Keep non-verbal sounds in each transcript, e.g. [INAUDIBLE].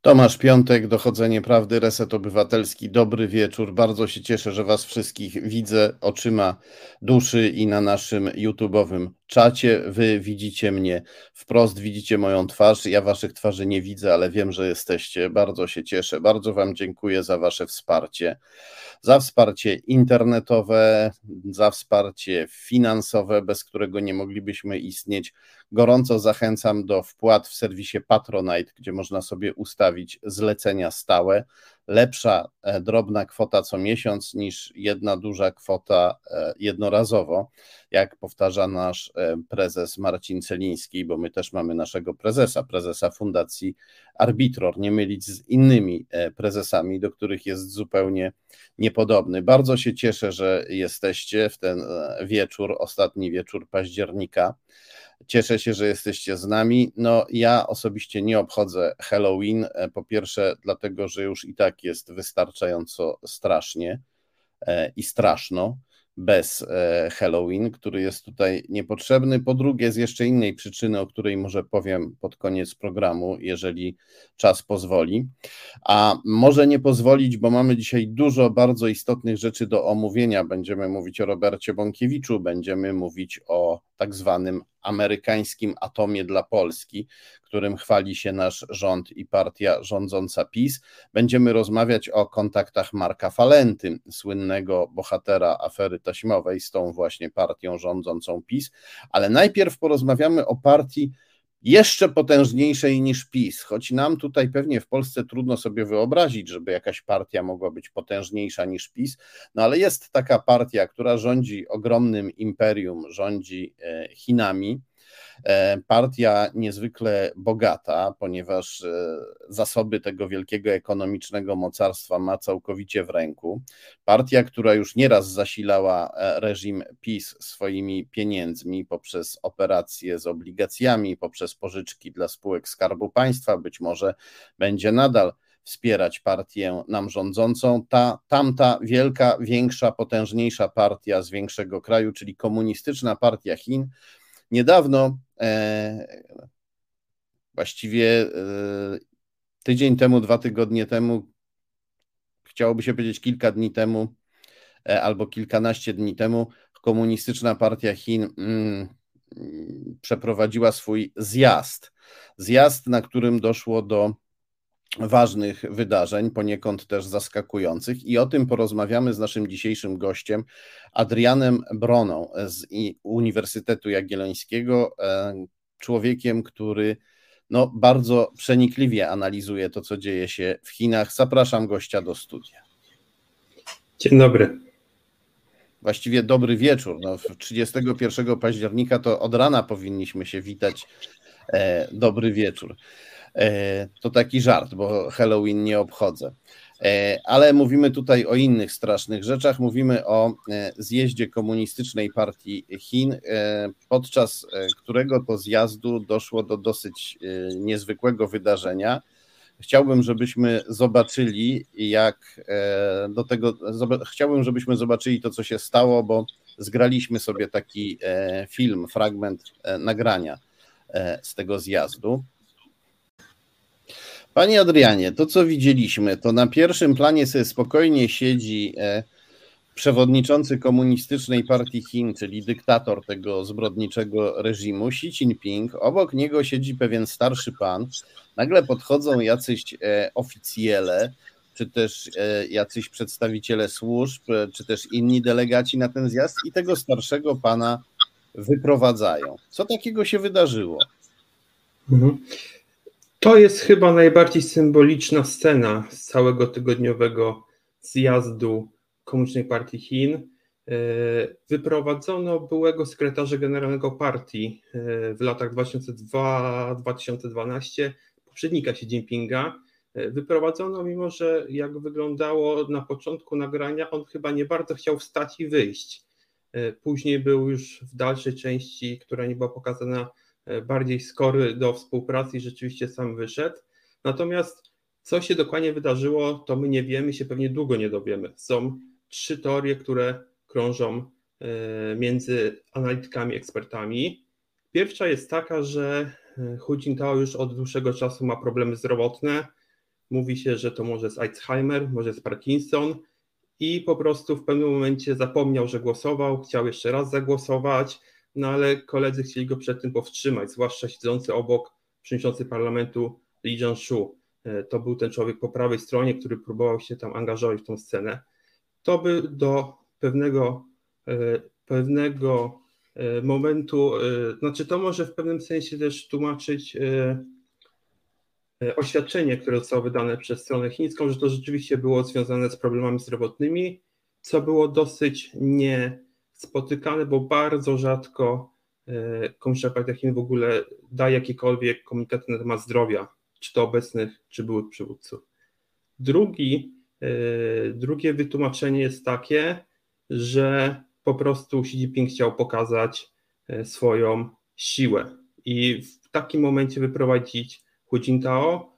Tomasz Piątek, Dochodzenie Prawdy, Reset Obywatelski. Dobry wieczór. Bardzo się cieszę, że Was wszystkich widzę oczyma duszy i na naszym YouTube'owym czacie. Wy widzicie mnie wprost, widzicie moją twarz. Ja Waszych twarzy nie widzę, ale wiem, że jesteście. Bardzo się cieszę. Bardzo Wam dziękuję za Wasze wsparcie. Za wsparcie internetowe, za wsparcie finansowe, bez którego nie moglibyśmy istnieć. Gorąco zachęcam do wpłat w serwisie Patronite, gdzie można sobie ustawić zlecenia stałe. Lepsza e, drobna kwota co miesiąc niż jedna duża kwota e, jednorazowo, jak powtarza nasz e, prezes Marcin Celiński, bo my też mamy naszego prezesa, prezesa Fundacji Arbitror, nie mylić z innymi prezesami, do których jest zupełnie niepodobny. Bardzo się cieszę, że jesteście w ten wieczór, ostatni wieczór października. Cieszę się, że jesteście z nami. No, ja osobiście nie obchodzę Halloween. E, po pierwsze, dlatego, że już i tak jest wystarczająco strasznie e, i straszno bez e, Halloween, który jest tutaj niepotrzebny. Po drugie, z jeszcze innej przyczyny, o której może powiem pod koniec programu, jeżeli czas pozwoli. A może nie pozwolić, bo mamy dzisiaj dużo bardzo istotnych rzeczy do omówienia. Będziemy mówić o Robercie Bąkiewiczu, będziemy mówić o tak zwanym amerykańskim atomie dla Polski, którym chwali się nasz rząd i partia rządząca PiS. Będziemy rozmawiać o kontaktach Marka Falenty, słynnego bohatera afery taśmowej z tą właśnie partią rządzącą PiS, ale najpierw porozmawiamy o partii jeszcze potężniejszej niż PiS, choć nam tutaj pewnie w Polsce trudno sobie wyobrazić, żeby jakaś partia mogła być potężniejsza niż PiS, no ale jest taka partia, która rządzi ogromnym imperium, rządzi e, Chinami, partia niezwykle bogata, ponieważ e, zasoby tego wielkiego ekonomicznego mocarstwa ma całkowicie w ręku. Partia, która już nieraz zasilała e, reżim PiS swoimi pieniędzmi poprzez operacje z obligacjami, poprzez pożyczki dla spółek Skarbu Państwa, być może będzie nadal wspierać partię nam rządzącą. Ta tamta wielka, większa, potężniejsza partia z większego kraju, czyli komunistyczna partia Chin, Niedawno, e, właściwie e, tydzień temu, dwa tygodnie temu, chciałoby się powiedzieć kilka dni temu, e, albo kilkanaście dni temu, Komunistyczna Partia Chin mm, przeprowadziła swój zjazd. Zjazd, na którym doszło do ważnych wydarzeń, poniekąd też zaskakujących, i o tym porozmawiamy z naszym dzisiejszym gościem, Adrianem Broną z Uniwersytetu Jagiellońskiego, e, człowiekiem, który no, bardzo przenikliwie analizuje to, co dzieje się w Chinach. Zapraszam gościa do studia. Dzień dobry. Właściwie dobry wieczór. No, 31 października to od rana powinniśmy się witać. E, dobry wieczór. E, to taki żart, bo Halloween nie obchodzę. E, ale mówimy tutaj o innych strasznych rzeczach. Mówimy o e, zjeździe komunistycznej partii Chin, podczas którego to zjazdu doszło do dosyć niezwykłego wydarzenia. Chciałbym, żebyśmy zobaczyli, jak do tego, chciałbym, żebyśmy zobaczyli to, co się stało, bo zgraliśmy sobie taki film, fragment nagrania z tego zjazdu. Panie Adrianie, to co widzieliśmy, to na pierwszym planie sobie spokojnie siedzi e, przewodniczący komunistycznej partii Chin, czyli dyktator tego zbrodniczego reżimu, Xi Jinping. Obok niego siedzi pewien starszy pan. Nagle podchodzą jacyś e, oficjele, czy też e, jacyś przedstawiciele służb, czy też inni delegaci na ten zjazd i tego starszego pana wyprowadzają. Co takiego się wydarzyło? Mhm. To jest chyba najbardziej symboliczna scena z całego tygodniowego zjazdu Komunistycznej Partii Chin. E, wyprowadzono byłego sekretarza generalnego partii e, w latach 2002-2012, poprzednika Xi Jinpinga. E, wyprowadzono, mimo że jak wyglądało na początku nagrania, on chyba nie bardzo chciał wstać i wyjść. Później był już w dalszej części, która nie była pokazana, bardziej skory do współpracy i rzeczywiście sam wyszedł. Natomiast co się dokładnie wydarzyło, to my nie wiemy, się pewnie długo nie dowiemy. Są trzy teorie, które krążą e, między analitykami, ekspertami. Pierwsza jest taka, że Hu Jintao już od dłuższego czasu ma problemy zdrowotne. Mówi się, że to może jest Alzheimer, może jest Parkinson i po prostu w pewnym momencie zapomniał, że głosował, chciał jeszcze raz zagłosować, no ale koledzy chcieli go przed tym powstrzymać, zwłaszcza siedzący obok przewodniczący parlamentu Li Jianshu. E, to był ten człowiek po prawej stronie, który próbował się tam angażować w tą scenę. To by do pewnego, e, pewnego e, momentu, znaczy to może w pewnym sensie też tłumaczyć oświadczenie, które zostało wydane przez stronę chińską, że to rzeczywiście było związane z problemami zdrowotnymi, co było dosyć niespotykane, bo bardzo rzadko Komunistyczna Partia Chin w ogóle daje jakiekolwiek komunikaty na temat zdrowia czy to obecnych, czy byłych przywódców. Drugi, e, drugie wytłumaczenie jest takie, że po prostu Xi Jinping chciał pokazać e, swoją siłę i w takim momencie wyprowadzić Hu Jintao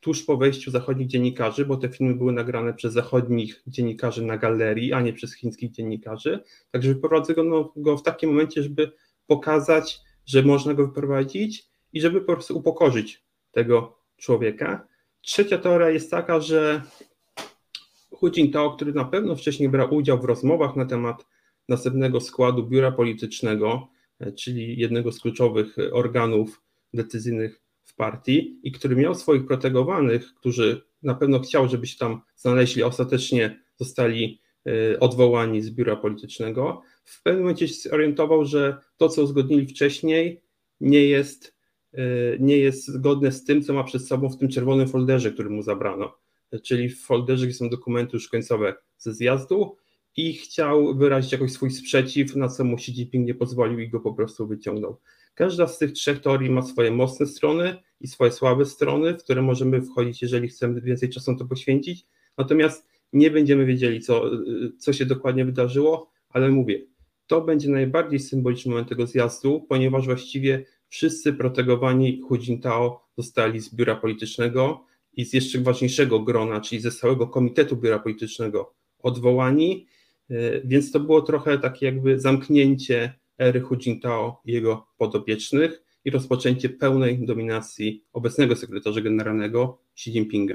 tuż po wejściu zachodnich dziennikarzy, bo te filmy były nagrane przez zachodnich dziennikarzy na galerii, a nie przez chińskich dziennikarzy. Także wyprowadzono no, go w takim momencie, żeby pokazać, że można go wyprowadzić i żeby po prostu upokorzyć tego człowieka. Trzecia teoria jest taka, że Hu Jintao, który na pewno wcześniej brał udział w rozmowach na temat następnego składu biura politycznego, e, czyli jednego z kluczowych organów decyzyjnych w partii i który miał swoich protegowanych, którzy na pewno chciał, żeby się tam znaleźli, ostatecznie zostali e, odwołani z biura politycznego, w pewnym momencie się zorientował, że to, co uzgodnili wcześniej, nie jest Y, nie jest zgodne z tym, co ma przed sobą w tym czerwonym folderze, który mu zabrano. Czyli w folderze, gdzie są dokumenty już końcowe ze zjazdu i chciał wyrazić jakoś swój sprzeciw, na co mu Xi Jinping nie pozwolił i go po prostu wyciągnął. Każda z tych trzech teorii ma swoje mocne strony i swoje słabe strony, w które możemy wchodzić, jeżeli chcemy więcej czasu na to poświęcić. Natomiast nie będziemy wiedzieli, co, co się dokładnie wydarzyło, ale mówię, to będzie najbardziej symboliczny moment tego zjazdu, ponieważ właściwie wszyscy protegowani Hu Jintao zostali z biura politycznego i z jeszcze ważniejszego grona, czyli ze całego komitetu biura politycznego odwołani, więc to było trochę takie jakby zamknięcie ery Hu Jintao i jego podopiecznych i rozpoczęcie pełnej dominacji obecnego sekretarza generalnego Xi Jinpinga.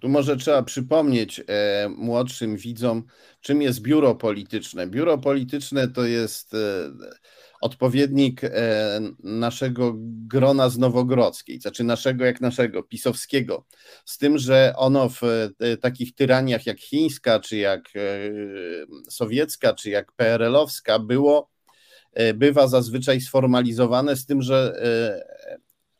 Tu może trzeba przypomnieć e, młodszym widzom, czym jest biuro polityczne. Biuro polityczne to jest e, odpowiednik e, naszego grona z Nowogrodzkiej, znaczy naszego jak naszego, pisowskiego, z tym, że ono w e, takich tyraniach jak chińska, czy jak e, sowiecka, czy jak PRL-owska było, bywa zazwyczaj sformalizowane z tym, że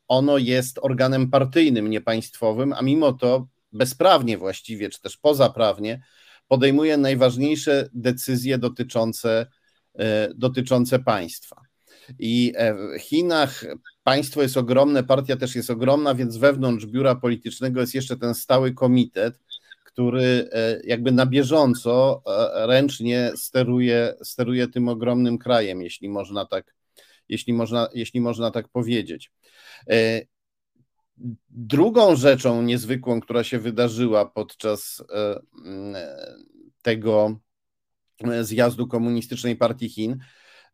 ono jest organem partyjnym, niepaństwowym, a mimo to bezprawnie właściwie, czy też pozaprawnie podejmuje najważniejsze decyzje dotyczące dotyczące państwa. I e, w Chinach państwo jest ogromne, partia też jest ogromna, więc wewnątrz biura politycznego jest jeszcze ten stały komitet, który e, jakby na bieżąco ręcznie steruje, steruje tym ogromnym krajem, jeśli można tak, jeśli można, jeśli można tak powiedzieć. Drugą rzeczą niezwykłą, która się wydarzyła podczas tego zjazdu Komunistycznej Partii Chin.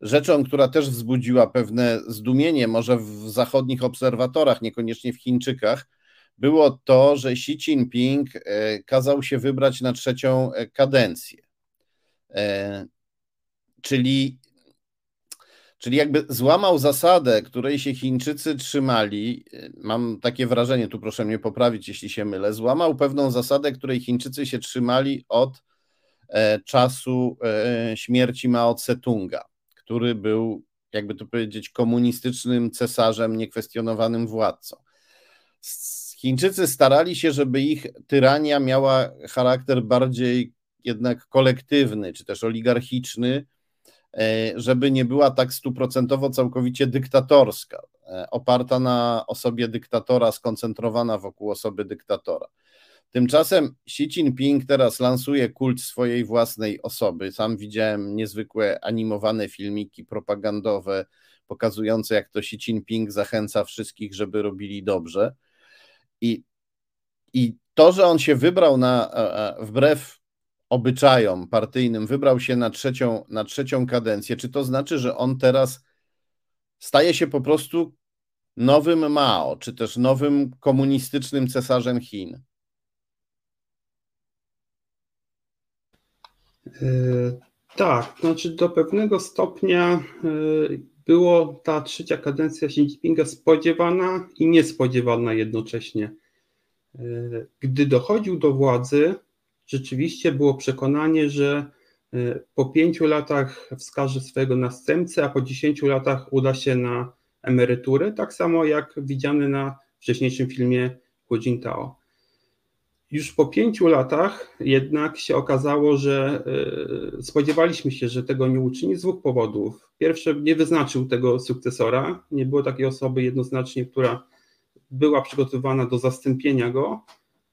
Rzeczą, która też wzbudziła pewne zdumienie, może w zachodnich obserwatorach, niekoniecznie w Chińczykach, było to, że Xi Jinping e, kazał się wybrać na trzecią e, kadencję. E, czyli, czyli jakby złamał zasadę, której się Chińczycy trzymali. Mam takie wrażenie, tu proszę mnie poprawić, jeśli się mylę. Złamał pewną zasadę, której Chińczycy się trzymali od E, czasu e, śmierci Mao Tse-tunga, który był, jakby to powiedzieć, komunistycznym cesarzem, niekwestionowanym władcą. Chińczycy starali się, żeby ich tyrania miała charakter bardziej jednak kolektywny, czy też oligarchiczny, e, żeby nie była tak stuprocentowo całkowicie dyktatorska, oparta na osobie dyktatora, skoncentrowana wokół osoby dyktatora. Tymczasem Xi Jinping teraz lansuje kult swojej własnej osoby. Sam widziałem niezwykłe animowane filmiki propagandowe pokazujące, jak to Xi Jinping zachęca wszystkich, żeby robili dobrze. I, i to, że on się wybrał na, wbrew obyczajom partyjnym, wybrał się na trzecią, na trzecią kadencję, czy to znaczy, że on teraz staje się po prostu nowym Mao, czy też nowym komunistycznym cesarzem Chin? Tak, znaczy do pewnego stopnia e, było ta trzecia kadencja Xi Jinpinga spodziewana i niespodziewana jednocześnie. E, gdy dochodził do władzy, rzeczywiście było przekonanie, że po pięciu latach wskaże swojego następcę, a po dziesięciu latach uda się na emeryturę, tak samo jak widziany na wcześniejszym filmie Hu Jintao. Już po pięciu latach jednak się okazało, że e, spodziewaliśmy się, że tego nie uczyni z dwóch powodów. Pierwsze, nie wyznaczył tego sukcesora, nie było takiej osoby jednoznacznie, która była przygotowana do zastąpienia go,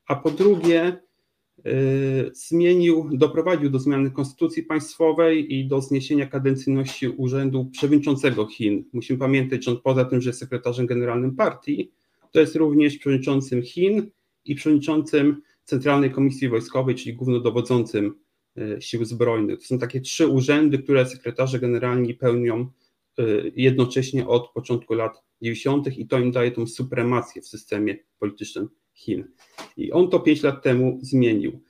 a po drugie, e, zmienił, doprowadził do zmiany konstytucji państwowej i do zniesienia kadencyjności urzędu przewodniczącego Chin. Musimy pamiętać, że on poza tym, że jest sekretarzem generalnym partii, to jest również przewodniczącym Chin i przewodniczącym Centralnej Komisji Wojskowej, czyli głównodowodzącym e, Sił Zbrojnych. To są takie trzy urzędy, które sekretarze generalni pełnią e, jednocześnie od początku lat 90. i to im daje tą supremację w systemie politycznym Chin. I on to pięć lat temu zmienił.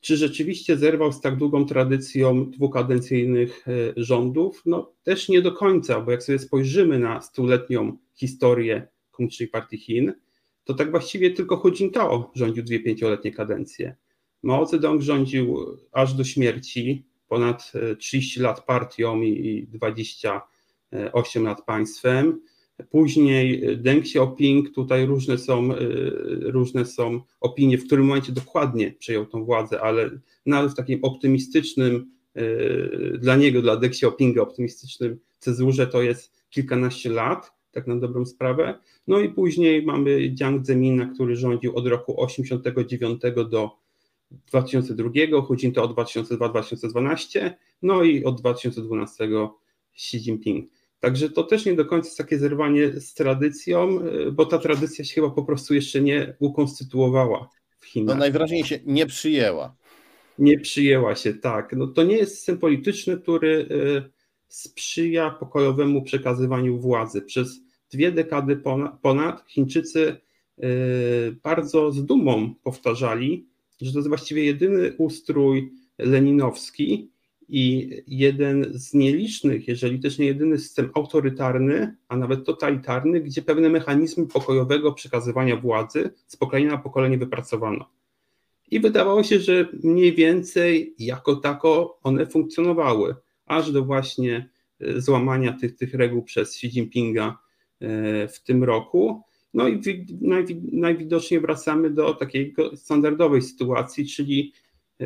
Czy rzeczywiście zerwał z tak długą tradycją dwukadencyjnych e, rządów? No też nie do końca, bo jak sobie spojrzymy na stuletnią historię Komunistycznej Partii Chin, to tak właściwie tylko Hu Jintao rządził dwie pięcioletnie kadencje. Mao Zedong rządził aż do śmierci, ponad 30 e, lat partią i 28 lat państwem. Później Deng Xiaoping, tutaj różne są, e, różne są opinie, w którym momencie dokładnie przejął tą władzę, ale nawet w takim optymistycznym, e, dla niego, dla Deng Xiaopinga optymistycznym cezurze to jest kilkanaście lat tak na dobrą sprawę. No i później mamy Jiang Zemina, który rządził od roku 89 do 2002, Hu Jintao od 2002-2012, no i od 2012 Xi Jinping. Także to też nie do końca jest takie zerwanie z tradycją, bo ta tradycja się chyba po prostu jeszcze nie ukonstytuowała w Chinach. No najwyraźniej się nie przyjęła. Nie przyjęła się, tak. No to nie jest system polityczny, który y, sprzyja pokojowemu przekazywaniu władzy. Przez dwie dekady ponad Chińczycy y, bardzo z dumą powtarzali, że to jest właściwie jedyny ustrój leninowski i jeden z nielicznych, jeżeli też nie jedyny system autorytarny, a nawet totalitarny, gdzie pewne mechanizmy pokojowego przekazywania władzy z pokolenia na pokolenie wypracowano. I wydawało się, że mniej więcej jako tako one funkcjonowały, aż do właśnie y, złamania tych, tych reguł przez Xi Jinpinga w tym roku. No i najwidoczniej wracamy do takiej standardowej sytuacji, czyli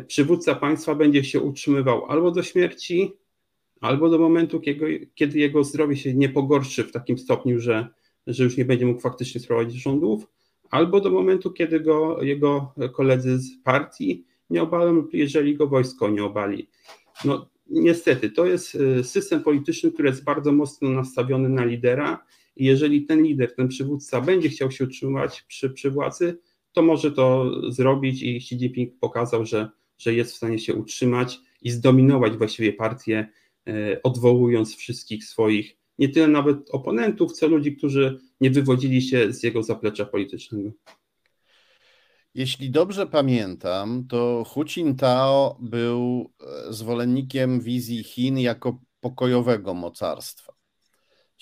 przywódca państwa będzie się utrzymywał albo do śmierci, albo do momentu, kiedy, jego zdrowie się nie pogorszy w takim stopniu, że, że już nie będzie mógł faktycznie sprowadzić rządów, albo do momentu, kiedy go jego koledzy z partii nie obalą, jeżeli go wojsko nie obali. No, niestety, to jest e, system polityczny, który jest bardzo mocno nastawiony na lidera i jeżeli ten lider, ten przywódca będzie chciał się utrzymać przy, przy władzy, to może to zrobić i Xi Jinping pokazał, że, że jest w stanie się utrzymać i zdominować właściwie partię, e, odwołując wszystkich swoich, nie tyle nawet oponentów, co ludzi, którzy nie wywodzili się z jego zaplecza politycznego. Jeśli dobrze pamiętam, to Hu Jintao był e, zwolennikiem wizji Chin jako pokojowego mocarstwa.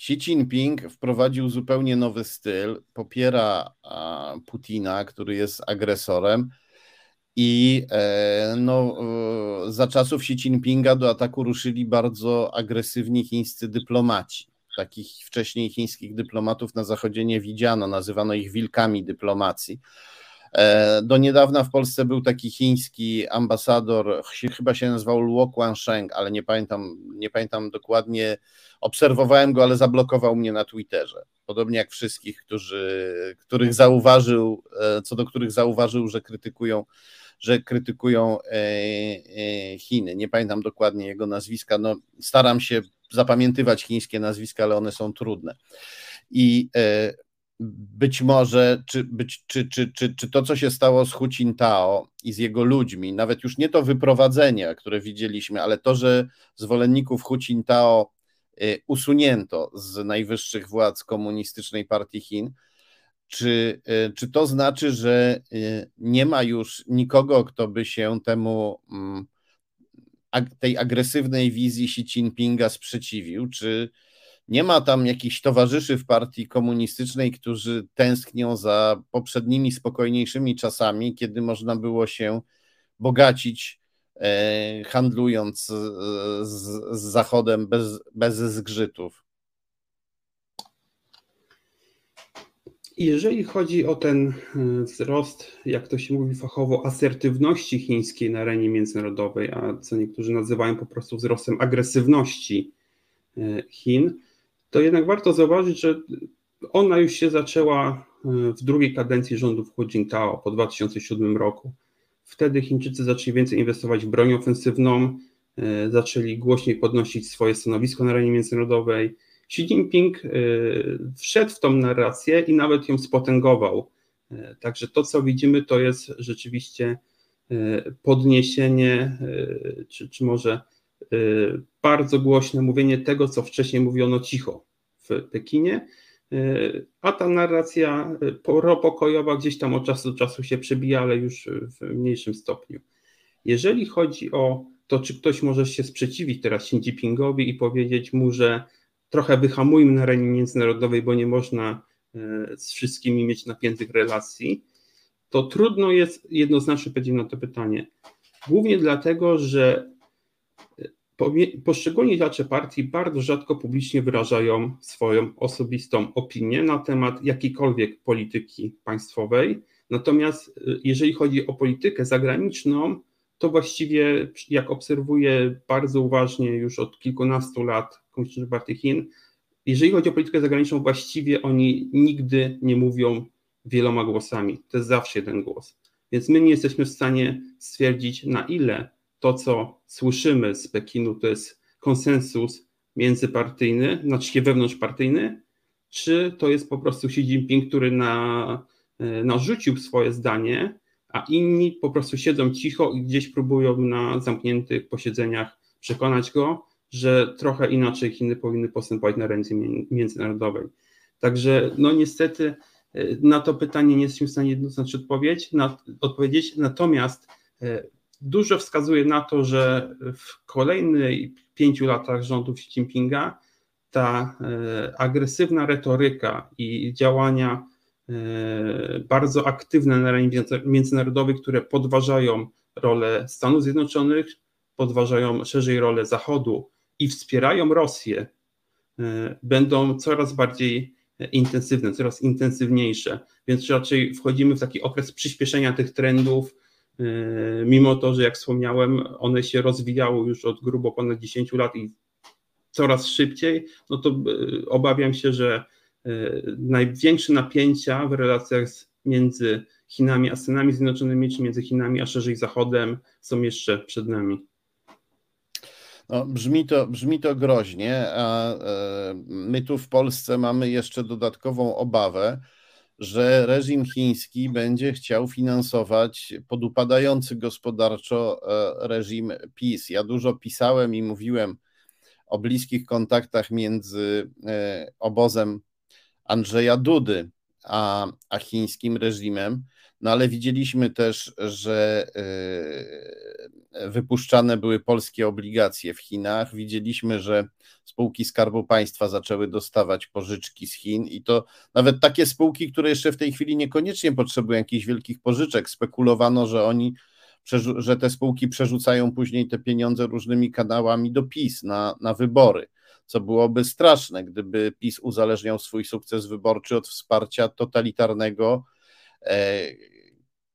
Xi Jinping wprowadził zupełnie nowy styl, popiera Putina, który jest agresorem. I e, no, e, za czasów Xi Jinpinga do ataku ruszyli bardzo agresywni chińscy dyplomaci. Takich wcześniej chińskich dyplomatów na zachodzie nie widziano, nazywano ich wilkami dyplomacji. E, do niedawna w Polsce był taki chiński ambasador, chyba się nazywał Luo Guangsheng, ale nie pamiętam, nie pamiętam dokładnie. Obserwowałem go, ale zablokował mnie na Twitterze. Podobnie jak wszystkich, którzy, których zauważył, e, co do których zauważył, że krytykują, że krytykują e, Chiny. Nie pamiętam dokładnie jego nazwiska. No, staram się zapamiętywać chińskie nazwiska, ale one są trudne. I być może, czy, być, czy, czy, czy, czy to, co się stało z Hu Jintao i z jego ludźmi, nawet już nie to wyprowadzenie, które widzieliśmy, ale to, że zwolenników Hu Jintao usunięto z najwyższych władz komunistycznej partii Chin. Czy, czy to znaczy, że nie ma już nikogo, kto by się temu mm, tej agresywnej wizji Xi Jinpinga sprzeciwił? Czy nie ma tam jakichś towarzyszy w partii komunistycznej, którzy tęsknią za poprzednimi, spokojniejszymi czasami, kiedy można było się bogacić, e, handlując z, z Zachodem bez, bez zgrzytów? Jeżeli chodzi o ten e, wzrost, jak to się mówi fachowo, asertywności chińskiej na arenie międzynarodowej, a co niektórzy nazywają po prostu wzrostem agresywności e, Chin, to jednak warto zauważyć, że ona już się zaczęła e, w drugiej kadencji rządów Hu Jintao po 2007 roku. Wtedy Chińczycy zaczęli więcej inwestować w broń ofensywną, zaczęli głośniej podnosić swoje stanowisko na arenie międzynarodowej, Xi Jinping y, wszedł w tą narrację i nawet ją spotęgował. Y, także to, co widzimy, to jest rzeczywiście y, podniesienie, czy, czy może bardzo głośne mówienie tego, co wcześniej mówiono cicho w Pekinie, a ta narracja pokojowa gdzieś tam od czasu do czasu się przebija, ale już w mniejszym stopniu. Jeżeli chodzi o to, czy ktoś może się sprzeciwić teraz Xi Jinpingowi i powiedzieć mu, że trochę wyhamujmy na arenie międzynarodowej, bo nie można z wszystkimi mieć napiętych relacji, to trudno jest jednoznacznie odpowiedzieć na to pytanie. Głównie dlatego, że poszczególni działacze partii bardzo rzadko publicznie wyrażają swoją osobistą opinię na temat jakiejkolwiek polityki państwowej. Natomiast e, jeżeli chodzi o politykę zagraniczną, to właściwie, jak obserwuję bardzo uważnie już od kilkunastu lat Komunistycznej Partii Chin, jeżeli chodzi o politykę zagraniczną, właściwie oni nigdy nie mówią wieloma głosami. To jest zawsze jeden głos. Więc my nie jesteśmy w stanie stwierdzić, na ile to, co słyszymy z Pekinu, to jest konsensus międzypartyjny, znaczy wewnątrzpartyjny, czy to jest po prostu Xi Jinping, który na, e, narzucił swoje zdanie a inni po prostu siedzą cicho i gdzieś próbują na zamkniętych posiedzeniach przekonać go, że trochę inaczej Chiny powinny postępować na ręce międzynarodowej. Także no niestety e, na to pytanie nie jesteśmy w stanie jednoznacznie odpowiedzieć, na, odpowiedzieć, natomiast e, dużo wskazuje na to, że w kolejnych pięciu latach rządów Xi Jinpinga ta e, agresywna retoryka i działania E, bardzo aktywne na arenie międzynarodowej, które podważają rolę Stanów Zjednoczonych, podważają szerzej rolę Zachodu i wspierają Rosję, e, będą coraz bardziej intensywne, coraz intensywniejsze. Więc raczej wchodzimy w taki okres przyspieszenia tych trendów, mimo to, że jak wspomniałem, one się rozwijały już od grubo ponad 10 lat i coraz szybciej, no to obawiam się, że Y, największe napięcia w relacjach między Chinami a Stanami Zjednoczonymi, czy między Chinami a szerzej Zachodem są jeszcze przed nami. No, brzmi, to, brzmi to groźnie, a e, my tu w Polsce mamy jeszcze dodatkową obawę, że reżim chiński będzie chciał finansować podupadający gospodarczo e, reżim PiS. Ja dużo pisałem i mówiłem o bliskich kontaktach między e, obozem Andrzeja Dudy, a, a chińskim reżimem. No ale widzieliśmy też, że e, wypuszczane były polskie obligacje w Chinach. Widzieliśmy, że spółki Skarbu Państwa zaczęły dostawać pożyczki z Chin i to nawet takie spółki, które jeszcze w tej chwili niekoniecznie potrzebują jakichś wielkich pożyczek. Spekulowano, że oni, że te spółki przerzucają później te pieniądze różnymi kanałami do PiS na, na wybory co byłoby straszne, gdyby PiS uzależniał swój sukces wyborczy od wsparcia totalitarnego e,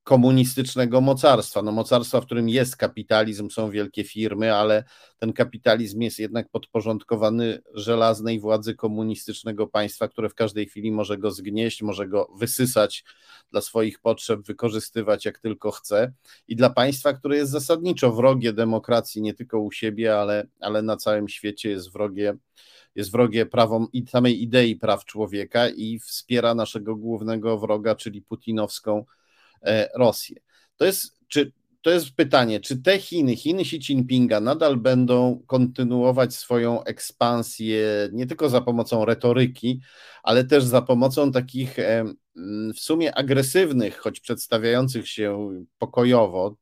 komunistycznego mocarstwa. No mocarstwa, w którym jest kapitalizm, są wielkie firmy, ale ten kapitalizm jest jednak podporządkowany żelaznej władzy komunistycznego państwa, które w każdej chwili może go zgnieść, może go wysysać dla swoich potrzeb, wykorzystywać jak tylko chce. I dla państwa, które jest zasadniczo wrogie demokracji nie tylko u siebie, ale, ale na całym świecie jest wrogie jest wrogie prawom i samej idei praw człowieka i wspiera naszego głównego wroga, czyli putinowską Rosję. To jest, czy to jest pytanie, czy te Chiny, Chiny Xi Jinpinga nadal będą kontynuować swoją ekspansję nie tylko za pomocą retoryki, ale też za pomocą takich w sumie agresywnych, choć przedstawiających się pokojowo,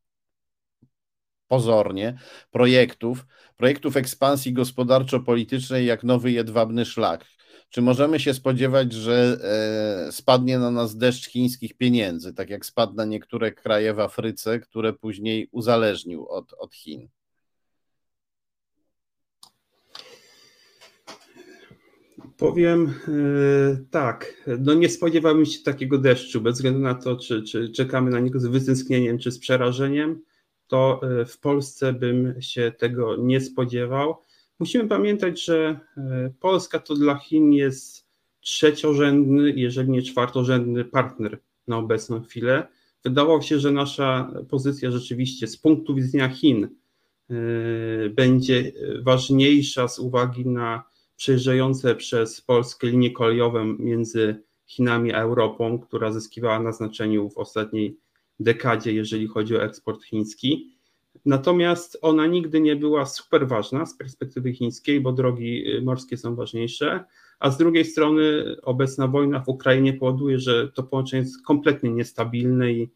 pozornie, projektów, projektów ekspansji gospodarczo-politycznej jak nowy jedwabny szlak. Czy możemy się spodziewać, że e, spadnie na nas deszcz chińskich pieniędzy, tak jak spadł na niektóre kraje w Afryce, które później uzależnił od, od Chin? Powiem yy, tak, no nie spodziewamy się takiego deszczu, bez względu na to, czy, czy czekamy na niego z wytęsknieniem, czy z przerażeniem, to yy, w Polsce bym się tego nie spodziewał. Musimy pamiętać, że e, Polska to dla Chin jest trzeciorzędny, jeżeli nie czwartorzędny partner na obecną chwilę. Wydawało się, że nasza pozycja rzeczywiście z punktu widzenia Chin e, będzie ważniejsza z uwagi na przejeżdżające przez Polskę linie kolejowe między Chinami a Europą, która zyskiwała na znaczeniu w ostatniej dekadzie, jeżeli chodzi o eksport chiński. Natomiast ona nigdy nie była super ważna z perspektywy chińskiej, bo drogi y, morskie są ważniejsze, a z drugiej strony obecna wojna w Ukrainie powoduje, że to połączenie jest kompletnie niestabilne i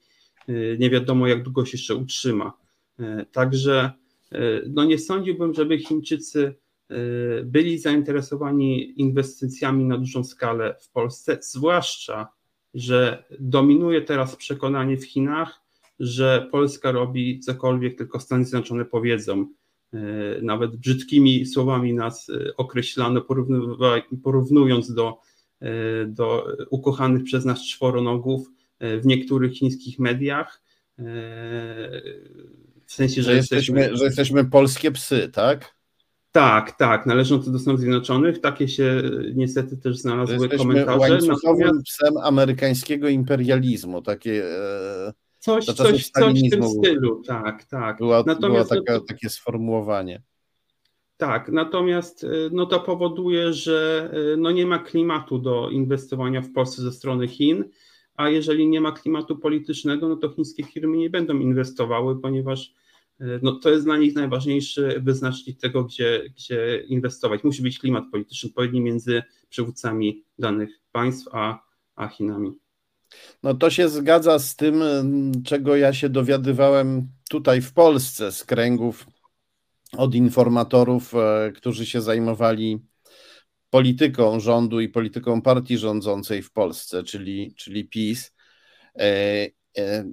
y, nie wiadomo, jak długo się jeszcze utrzyma. Y, także no nie sądziłbym, żeby Chińczycy byli zainteresowani inwestycjami na dużą skalę w Polsce, zwłaszcza, że dominuje teraz przekonanie w Chinach, że Polska robi cokolwiek tylko Stany Zjednoczone powiedzą. E, nawet brzydkimi słowami nas e, określano, porównując do, e, do ukochanych przez nas czworonogów w niektórych chińskich mediach. W sensie, że, że jesteśmy, jesteśmy, że jesteśmy polskie psy, tak? Tak, tak, należące do Stanów Zjednoczonych. Takie się niestety też znalazły Jesteśmy komentarze. Natomiast... psem amerykańskiego imperializmu, takie e, Coś, coś, coś w tym stylu, tak, tak. Była, natomiast, było taka, takie sformułowanie. Tak, natomiast y, no to powoduje, że y, no nie ma klimatu do inwestowania w Polsce ze strony Chin, a jeżeli nie ma klimatu politycznego, no to chińskie firmy nie będą inwestowały, ponieważ y, no to jest dla nich najważniejszy wyznacznik tego, gdzie, gdzie inwestować. Musi być klimat polityczny odpowiedni między przywódcami danych państw a, a Chinami. No to się zgadza z tym, czego ja się dowiadywałem tutaj w Polsce z kręgów od informatorów, e, którzy się zajmowali polityką rządu i polityką partii rządzącej w Polsce, czyli, czyli PiS. E, e,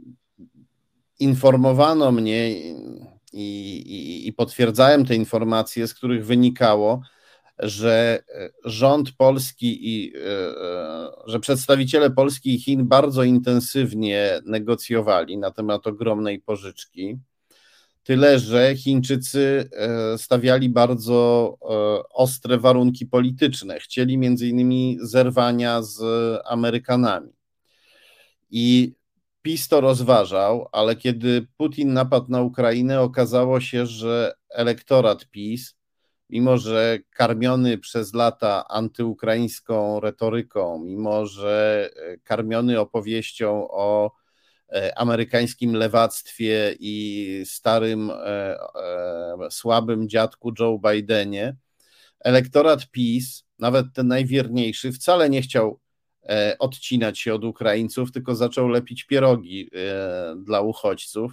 informowano mnie i, i, i potwierdzałem te informacje, z których wynikało, że e, rząd polski i e, e, że przedstawiciele Polski i Chin bardzo intensywnie negocjowali na temat ogromnej pożyczki. Tyle, że Chińczycy stawiali bardzo ostre warunki polityczne. Chcieli między innymi zerwania z Amerykanami. I PiS to rozważał, ale kiedy Putin napadł na Ukrainę, okazało się, że elektorat PiS mimo że karmiony przez lata antyukraińską retoryką, mimo że e, karmiony opowieścią o e, amerykańskim lewactwie i starym, e, słabym dziadku Joe Bidenie, elektorat PiS, nawet ten najwierniejszy, wcale nie chciał odcinać się od Ukraińców, tylko zaczął lepić pierogi dla uchodźców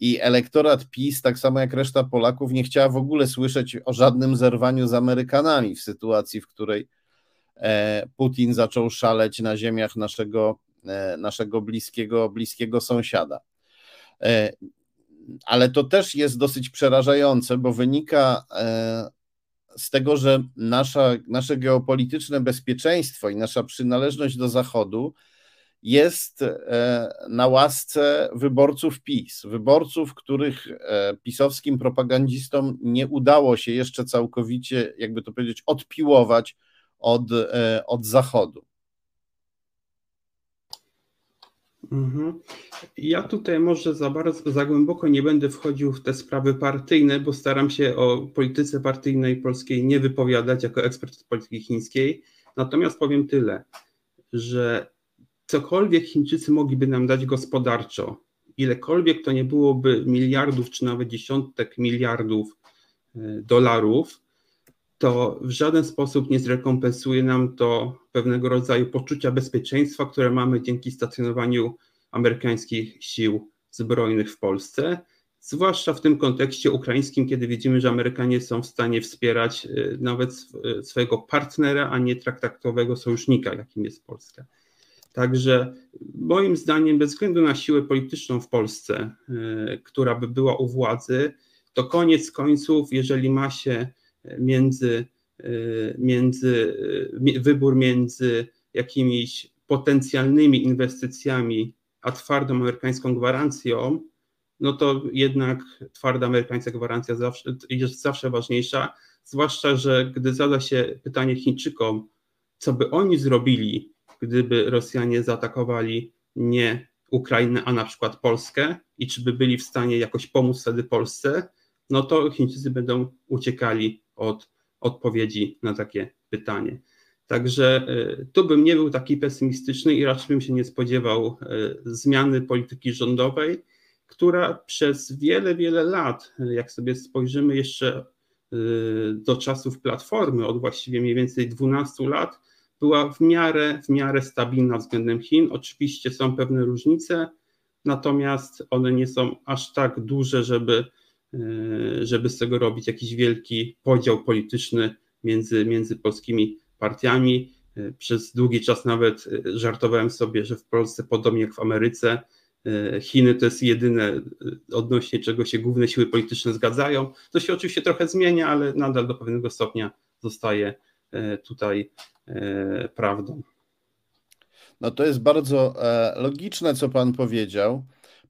i elektorat PiS, tak samo jak reszta Polaków, nie chciała w ogóle słyszeć o żadnym zerwaniu z Amerykanami w sytuacji, w której e, Putin zaczął szaleć na ziemiach naszego, e, naszego bliskiego, bliskiego sąsiada. E, ale to też jest dosyć przerażające, bo wynika z tego, że nasza, nasze geopolityczne bezpieczeństwo i nasza przynależność do Zachodu jest e, na łasce wyborców PiS, wyborców, których e, pisowskim propagandzistom nie udało się jeszcze całkowicie, jakby to powiedzieć, odpiłować od, e, od Zachodu. Mhm. Ja tutaj może za bardzo, za głęboko nie będę wchodził w te sprawy partyjne, bo staram się o polityce partyjnej polskiej nie wypowiadać jako ekspert polityki chińskiej. Natomiast powiem tyle, że cokolwiek Chińczycy mogliby nam dać gospodarczo ilekolwiek to nie byłoby miliardów, czy nawet dziesiątek miliardów e, dolarów, to w żaden sposób nie zrekompensuje nam to pewnego rodzaju poczucia bezpieczeństwa, które mamy dzięki stacjonowaniu amerykańskich sił zbrojnych w Polsce, zwłaszcza w tym kontekście ukraińskim, kiedy widzimy, że Amerykanie są w stanie wspierać y, nawet y, swojego partnera, a nie traktatowego sojusznika, jakim jest Polska. Także moim zdaniem, bez względu na siłę polityczną w Polsce, y, która by była u władzy, to koniec końców, jeżeli ma się między, między wybór między jakimiś potencjalnymi inwestycjami a twardą amerykańską gwarancją, no to jednak twarda amerykańska gwarancja zawsze, jest zawsze ważniejsza, zwłaszcza, że gdy zada się pytanie Chińczykom, co by oni zrobili, gdyby Rosjanie zaatakowali nie Ukrainę, a na przykład Polskę i czy by byli w stanie jakoś pomóc wtedy Polsce, no to Chińczycy będą uciekali od odpowiedzi na takie pytanie. Także e, tu bym nie był taki pesymistyczny i raczej bym się nie spodziewał e, zmiany polityki rządowej, która przez wiele, wiele lat, e, jak sobie spojrzymy jeszcze do czasów Platformy, od właściwie mniej więcej 12 lat, była w miarę, w miarę stabilna względem Chin. Oczywiście są pewne różnice, natomiast one nie są aż tak duże, żeby, żeby z tego robić jakiś wielki podział polityczny między, między polskimi partiami. E, przez długi czas nawet e, żartowałem sobie, że w Polsce, podobnie jak w Ameryce, e, Chiny to jest jedyne, odnośnie czego się główne siły polityczne zgadzają. To się oczywiście trochę zmienia, ale nadal do pewnego stopnia zostaje tutaj prawdą. No to jest bardzo logiczne, co Pan powiedział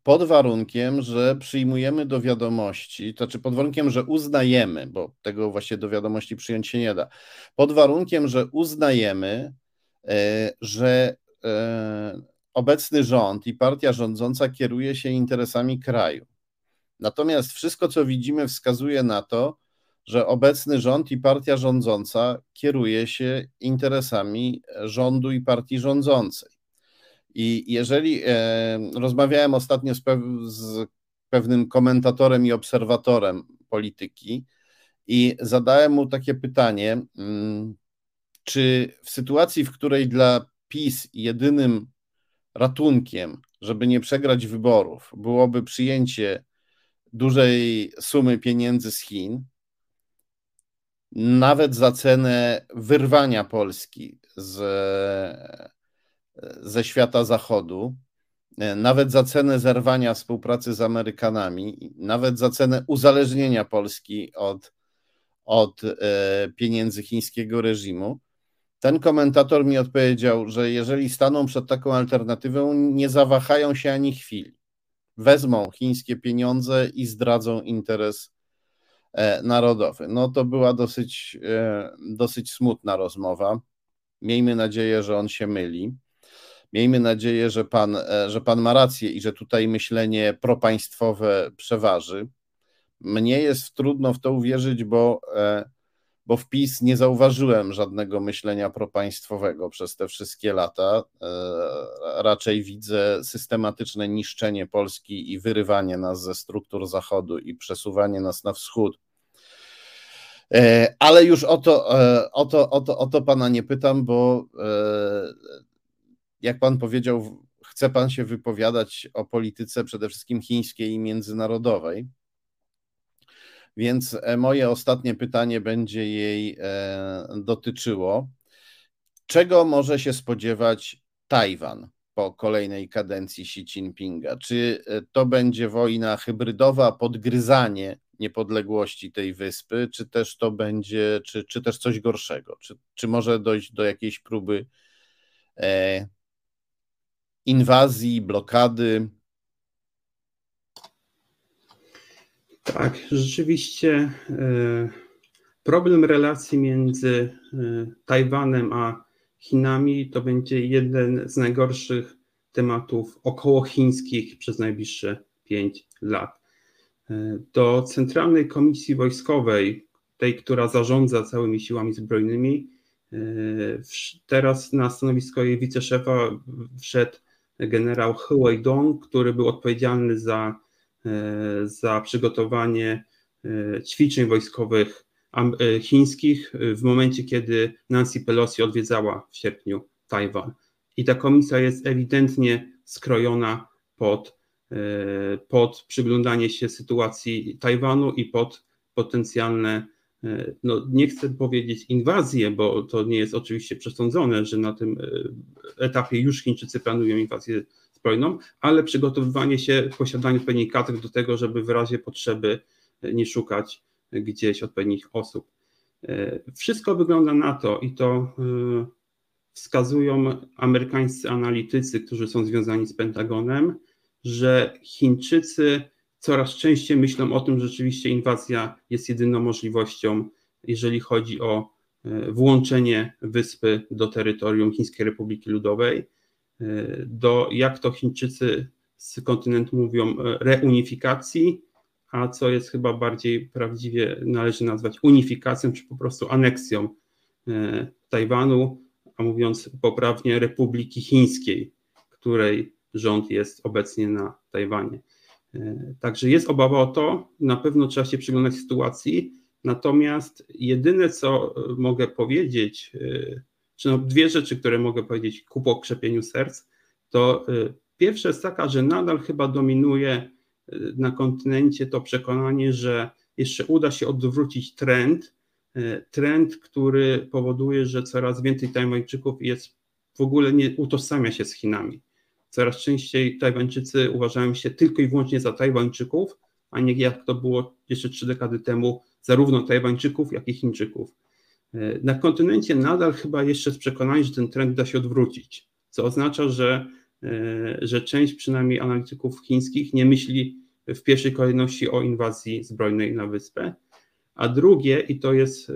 pod warunkiem, że przyjmujemy do wiadomości, to znaczy pod warunkiem, że uznajemy, bo tego właśnie do wiadomości przyjąć się nie da, pod warunkiem, że uznajemy, e, że e, obecny rząd i partia rządząca kieruje się interesami kraju. Natomiast wszystko, co widzimy, wskazuje na to, że obecny rząd i partia rządząca kieruje się interesami rządu i partii rządzącej. I jeżeli e, rozmawiałem ostatnio z, pew, z pewnym komentatorem i obserwatorem polityki i zadałem mu takie pytanie, mm, czy w sytuacji, w której dla PiS jedynym ratunkiem, żeby nie przegrać wyborów, byłoby przyjęcie dużej sumy pieniędzy z Chin, nawet za cenę wyrwania Polski z ze świata zachodu, e, nawet za cenę zerwania współpracy z Amerykanami, nawet za cenę uzależnienia Polski od, od e, pieniędzy chińskiego reżimu. Ten komentator mi odpowiedział, że jeżeli staną przed taką alternatywą, nie zawahają się ani chwili. Wezmą chińskie pieniądze i zdradzą interes narodowy. No to była dosyć, dosyć smutna rozmowa. Miejmy nadzieję, że on się myli. Miejmy nadzieję, że pan, e, że pan ma rację i że tutaj myślenie propaństwowe przeważy. Mnie jest trudno w to uwierzyć, bo, e, bo w PiS nie zauważyłem żadnego myślenia propaństwowego przez te wszystkie lata. E, raczej widzę systematyczne niszczenie Polski i wyrywanie nas ze struktur Zachodu i przesuwanie nas na wschód. Ale już o to, o, to, o, to, o to pana nie pytam, bo jak pan powiedział, chce pan się wypowiadać o polityce przede wszystkim chińskiej i międzynarodowej. Więc e, moje ostatnie pytanie będzie jej e, dotyczyło. Czego może się spodziewać Tajwan po kolejnej kadencji Xi Jinpinga? Czy e, to będzie wojna hybrydowa, podgryzanie niepodległości tej wyspy, czy też to będzie, czy, czy też coś gorszego? Czy, czy może dojść do jakiejś próby inwazji, blokady. Tak, rzeczywiście e, problem relacji między e, Tajwanem a Chinami to będzie jeden z najgorszych tematów okołochińskich przez najbliższe pięć lat. E, do Centralnej Komisji Wojskowej, tej, która zarządza całymi siłami zbrojnymi, teraz na stanowisko jej wiceszefa wszedł generał Huey Dong, który był odpowiedzialny za, za przygotowanie ćwiczeń wojskowych chińskich w momencie, kiedy Nancy Pelosi odwiedzała w sierpniu Tajwan. I ta komisja jest ewidentnie skrojona pod, pod przyglądanie się sytuacji Tajwanu i pod potencjalne E, no nie chcę powiedzieć inwazję, bo to nie jest oczywiście przesądzone, że na tym e, etapie już Chińczycy planują inwazję zbrojną, ale przygotowywanie się, posiadanie odpowiednich kadr do tego, żeby w razie potrzeby e, nie szukać gdzieś odpowiednich osób. Wszystko wygląda na to i to wskazują amerykańscy analitycy, którzy są związani z Pentagonem, że Chińczycy coraz częściej myślą o tym, że rzeczywiście inwazja jest jedyną możliwością, jeżeli chodzi o e, włączenie wyspy do terytorium Chińskiej Republiki Ludowej, e, do, jak to Chińczycy z kontynentu mówią, e, reunifikacji, a co jest chyba bardziej prawdziwie należy nazwać unifikacją, czy po prostu aneksją Tajwanu, a mówiąc poprawnie Republiki Chińskiej, której rząd jest obecnie na Tajwanie. E, także jest obawa o to, na pewno trzeba się przyglądać sytuacji. Natomiast jedyne, co e, mogę powiedzieć, e, czy no dwie rzeczy, które mogę powiedzieć ku pokrzepieniu serc, to pierwsza jest taka, że nadal chyba dominuje na kontynencie to przekonanie, że jeszcze uda się odwrócić trend, trend, który powoduje, że coraz więcej Tajwańczyków jest w ogóle nie utożsamia się z Chinami. Coraz częściej Tajwańczycy uważają się tylko i wyłącznie za Tajwańczyków, a nie jak to było jeszcze trzy dekady temu, zarówno Tajwańczyków, jak i Chińczyków. E, na kontynencie nadal chyba jeszcze jest przekonanie, że ten trend da się odwrócić, co oznacza, że, e, że część przynajmniej analityków chińskich nie myśli w pierwszej kolejności o inwazji zbrojnej na wyspę. A drugie, i to jest e,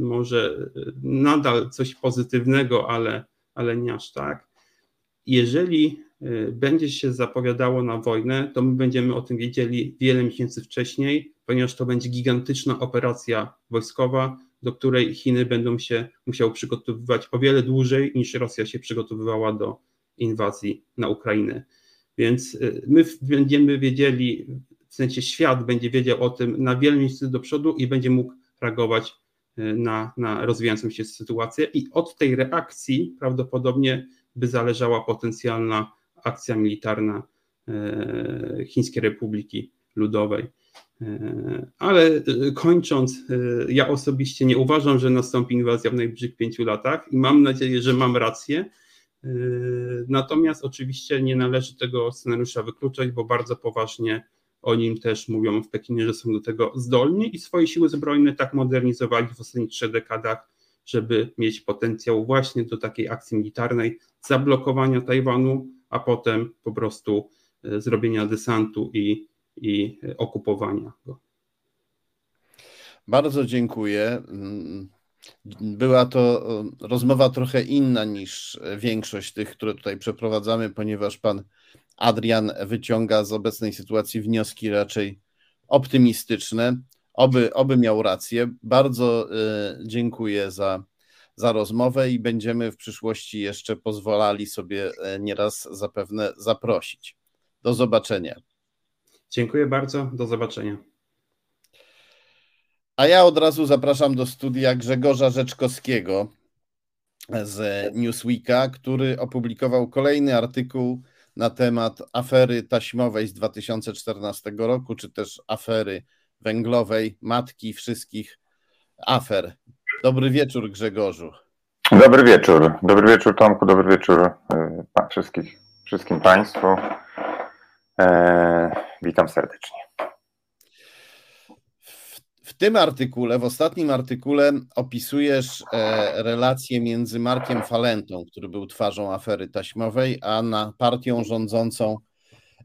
może nadal coś pozytywnego, ale, ale nie aż tak, jeżeli będzie się zapowiadało na wojnę, to my będziemy o tym wiedzieli wiele miesięcy wcześniej, ponieważ to będzie gigantyczna operacja wojskowa, do której Chiny będą się musiały przygotowywać o wiele dłużej niż Rosja się przygotowywała do inwazji na Ukrainę. Więc y, my będziemy wiedzieli, w sensie świat będzie wiedział o tym na wiele miesięcy do przodu i będzie mógł reagować y, na, na rozwijającą się sytuację. I od tej reakcji prawdopodobnie by zależała potencjalna akcja militarna e, Chińskiej Republiki Ludowej. E, ale e, kończąc, ja osobiście nie uważam, że nastąpi inwazja w najbliższych pięciu latach i mam nadzieję, że mam rację. Natomiast oczywiście nie należy tego scenariusza wykluczać, bo bardzo poważnie o nim też mówią w Pekinie, że są do tego zdolni i swoje siły zbrojne tak modernizowali w ostatnich trzech dekadach, żeby mieć potencjał właśnie do takiej akcji militarnej, zablokowania Tajwanu, a potem po prostu e, zrobienia desantu i, i okupowania go. Bardzo dziękuję. Była to e, rozmowa trochę inna niż większość tych, które tutaj przeprowadzamy, ponieważ pan Adrian wyciąga z obecnej sytuacji wnioski raczej optymistyczne. Oby, oby miał rację. Bardzo e, dziękuję za, za rozmowę i będziemy w przyszłości jeszcze pozwalali sobie e, nieraz zapewne zaprosić. Do zobaczenia. Dziękuję bardzo. Do zobaczenia. A ja od razu zapraszam do studia Grzegorza Rzeczkowskiego z Newsweeka, który opublikował kolejny artykuł na temat afery taśmowej z 2014 roku, czy też afery węglowej, matki wszystkich afer. Dobry wieczór, Grzegorzu. Dobry wieczór. Dobry wieczór, Tomku. Dobry wieczór e, wszystkich, wszystkim Państwu. E, witam serdecznie. W, tym artykule, w ostatnim artykule opisujesz e, relację między Markiem Falentą, który był twarzą afery taśmowej, a na partią rządzącą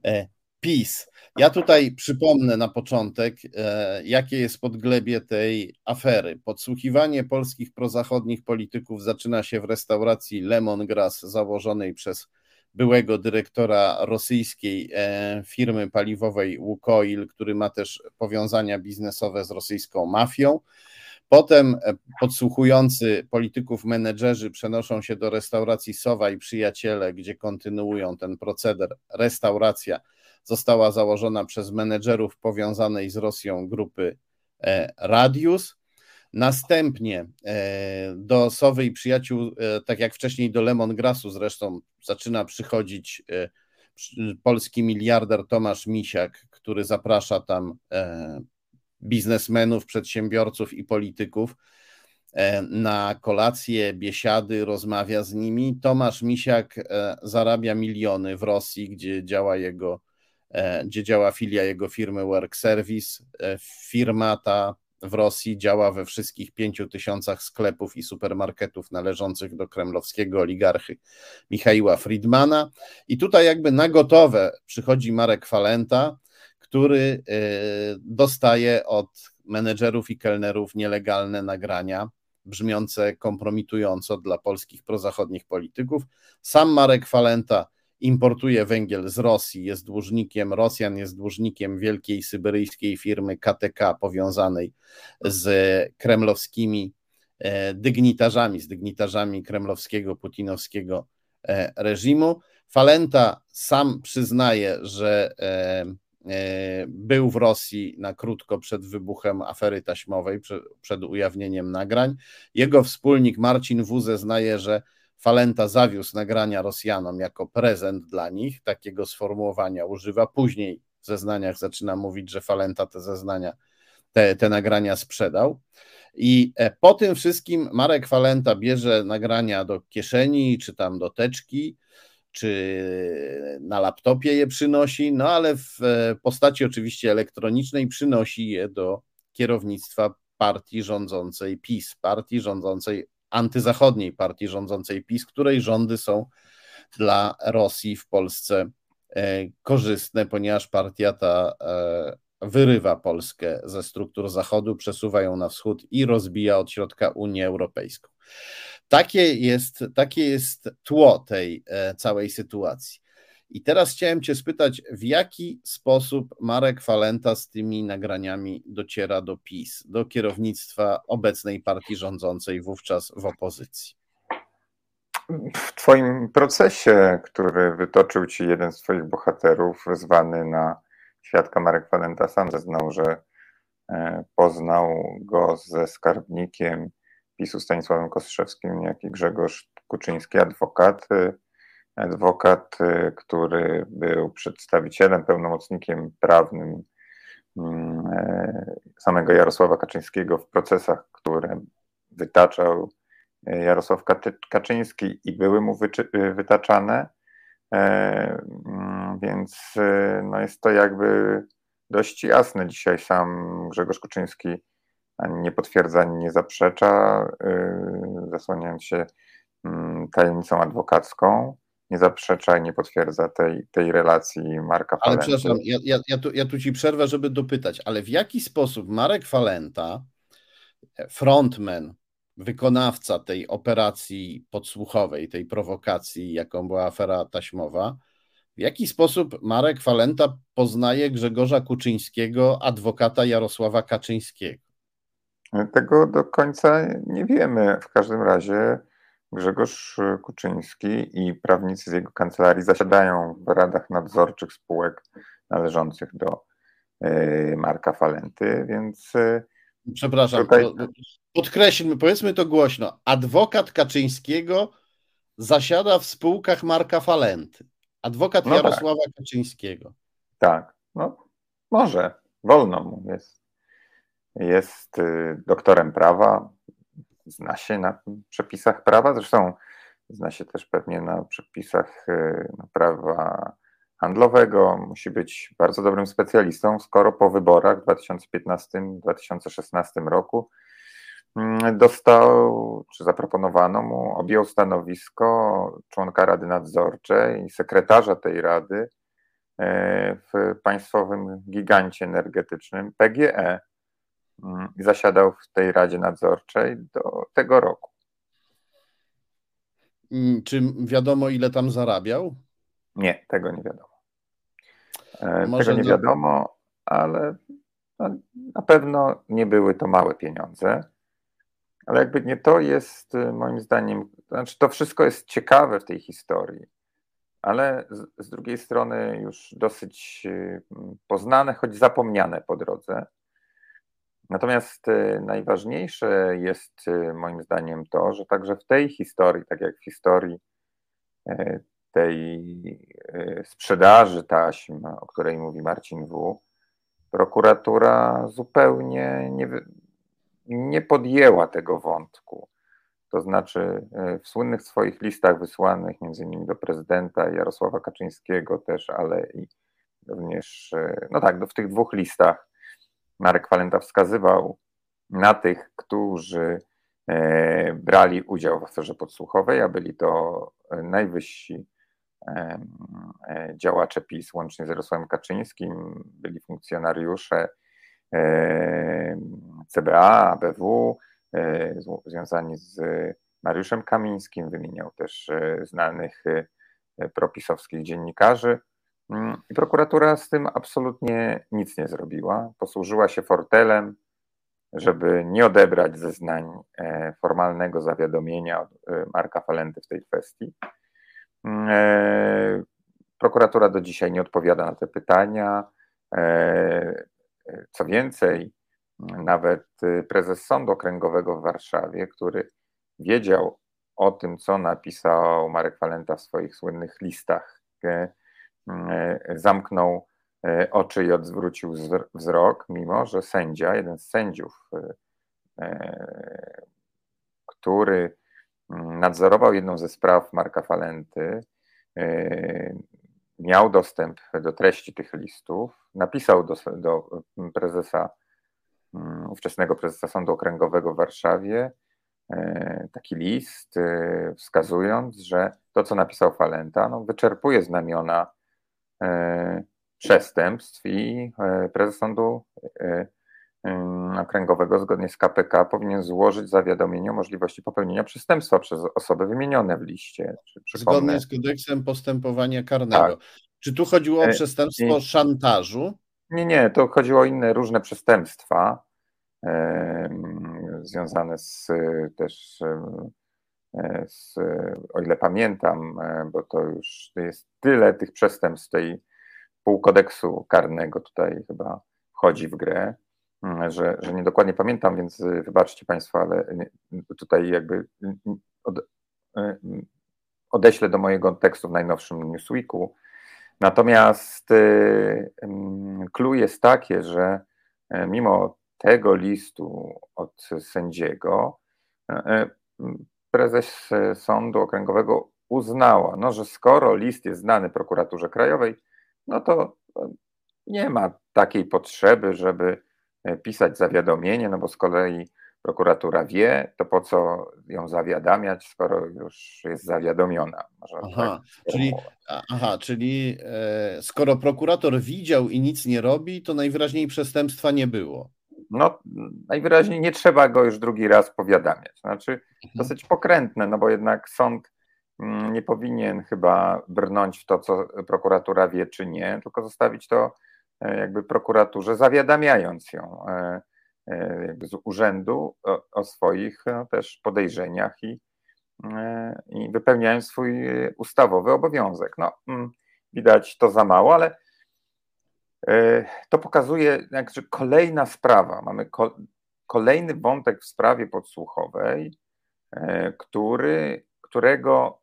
e, PiS. Ja tutaj przypomnę na początek, e, jakie jest podglebie tej afery. Podsłuchiwanie polskich prozachodnich polityków zaczyna się w restauracji Lemongrass założonej przez byłego dyrektora rosyjskiej e, firmy paliwowej Łukoil, który ma też powiązania biznesowe z rosyjską mafią. Potem e, podsłuchujący polityków menedżerzy przenoszą się do restauracji Sowa i Przyjaciele, gdzie kontynuują ten proceder. Restauracja została założona przez menedżerów powiązanej z Rosją grupy e, Radius. Następnie e, do Sowy i Przyjaciół, tak jak wcześniej do Lemongrasu zresztą, zaczyna przychodzić polski miliarder Tomasz Misiak, który zaprasza tam biznesmenów, przedsiębiorców i polityków e, na kolacje, biesiady, rozmawia z nimi. Tomasz Misiak e, zarabia miliony w Rosji, gdzie działa jego, e, gdzie działa filia jego firmy Work Service. Firma ta w Rosji działa we wszystkich pięciu tysiącach sklepów i supermarketów należących do kremlowskiego oligarchy Michaiła Friedmana. I tutaj jakby na gotowe przychodzi Marek Falenta, który e, dostaje od menedżerów i kelnerów nielegalne nagrania brzmiące kompromitująco dla polskich prozachodnich polityków. Sam Marek Falenta importuje węgiel z Rosji, jest dłużnikiem, Rosjan jest dłużnikiem wielkiej syberyjskiej firmy KTK powiązanej z kremlowskimi e, dygnitarzami, z dygnitarzami kremlowskiego, putinowskiego e, reżimu. Falenta sam przyznaje, że E, był w Rosji na krótko przed wybuchem afery taśmowej, przed ujawnieniem nagrań. Jego wspólnik Marcin W. zeznaje, że Falenta zawiózł nagrania Rosjanom jako prezent dla nich. Takiego sformułowania używa. Później w zeznaniach zaczyna mówić, że Falenta te zeznania, te, te nagrania sprzedał. I e, po tym wszystkim Marek Falenta bierze nagrania do kieszeni czy tam do teczki czy na laptopie je przynosi, no ale w e, postaci oczywiście elektronicznej przynosi je do kierownictwa partii rządzącej PiS, partii rządzącej, antyzachodniej partii rządzącej PiS, której rządy są dla Rosji w Polsce e, korzystne, ponieważ partia ta e, wyrywa Polskę ze struktur Zachodu, przesuwa ją na wschód i rozbija od środka Unię Europejską. Takie jest, takie jest tło tej e, całej sytuacji. I teraz chciałem Cię spytać, w jaki sposób Marek Falenta z tymi nagraniami dociera do PiS, do kierownictwa obecnej partii rządzącej, wówczas w opozycji? W Twoim procesie, który wytoczył Ci jeden z Twoich bohaterów, zwany na świadka Marek Falenta, sam zeznał, że e, poznał go ze skarbnikiem PiSu Stanisławem Kostrzewskim, jak i Grzegorz Kuczyński, adwokat. Adwokat, który był przedstawicielem, pełnomocnikiem prawnym mm, samego Jarosława Kaczyńskiego w procesach, które wytaczał Jarosław Kaczyński i były mu wytaczane. Mm, więc no jest to jakby dość jasne. Dzisiaj sam Grzegorz Kuczyński nie potwierdza, ani nie zaprzecza, y, zasłaniając się mm, tajemnicą adwokacką, nie zaprzecza i nie potwierdza tej, tej relacji Marka Falenty. Ale przepraszam, ja, ja, ja, tu, ja tu ci przerwę, żeby dopytać, ale w jaki sposób Marek Falenta, frontman, wykonawca tej operacji podsłuchowej, tej prowokacji, jaką była afera taśmowa, w jaki sposób Marek Falenta poznaje Grzegorza Kuczyńskiego, adwokata Jarosława Kaczyńskiego? Tego do końca nie wiemy. W każdym razie Grzegorz Kuczyński i prawnicy z jego kancelarii zasiadają w radach nadzorczych spółek należących do e, Marka Falenty, więc. E, Przepraszam, tutaj... podkreślmy, powiedzmy to głośno. Adwokat Kaczyńskiego zasiada w spółkach Marka Falenty. Adwokat no tak. Jarosława tak. Kaczyńskiego. Tak, no może, wolno mu jest jest y, doktorem prawa, zna się na przepisach prawa, zresztą zna się też pewnie na przepisach y, prawa handlowego, musi być bardzo dobrym specjalistą, skoro po wyborach w 2015-2016 roku mm, dostał, czy zaproponowano mu, objął stanowisko członka Rady Nadzorczej i sekretarza tej rady y, w państwowym gigancie energetycznym PGE. Mm, zasiadał w tej Radzie Nadzorczej do tego roku. Czy wiadomo, ile tam zarabiał? Nie, tego nie wiadomo. E, Może tego nie do... wiadomo, ale no, na pewno nie były to małe pieniądze. ale jakby nie to jest moim zdaniem, znaczy to wszystko jest ciekawe w tej historii, ale z, z drugiej strony już dosyć poznane, choć zapomniane po drodze. Natomiast najważniejsze jest moim zdaniem to, że także w tej historii, tak jak w historii tej sprzedaży taśm, o której mówi Marcin W., prokuratura zupełnie nie, nie podjęła tego wątku. To znaczy w słynnych swoich listach wysłanych między innymi do prezydenta Jarosława Kaczyńskiego też, ale i również, no tak, w tych dwóch listach Marek Walenta wskazywał na tych, którzy e, brali udział w aferze podsłuchowej, a byli to najwyżsi działacze PiS, łącznie z Jarosławem Kaczyńskim, byli funkcjonariusze CBA, ABW, e, związani z Mariuszem Kamińskim, wymieniał też e, znanych e, propisowskich dziennikarzy. Mm, I prokuratura z tym absolutnie nic nie zrobiła. Posłużyła się fortelem, żeby nie odebrać zeznań formalnego zawiadomienia od Marka Falenty w tej kwestii. Mm, prokuratura do dzisiaj nie odpowiada na te pytania. Co więcej, nawet prezes Sądu Okręgowego w Warszawie, który wiedział o tym, co napisał Marek Falenta w swoich słynnych listach, e, e, zamknął e, oczy i odwrócił wzrok, mimo że sędzia, jeden z sędziów, który nadzorował jedną ze spraw Marka Falenty, miał dostęp do treści tych listów, napisał do, do prezesa, mm, ówczesnego prezesa Sądu Okręgowego w Warszawie e, taki list, e, wskazując, że to, co napisał Falenta, no, wyczerpuje znamiona e, przestępstw i prezes Sądu Okręgowego zgodnie z KPK powinien złożyć zawiadomienie o możliwości popełnienia przestępstwa przez osoby wymienione w liście. Zgodnie z kodeksem postępowania karnego. Tak. Czy tu chodziło o e, przestępstwo e, szantażu? Nie, nie, to chodziło o inne różne przestępstwa e, związane z też, e, z, o ile pamiętam, e, bo to już jest tyle tych przestępstw tej pół kodeksu karnego tutaj chyba wchodzi w grę Mm, że, że nie dokładnie pamiętam, więc wybaczcie Państwo, ale tutaj jakby od, odeślę do mojego tekstu w najnowszym Newsweeku. Natomiast clue jest takie, że e, mimo tego listu od sędziego, e, e, prezes Sądu Okręgowego uznała, no, że skoro list jest znany prokuraturze krajowej, no to nie ma takiej potrzeby, żeby E, pisać zawiadomienie, no bo z kolei prokuratura wie, to po co ją zawiadamiać, skoro już jest zawiadomiona. aha, tak czyli, aha, czyli e, skoro prokurator widział i nic nie robi, to najwyraźniej przestępstwa nie było. No, najwyraźniej nie trzeba go już drugi raz powiadamiać. Znaczy, mhm. dosyć pokrętne, no bo jednak sąd mm, nie powinien chyba brnąć w to, co prokuratura wie czy nie, tylko zostawić to E, jakby prokuraturze, zawiadamiając ją e, e, z urzędu o, o swoich no, też podejrzeniach i, i wypełniając swój ustawowy obowiązek. No, mm, widać to za mało, ale to pokazuje, jakże kolejna sprawa. Mamy ko kolejny wątek w sprawie podsłuchowej, który, którego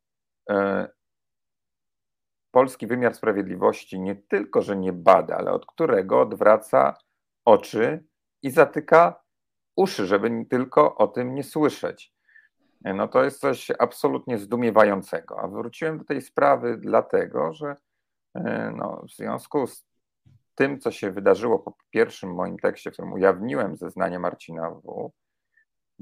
polski wymiar sprawiedliwości nie tylko, że nie bada, ale od którego odwraca oczy i zatyka uszy, żeby tylko o tym nie słyszeć. No to jest coś absolutnie zdumiewającego. A wróciłem do tej sprawy dlatego, że e, no, w związku z tym, co się wydarzyło po pierwszym moim tekście, w którym ujawniłem zeznanie Marcina W.,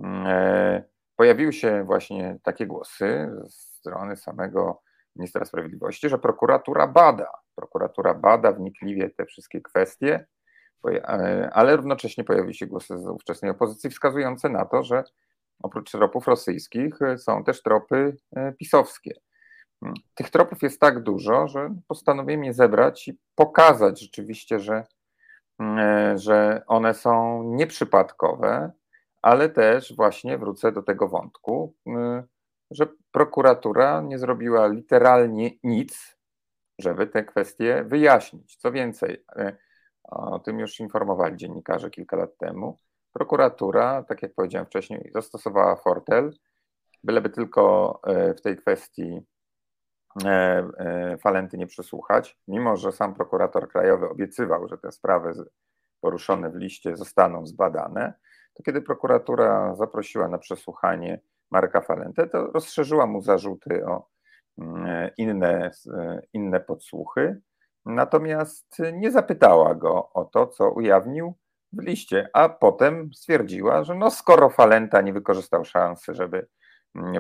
e, pojawiły się właśnie takie głosy ze strony samego ministra sprawiedliwości, że prokuratura bada. Prokuratura bada wnikliwie te wszystkie kwestie, e, ale równocześnie pojawiły się głosy z ówczesnej opozycji wskazujące na to, że oprócz tropów rosyjskich są też tropy e, pisowskie. Mm, tych tropów jest tak dużo, że postanowiłem je zebrać i pokazać rzeczywiście, że, mm, że one są nieprzypadkowe, ale też właśnie wrócę do tego wątku, że prokuratura nie zrobiła literalnie nic, żeby te kwestie wyjaśnić. Co więcej, o tym już informowali dziennikarze kilka lat temu, prokuratura, tak jak powiedziałem wcześniej, zastosowała fortel, byleby tylko w tej kwestii E, e, Falenty nie przesłuchać, mimo że sam prokurator krajowy obiecywał, że te sprawy poruszone w liście zostaną zbadane, to kiedy prokuratura zaprosiła na przesłuchanie Marka Falentę, to rozszerzyła mu zarzuty o mm, inne, inne podsłuchy, natomiast nie zapytała go o to, co ujawnił w liście, a potem stwierdziła, że no skoro Falenta nie wykorzystał szansy, żeby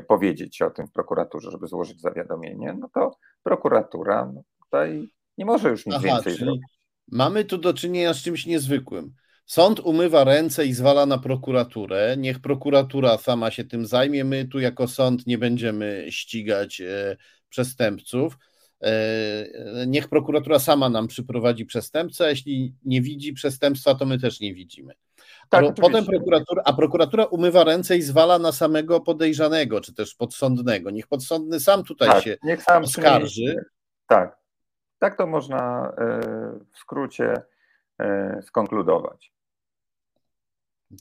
powiedzieć o tym w prokuraturze, żeby złożyć zawiadomienie, no to prokuratura no tutaj nie może już nic Aha, więcej zrobić. Mamy tu do czynienia z czymś niezwykłym. Sąd umywa ręce i zwala na prokuraturę. Niech prokuratura sama się tym zajmie. My tu jako sąd nie będziemy ścigać e, przestępców. E, niech prokuratura sama nam przyprowadzi przestępcę. Jeśli nie widzi przestępstwa, to my też nie widzimy. Tak, Potem prokuratura, a prokuratura umywa ręce i zwala na samego podejrzanego, czy też podsądnego. Niech podsądny sam tutaj tak, się niech sam oskarży. Tak, tak to można e, w skrócie e, skonkludować.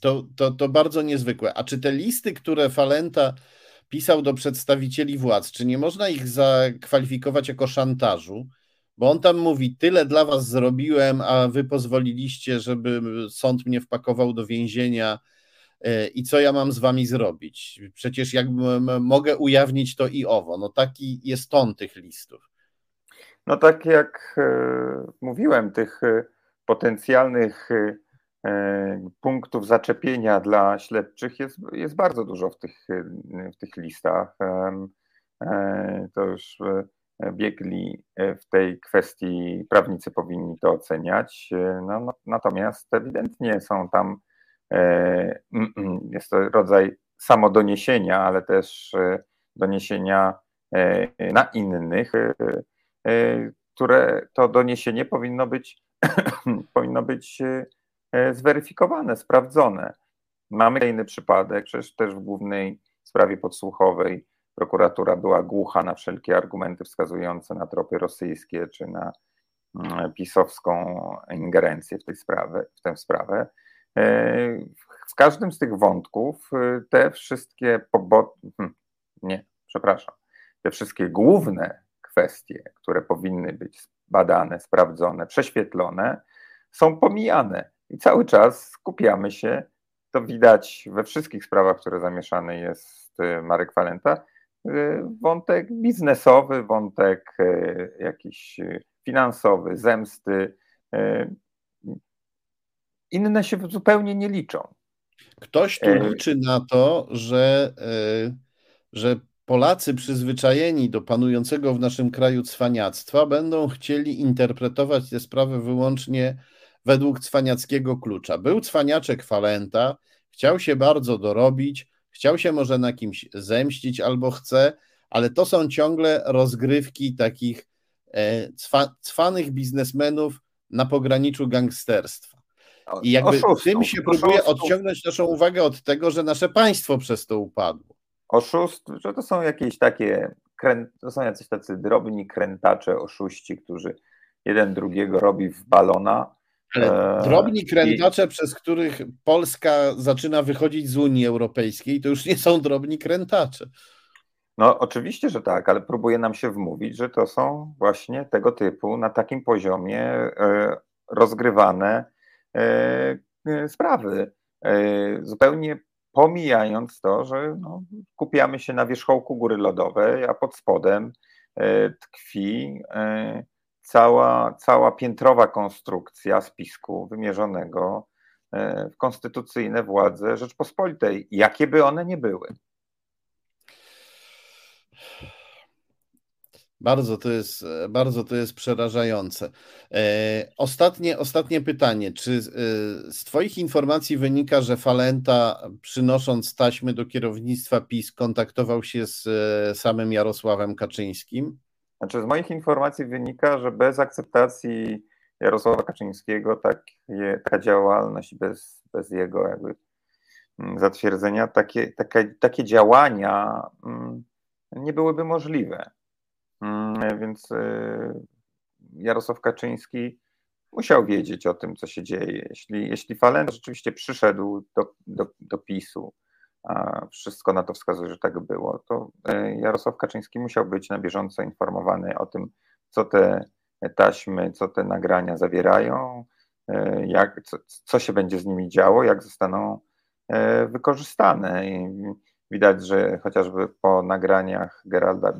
To, to, to bardzo niezwykłe. A czy te listy, które Falenta pisał do przedstawicieli władz, czy nie można ich zakwalifikować jako szantażu? Bo on tam mówi: Tyle dla was zrobiłem, a wy pozwoliliście, żeby sąd mnie wpakował do więzienia. E, I co ja mam z wami zrobić? Przecież jak mogę ujawnić to i owo. No taki jest ton tych listów. No tak jak e, mówiłem, tych e, potencjalnych punktów zaczepienia dla śledczych jest, jest bardzo dużo w tych, w tych listach. To już biegli e, w tej kwestii prawnicy powinni to oceniać. E, no, no, natomiast ewidentnie są tam, e, mm, mm, jest to rodzaj samodoniesienia, ale też doniesienia na innych, które to doniesienie powinno być, [COUGHS] powinno być zweryfikowane, sprawdzone. Mamy kolejny przypadek, przecież też w głównej sprawie podsłuchowej prokuratura była głucha na wszelkie argumenty wskazujące na tropy rosyjskie czy na mm, pisowską ingerencję w, tej sprawy, w tę sprawę. E, w każdym z tych wątków e, te wszystkie pobo- hmm, nie, przepraszam, te wszystkie główne kwestie, które powinny być badane, sprawdzone, prześwietlone, są pomijane i cały czas skupiamy się, to widać we wszystkich sprawach, które zamieszany jest e, Marek Walenta, wątek biznesowy, wątek y, jakiś y, finansowy, zemsty. Inne się zupełnie nie liczą. Ktoś tu liczy na to, że, że Polacy przyzwyczajeni do panującego w naszym kraju cwaniactwa będą chcieli interpretować tę sprawę wyłącznie według cwaniackiego klucza. Był cwaniaczek Falenta, chciał się bardzo dorobić, Chciał się może na kimś zemścić albo chce, ale to są ciągle rozgrywki takich e, cwa, cwanych biznesmenów na pograniczu gangsterstwa. I jakby Oszustów. tym się próbuje odciągnąć naszą uwagę od tego, że nasze państwo przez to upadło. Oszust, że to są jakieś takie, to są jacyś tacy drobni krętacze, oszuści, którzy jeden drugiego robi w balona ale e, drobni krętacze, I... przez których Polska zaczyna wychodzić z Unii Europejskiej, to już nie są drobni krętacze. No, oczywiście, że tak, ale próbuje nam się wmówić, że to są właśnie tego typu, na takim poziomie e, rozgrywane e, sprawy. Zupełnie pomijając to, że no, kupiamy się na wierzchołku góry lodowej, a pod spodem tkwi cała, cała piętrowa konstrukcja spisku wymierzonego e, w konstytucyjne władze Rzeczpospolitej, jakie by one nie były. Bardzo to jest, bardzo to jest przerażające. E, ostatnie, ostatnie pytanie. Czy e, z Twoich informacji wynika, że Falenta, przynosząc taśmy do kierownictwa PiS, kontaktował się z samym Jarosławem Kaczyńskim? Znaczy, z moich informacji wynika, że bez akceptacji Jarosława Kaczyńskiego tak, taka działalność, bez, bez jego jakby mm, zatwierdzenia, takie, takie, takie działania mm, nie byłyby możliwe. Więc Jarosław Kaczyński musiał wiedzieć o tym, co się dzieje. Jeśli, jeśli Falenta rzeczywiście przyszedł do, do, do PiSu, a wszystko na to wskazuje, że tak było, to e, Jarosław Kaczyński musiał być na bieżąco informowany o tym, co te taśmy, co te nagrania zawierają, e, jak, co, co się będzie z nimi działo, jak zostaną e, wykorzystane. I widać, że chociażby po nagraniach Geralda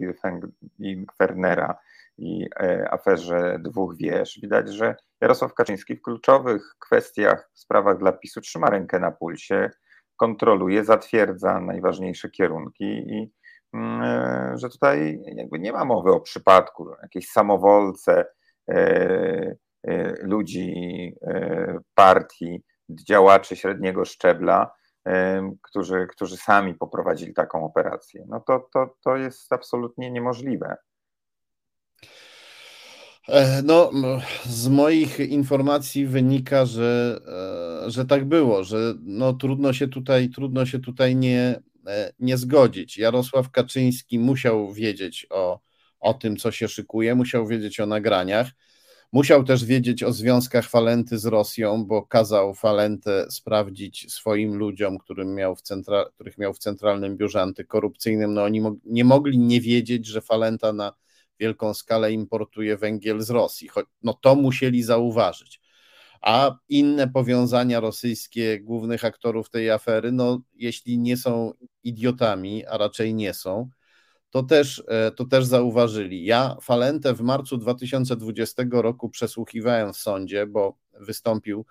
Birfengnera i aferze dwóch wież, widać, że Jarosław Kaczyński w kluczowych kwestiach, sprawach dla PiSu trzyma rękę na pulsie, kontroluje, zatwierdza najważniejsze kierunki i mm, e, że tutaj jakby nie ma mowy o przypadku, jakiejś samowolce e, e, ludzi, partii, działaczy średniego szczebla, którzy, którzy sami poprowadzili taką operację. No to, to, to jest absolutnie niemożliwe. E, no, z moich informacji wynika, że, e, że tak było, że no, trudno się tutaj, trudno się tutaj nie, e, nie zgodzić. Jarosław Kaczyński musiał wiedzieć o, o tym, co się szykuje, musiał wiedzieć o nagraniach. Musiał też wiedzieć o związkach Falenty z Rosją, bo kazał Falentę sprawdzić swoim ludziom, którym miał w centra, których miał w Centralnym Biurze Antykorupcyjnym. No oni mo nie mogli nie wiedzieć, że Falenta na wielką skalę importuje węgiel z Rosji. No to musieli zauważyć. A inne powiązania rosyjskie głównych aktorów tej afery, no jeśli nie są idiotami, a raczej nie są, to też, e, to też zauważyli. Ja Falentę w marcu 2020 roku przesłuchiwałem w sądzie, bo wystąpił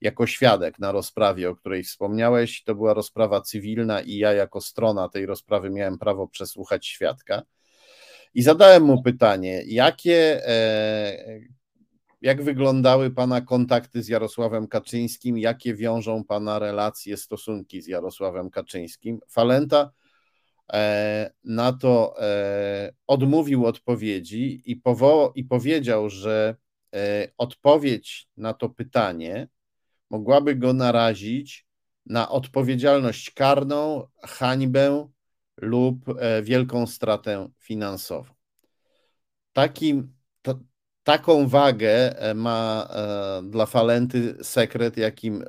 jako świadek na rozprawie, o której wspomniałeś. To była rozprawa cywilna i ja jako strona tej rozprawy miałem prawo przesłuchać świadka. I zadałem mu pytanie, jakie, e, jak wyglądały Pana kontakty z Jarosławem Kaczyńskim, jakie wiążą Pana relacje, stosunki z Jarosławem Kaczyńskim? Falenta e, na to e, odmówił odpowiedzi i, powo- i powiedział, że odpowiedź na to pytanie mogłaby go narazić na odpowiedzialność karną, hańbę lub e, wielką stratę finansową. To, taką wagę e, ma e, dla Falenty sekret, jakim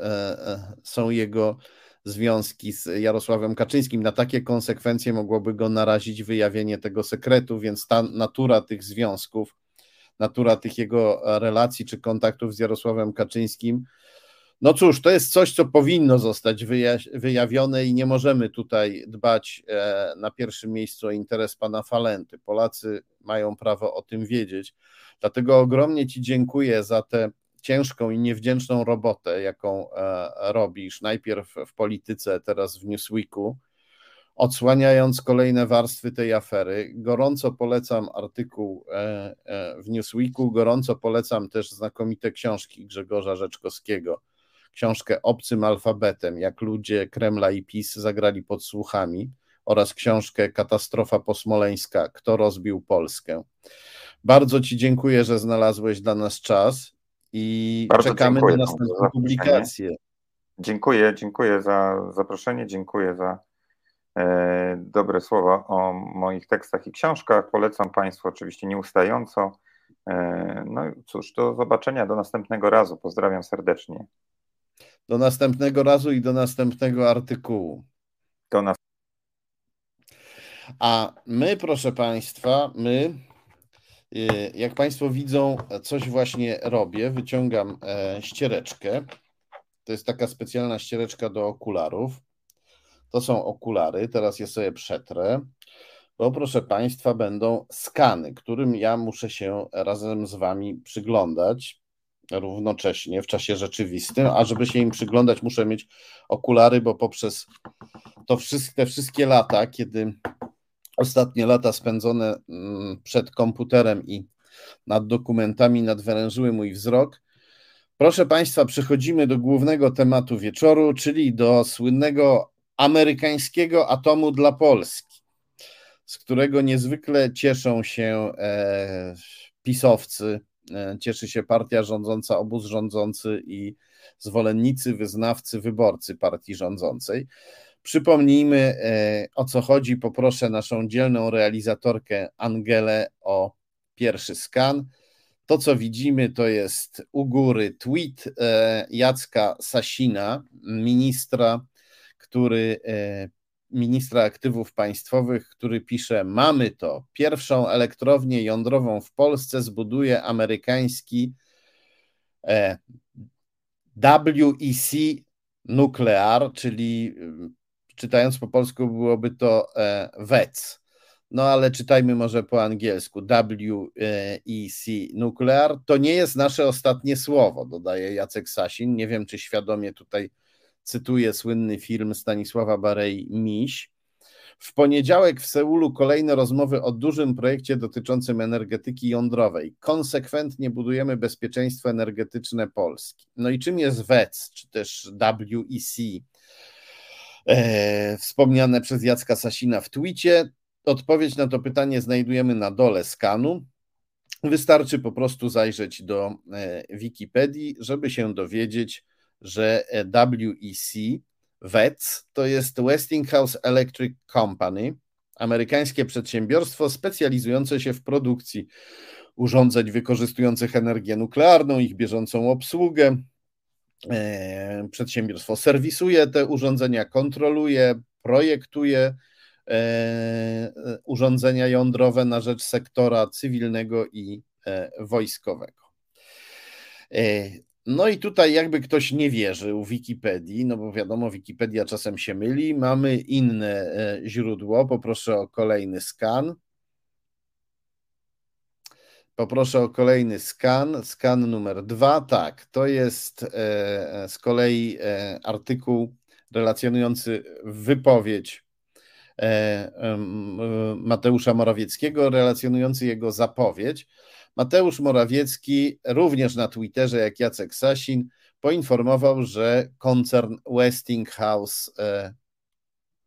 są jego związki z Jarosławem Kaczyńskim. Na takie konsekwencje mogłoby go narazić wyjawienie tego sekretu, więc ta natura tych związków, natura tych jego relacji czy kontaktów z Jarosławem Kaczyńskim no cóż, to jest coś, co powinno zostać wyjawione i nie możemy tutaj dbać e, na pierwszym miejscu o interes pana Falenty. Polacy mają prawo o tym wiedzieć. Dlatego ogromnie Ci dziękuję za tę ciężką i niewdzięczną robotę, jaką e, robisz, najpierw w polityce, teraz w Newsweeku, odsłaniając kolejne warstwy tej afery. Gorąco polecam artykuł e, w Newsweeku, gorąco polecam też znakomite książki Grzegorza Rzeczkowskiego książkę Obcym alfabetem, jak ludzie Kremla i PiS zagrali pod słuchami oraz książkę Katastrofa posmoleńska, kto rozbił Polskę. Bardzo Ci dziękuję, że znalazłeś dla nas czas i Bardzo czekamy na następną publikację. Dziękuję, dziękuję za zaproszenie, dziękuję za e, dobre słowa o moich tekstach i książkach. Polecam Państwu oczywiście nieustająco. E, no cóż, do zobaczenia, do następnego razu. Pozdrawiam serdecznie. Do następnego razu i do następnego artykułu. Do nas. A my, proszę Państwa, my, y, jak Państwo widzą, coś właśnie robię. Wyciągam e, ściereczkę. To jest taka specjalna ściereczka do okularów. To są okulary. Teraz je sobie przetrę. Bo proszę Państwa, będą skany, którym ja muszę się razem z Wami przyglądać równocześnie w czasie rzeczywistym, a żeby się im przyglądać, muszę mieć okulary, bo poprzez to wszystkie, te wszystkie lata, kiedy ostatnie lata spędzone mm, przed komputerem i nad dokumentami nadwyrężyły mój wzrok. Proszę Państwa, przechodzimy do głównego tematu wieczoru, czyli do słynnego amerykańskiego atomu dla Polski, z którego niezwykle cieszą się e, pisowcy cieszy się partia rządząca, obóz rządzący i zwolennicy, wyznawcy, wyborcy partii rządzącej. Przypomnijmy o co chodzi. Poproszę naszą dzielną realizatorkę Angelę o pierwszy skan. To, co widzimy, to jest u góry tweet e, Jacka Sasina, ministra, który e, ministra aktywów państwowych, który pisze: Mamy to. Pierwszą elektrownię jądrową w Polsce zbuduje amerykański e, WEC Nuclear, czyli czytając po polsku byłoby to WEC no ale czytajmy może po angielsku, WEC Nuclear, to nie jest nasze ostatnie słowo, dodaje Jacek Sasin. Nie wiem, czy świadomie tutaj cytuję słynny film Stanisława Barei Miś. W poniedziałek w Seulu kolejne rozmowy o dużym projekcie dotyczącym energetyki jądrowej. Konsekwentnie budujemy bezpieczeństwo energetyczne Polski. No i czym jest WEC, czy też WEC? E, wspomniane przez Jacka Sasina w twicie. Odpowiedź na to pytanie znajdujemy na dole skanu. Wystarczy po prostu zajrzeć do e, Wikipedii, żeby się dowiedzieć, że WEC, WEC to jest Westinghouse Electric Company, amerykańskie przedsiębiorstwo specjalizujące się w produkcji urządzeń wykorzystujących energię nuklearną, ich bieżącą obsługę. E, przedsiębiorstwo serwisuje te urządzenia, kontroluje, projektuje, E, urządzenia jądrowe na rzecz sektora cywilnego i e, wojskowego. E, no i tutaj jakby ktoś nie wierzył Wikipedii, no bo wiadomo, Wikipedia czasem się myli, mamy inne źródło, poproszę o kolejny skan. Poproszę o kolejny skan, skan numer dwa, tak, to jest z kolei artykuł relacjonujący wypowiedź E, e, Mateusza Morawieckiego, relacjonujący jego zapowiedź. Mateusz Morawiecki, również na Twitterze, jak Jacek Sasin, poinformował, że koncern Westinghouse e,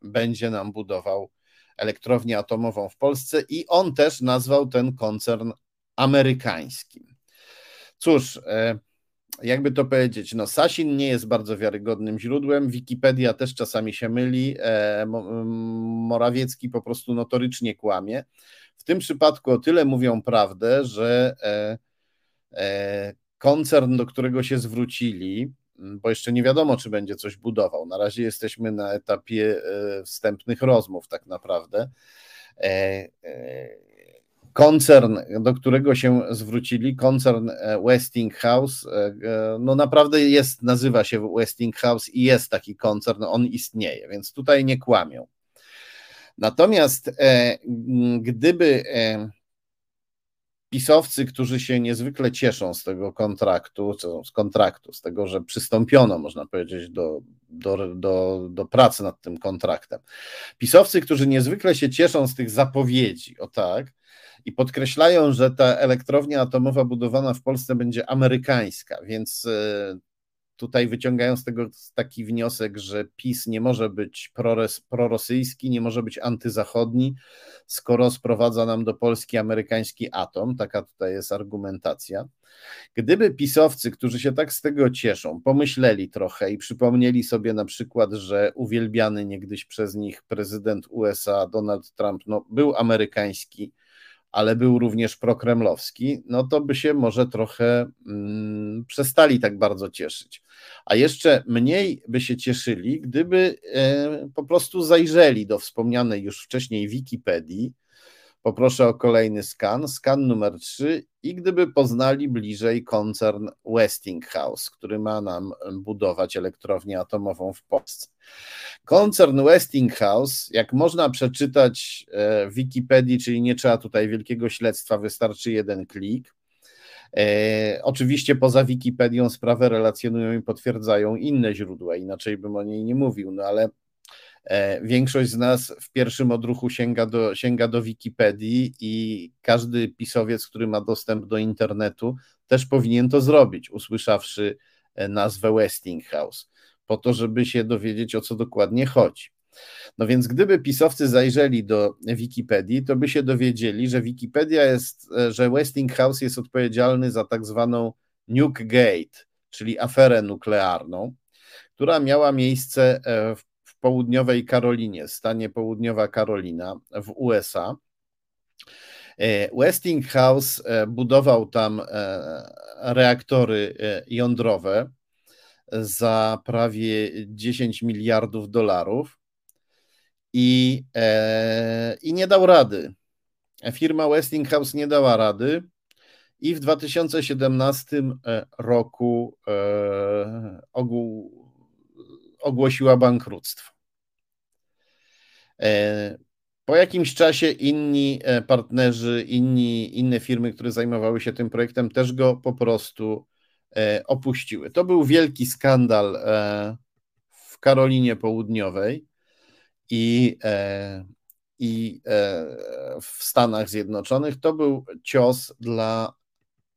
będzie nam budował elektrownię atomową w Polsce i on też nazwał ten koncern amerykańskim. Cóż, jakby to powiedzieć, no Sasin nie jest bardzo wiarygodnym źródłem, Wikipedia też czasami się myli, e, Morawiecki po prostu notorycznie kłamie. W tym przypadku o tyle mówią prawdę, że e, e, koncern, do którego się zwrócili, bo jeszcze nie wiadomo, czy będzie coś budował. Na razie jesteśmy na etapie wstępnych rozmów, tak naprawdę koncern, do którego się zwrócili, koncern e, Westinghouse, e, e, no naprawdę jest, nazywa się Westinghouse i jest taki koncern, on istnieje, więc tutaj nie kłamią. Natomiast gdyby pisowcy, którzy się niezwykle cieszą z tego kontraktu, z kontraktu, z tego, że przystąpiono, można powiedzieć, do, do, do, do pracy nad tym kontraktem. Pisowcy, którzy niezwykle się cieszą z tych zapowiedzi, o tak, i podkreślają, że ta elektrownia atomowa budowana w Polsce będzie amerykańska, więc e, tutaj wyciągają z tego taki wniosek, że PiS nie może być prorosyjski, nie może być antyzachodni, skoro sprowadza nam do Polski amerykański atom. Taka tutaj jest argumentacja. Gdyby pisowcy, którzy się tak z tego cieszą, pomyśleli trochę i przypomnieli sobie na przykład, że uwielbiany niegdyś przez nich prezydent USA Donald Trump no, był amerykański, ale był również prokremlowski, no to by się może trochę mm, przestali tak bardzo cieszyć. A jeszcze mniej by się cieszyli, gdyby e, po prostu zajrzeli do wspomnianej już wcześniej Wikipedii, Poproszę o kolejny skan, skan numer 3 i gdyby poznali bliżej koncern Westinghouse, który ma nam budować elektrownię atomową w Polsce. Koncern Westinghouse, jak można przeczytać e, w Wikipedii, czyli nie trzeba tutaj wielkiego śledztwa, wystarczy jeden klik. E, oczywiście poza Wikipedią sprawę relacjonują i potwierdzają inne źródła, inaczej bym o niej nie mówił, no ale większość z nas w pierwszym odruchu sięga do, sięga do Wikipedii i każdy pisowiec, który ma dostęp do internetu, też powinien to zrobić, usłyszawszy e, nazwę Westinghouse, po to, żeby się dowiedzieć, o co dokładnie chodzi. No więc gdyby pisowcy zajrzeli do Wikipedii, to by się dowiedzieli, że Wikipedia jest, że Westinghouse jest odpowiedzialny za tak zwaną Nuke Gate, czyli aferę nuklearną, która miała miejsce e, w południowej Karolinie, stanie południowa Karolina w USA. E, Westinghouse e, budował tam reaktory jądrowe za prawie 10 miliardów dolarów i, i nie dał rady. Firma Westinghouse nie dała rady i w 2017 e, roku e, ogłosiła bankructwo. E, po jakimś czasie inni partnerzy, inni, inne firmy, które zajmowały się tym projektem, też go po prostu opuściły. To był wielki skandal w Karolinie Południowej i, i w Stanach Zjednoczonych. To był cios dla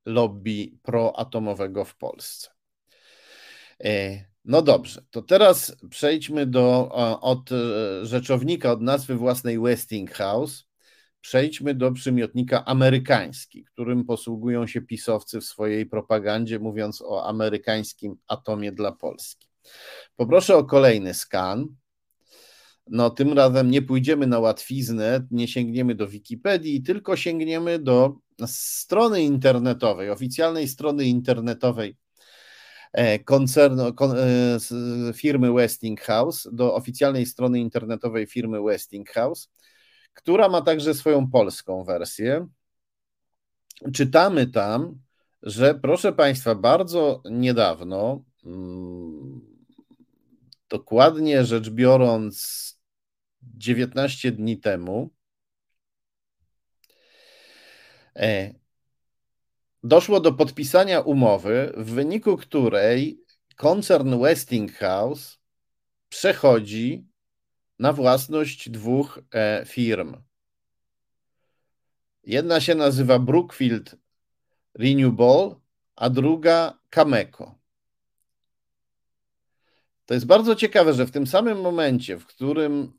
lobby proatomowego w Polsce. No dobrze, to teraz przejdźmy do, od e, rzeczownika, od nazwy własnej Westinghouse, przejdźmy do przymiotnika amerykański, którym posługują się pisowcy w swojej propagandzie, mówiąc o amerykańskim atomie dla Polski. Poproszę o kolejny skan. No, tym razem nie pójdziemy na łatwiznę, nie sięgniemy do Wikipedii, tylko sięgniemy do strony internetowej, oficjalnej strony internetowej koncernu, e, firmy Westinghouse, do oficjalnej strony internetowej firmy Westinghouse, która ma także swoją polską wersję. Czytamy tam, że proszę Państwa, bardzo niedawno, mm, dokładnie rzecz biorąc, 19 dni temu, E, doszło do podpisania umowy, w wyniku której koncern Westinghouse przechodzi na własność dwóch e, firm. Jedna się nazywa Brookfield Renewable, a druga Cameco. To jest bardzo ciekawe, że w tym samym momencie, w którym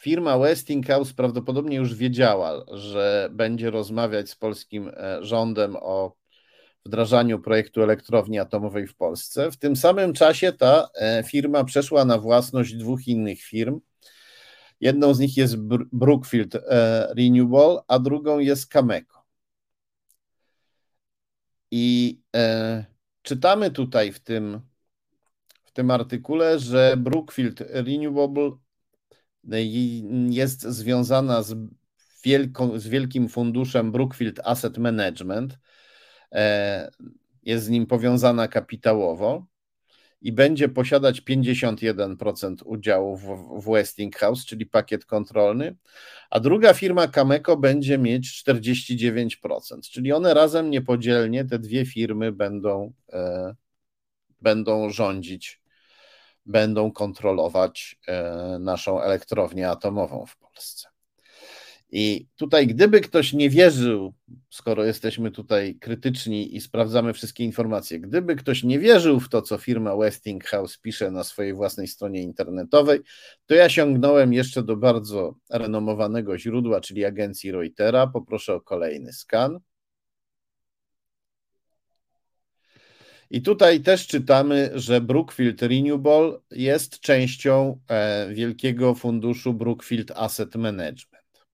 Firma Westinghouse prawdopodobnie już wiedziała, że będzie rozmawiać z polskim e, rządem o wdrażaniu projektu elektrowni atomowej w Polsce. W tym samym czasie ta e, firma przeszła na własność dwóch innych firm. Jedną z nich jest Brookfield e, Renewable, a drugą jest Cameco. I czytamy tutaj w tym, w tym artykule, że Brookfield Renewable jest związana z, wielką, z wielkim funduszem Brookfield Asset Management. E, jest z nim powiązana kapitałowo i będzie posiadać 51% udziałów w Westinghouse, czyli pakiet kontrolny, a druga firma Cameco będzie mieć 49%, czyli one razem niepodzielnie, te dwie firmy będą, e, będą rządzić będą kontrolować e, naszą elektrownię atomową w Polsce. I tutaj, gdyby ktoś nie wierzył, skoro jesteśmy tutaj krytyczni i sprawdzamy wszystkie informacje, gdyby ktoś nie wierzył w to, co firma Westinghouse pisze na swojej własnej stronie internetowej, to ja sięgnąłem jeszcze do bardzo renomowanego źródła, czyli agencji Reutera. Poproszę o kolejny skan. I tutaj też czytamy, że Brookfield Renewable jest częścią e, wielkiego funduszu Brookfield Asset Management.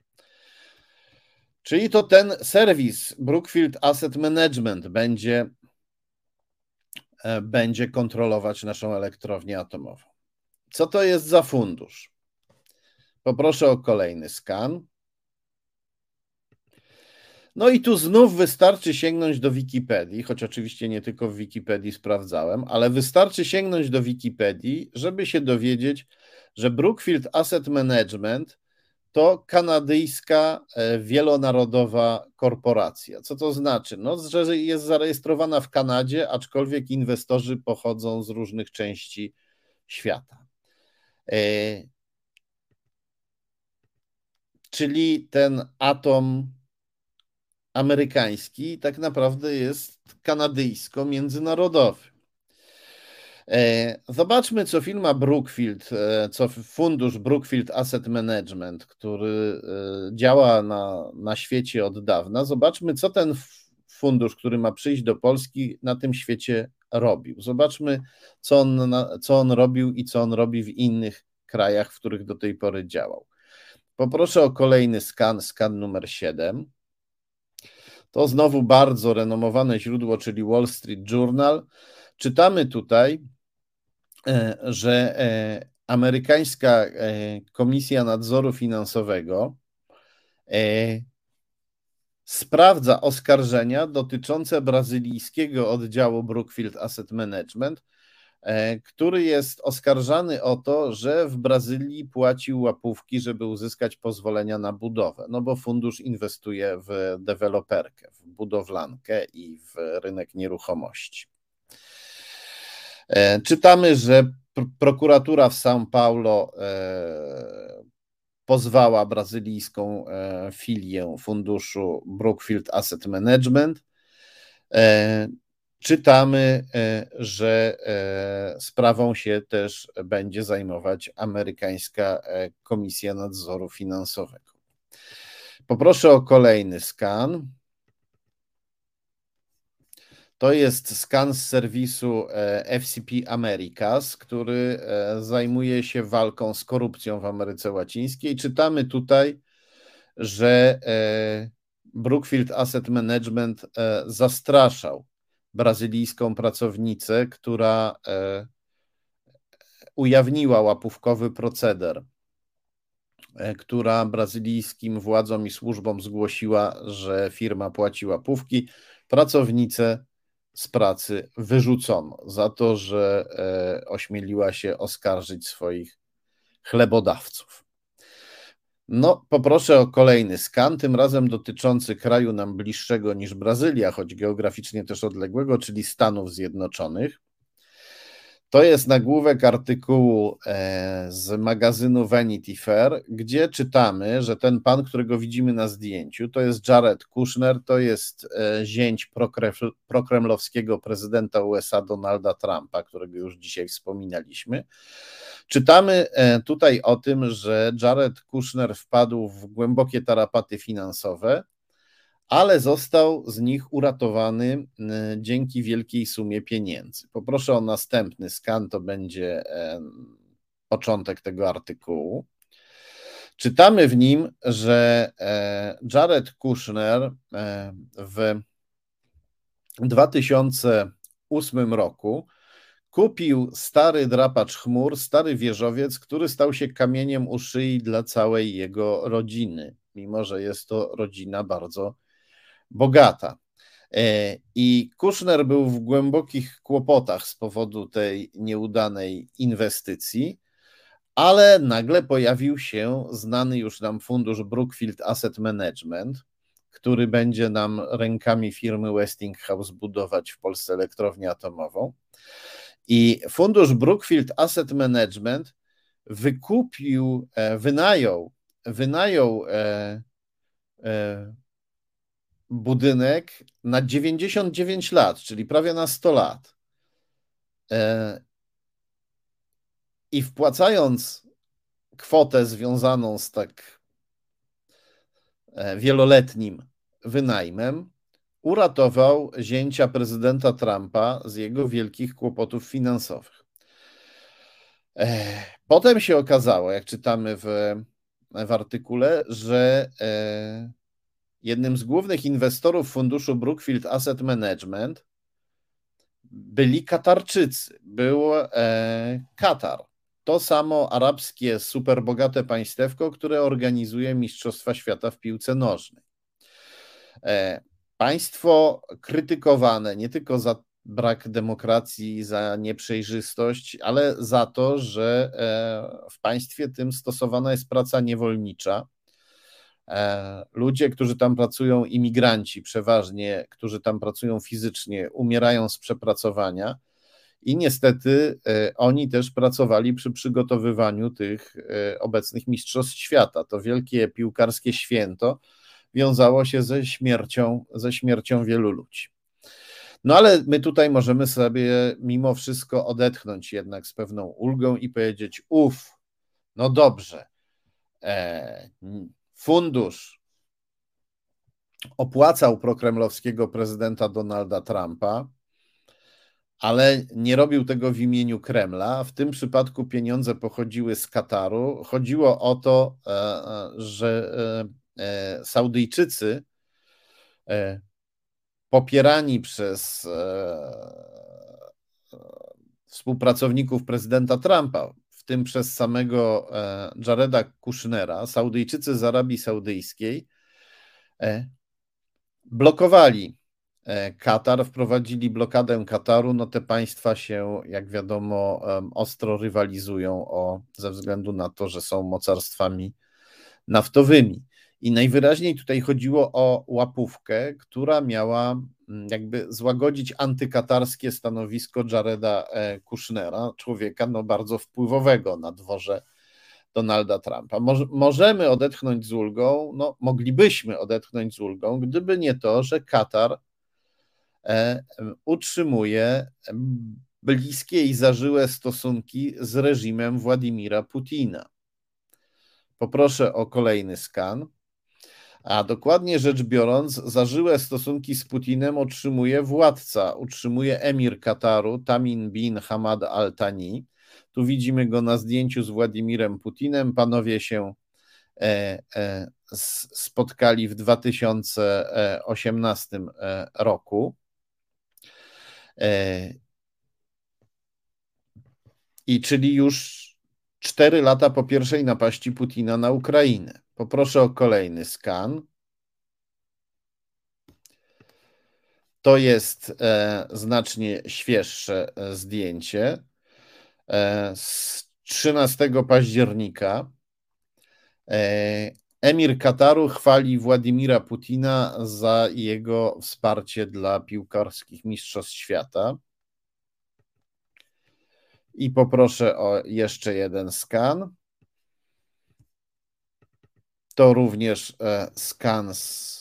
Czyli to ten serwis Brookfield Asset Management będzie, e, będzie kontrolować naszą elektrownię atomową. Co to jest za fundusz? Poproszę o kolejny skan. No i tu znów wystarczy sięgnąć do Wikipedii, choć oczywiście nie tylko w Wikipedii sprawdzałem, ale wystarczy sięgnąć do Wikipedii, żeby się dowiedzieć, że Brookfield Asset Management to kanadyjska e, wielonarodowa korporacja. Co to znaczy? No, że jest zarejestrowana w Kanadzie, aczkolwiek inwestorzy pochodzą z różnych części świata. E, czyli ten atom amerykański tak naprawdę jest kanadyjsko-międzynarodowy. E, zobaczmy, co firma Brookfield, e, co fundusz Brookfield Asset Management, który e, działa na, na świecie od dawna. Zobaczmy, co ten fundusz, który ma przyjść do Polski, na tym świecie robił. Zobaczmy, co on, co on robił i co on robi w innych krajach, w których do tej pory działał. Poproszę o kolejny skan, skan numer 7. To znowu bardzo renomowane źródło, czyli Wall Street Journal. Czytamy tutaj, e, że e, amerykańska e, Komisja Nadzoru Finansowego sprawdza oskarżenia dotyczące brazylijskiego oddziału Brookfield Asset Management, który jest oskarżany o to, że w Brazylii płacił łapówki, żeby uzyskać pozwolenia na budowę. No bo fundusz inwestuje w deweloperkę, w budowlankę i w rynek nieruchomości. E, czytamy, że prokuratura w São Paulo e, pozwała brazylijską e, filię funduszu Brookfield Asset Management. Czytamy, że sprawą się też będzie zajmować amerykańska Komisja Nadzoru Finansowego. Poproszę o kolejny skan. To jest skan z serwisu e, FCP Americas, który e, zajmuje się walką z korupcją w Ameryce Łacińskiej. Czytamy tutaj, że e, Brookfield Asset Management zastraszał brazylijską pracownicę, która ujawniła łapówkowy proceder, która brazylijskim władzom i służbom zgłosiła, że firma płaci łapówki. Pracownice z pracy wyrzucono za to, że e, ośmieliła się oskarżyć swoich chlebodawców. No, poproszę o kolejny skan, tym razem dotyczący kraju nam bliższego niż Brazylia, choć geograficznie też odległego, czyli Stanów Zjednoczonych. To jest nagłówek artykułu e, z magazynu Vanity Fair, gdzie czytamy, że ten pan, którego widzimy na zdjęciu, to jest Jared Kushner, to jest e, zięć prokremlowskiego prezydenta USA Donalda Trumpa, którego już dzisiaj wspominaliśmy. Czytamy e, tutaj o tym, że Jared Kushner wpadł w głębokie tarapaty finansowe ale został z nich uratowany dzięki wielkiej sumie pieniędzy. Poproszę o następny skan, to będzie początek tego artykułu. Czytamy w nim, że e, Jared Kushner e, w 2008 roku kupił stary drapacz chmur, stary wieżowiec, który stał się kamieniem u szyi dla całej jego rodziny, mimo że jest to rodzina bardzo bogata. E, I Kushner był w głębokich kłopotach z powodu tej nieudanej inwestycji, ale nagle pojawił się znany już nam fundusz Brookfield Asset Management, który będzie nam rękami firmy Westinghouse budować w Polsce elektrownię atomową. I fundusz Brookfield Asset Management wykupił, e, wynajął, wynajął e, budynek na 99 lat, czyli prawie na 100 lat. E, I wpłacając kwotę związaną z tak e, wieloletnim wynajmem, uratował zięcia prezydenta Trumpa z jego wielkich kłopotów finansowych. E, potem się okazało, jak czytamy w, w artykule, że jednym z głównych inwestorów funduszu Brookfield Asset Management byli Katarczycy, był e, Katar. To samo arabskie superbogate państewko, które organizuje Mistrzostwa Świata w piłce nożnej. E, państwo krytykowane nie tylko za brak demokracji, za nieprzejrzystość, ale za to, że e, w państwie tym stosowana jest praca niewolnicza ludzie, którzy tam pracują, imigranci przeważnie, którzy tam pracują fizycznie, umierają z przepracowania. I niestety e, oni też pracowali przy przygotowywaniu tych e, obecnych Mistrzostw Świata. To wielkie piłkarskie święto wiązało się ze śmiercią, ze śmiercią wielu ludzi. No ale my tutaj możemy sobie mimo wszystko odetchnąć jednak z pewną ulgą i powiedzieć: Uf, no dobrze, e, fundusz opłacał prokremlowskiego prezydenta Donalda Trumpa, ale nie robił tego w imieniu Kremla. W tym przypadku pieniądze pochodziły z Kataru. Chodziło o to, e, e, że Saudyjczycy popierani przez współpracowników prezydenta Trumpa, tym przez samego Jareda Kushnera, Saudyjczycy z Arabii Saudyjskiej, blokowali e, Katar, wprowadzili blokadę Kataru. No te państwa się, jak wiadomo, ostro rywalizują o, ze względu na to, że są mocarstwami naftowymi. I najwyraźniej tutaj chodziło o łapówkę, która miała jakby złagodzić antykatarskie stanowisko Jareda e, Kushnera, człowieka no bardzo wpływowego na dworze Donalda Trumpa. możemy odetchnąć z ulgą, no moglibyśmy odetchnąć z ulgą, gdyby nie to, że Katar e, utrzymuje bliskie i zażyłe stosunki z reżimem Władimira Putina. Poproszę o kolejny skan. A dokładnie rzecz biorąc, zażyłe stosunki z Putinem utrzymuje władca, utrzymuje emir Kataru Tamin bin Hamad al-Thani, tu widzimy go na zdjęciu z Władimirem Putinem. Panowie się e, e, spotkali w 2018 e, roku. I czyli już cztery lata po pierwszej napaści Putina na Ukrainę. Poproszę o kolejny skan. To jest znacznie świeższe zdjęcie. E, z 13 października e, emir Kataru chwali Władimira Putina za jego wsparcie dla piłkarskich mistrzostw świata. I poproszę o jeszcze jeden skan. To również e, skan z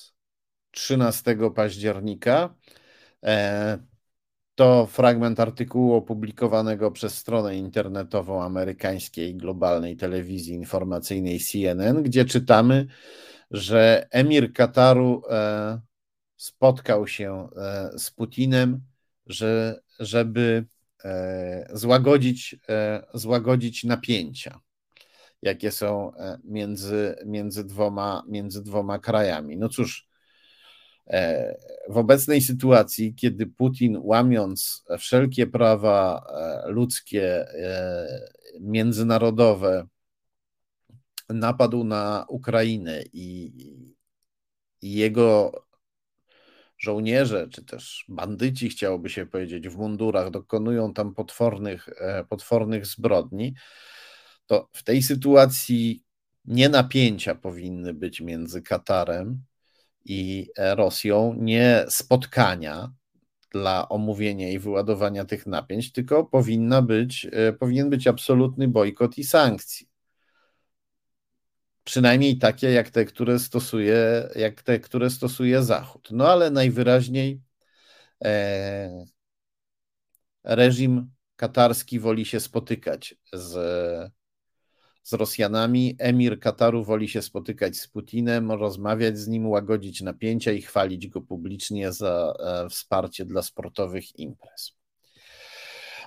13 października. To fragment artykułu opublikowanego przez stronę internetową amerykańskiej globalnej telewizji informacyjnej CNN, gdzie czytamy, że emir Kataru e, spotkał się e, z Putinem, że, żeby e, złagodzić, złagodzić napięcia, jakie są między, między, dwoma, między dwoma krajami. No cóż, E, w obecnej sytuacji, kiedy Putin, łamiąc wszelkie prawa e, ludzkie, e, międzynarodowe, napadł na Ukrainę i, i jego żołnierze, czy też bandyci, chciałoby się powiedzieć, w mundurach dokonują tam potwornych, potwornych zbrodni, to w tej sytuacji nie napięcia powinny być między Katarem i Rosją nie spotkania dla omówienia i wyładowania tych napięć, tylko powinna być, e, powinien być absolutny bojkot i sankcje. Przynajmniej takie jak te, które stosuje, jak te, które stosuje Zachód. No ale najwyraźniej e, reżim katarski woli się spotykać z z Rosjanami. Emir Kataru woli się spotykać z Putinem, rozmawiać z nim, łagodzić napięcia i chwalić go publicznie za e, wsparcie dla sportowych imprez.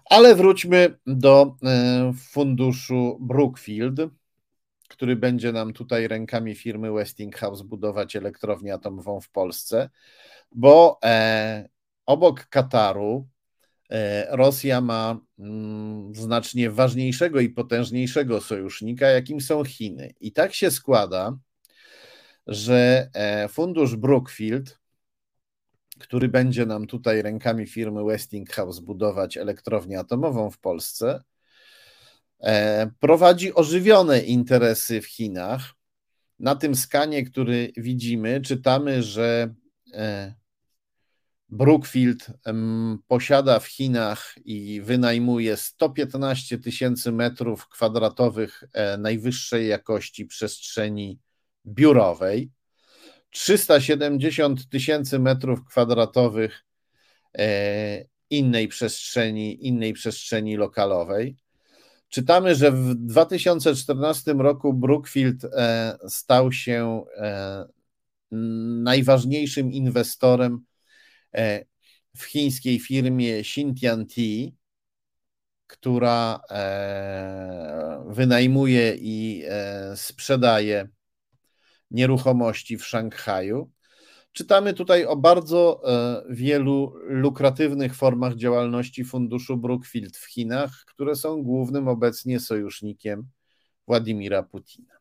Ale wróćmy do e, funduszu Brookfield, który będzie nam tutaj rękami firmy Westinghouse budować elektrownię atomową w Polsce, bo e, obok Kataru E, Rosja ma mm, znacznie ważniejszego i potężniejszego sojusznika, jakim są Chiny. I tak się składa, że e, fundusz Brookfield, który będzie nam tutaj rękami firmy Westinghouse budować elektrownię atomową w Polsce, prowadzi ożywione interesy w Chinach. Na tym skanie, który widzimy, czytamy, że Brookfield posiada w Chinach i wynajmuje 115 tysięcy metrów kwadratowych e, najwyższej jakości przestrzeni biurowej, 370 tysięcy metrów kwadratowych innej przestrzeni, innej przestrzeni lokalowej. Czytamy, że w 2014 roku Brookfield stał się najważniejszym inwestorem w chińskiej firmie Xintian Tea, która e, wynajmuje i e, sprzedaje nieruchomości w Szanghaju. Czytamy tutaj o bardzo e, wielu lukratywnych formach działalności funduszu Brookfield w Chinach, które są głównym obecnie sojusznikiem Władimira Putina.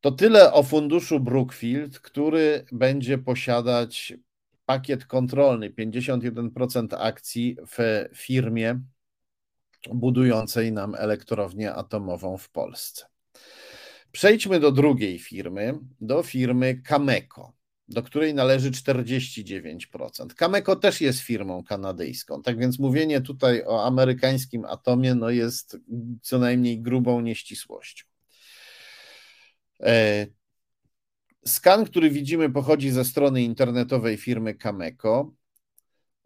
To tyle o funduszu Brookfield, który będzie posiadać pakiet kontrolny 51% akcji w firmie budującej nam elektrownię atomową w Polsce. Przejdźmy do drugiej firmy, do firmy Cameco, do której należy 49%. Cameco też jest firmą kanadyjską, tak więc mówienie tutaj o amerykańskim atomie no jest co najmniej grubą nieścisłością. E, Skan, który widzimy, pochodzi ze strony internetowej firmy Cameco.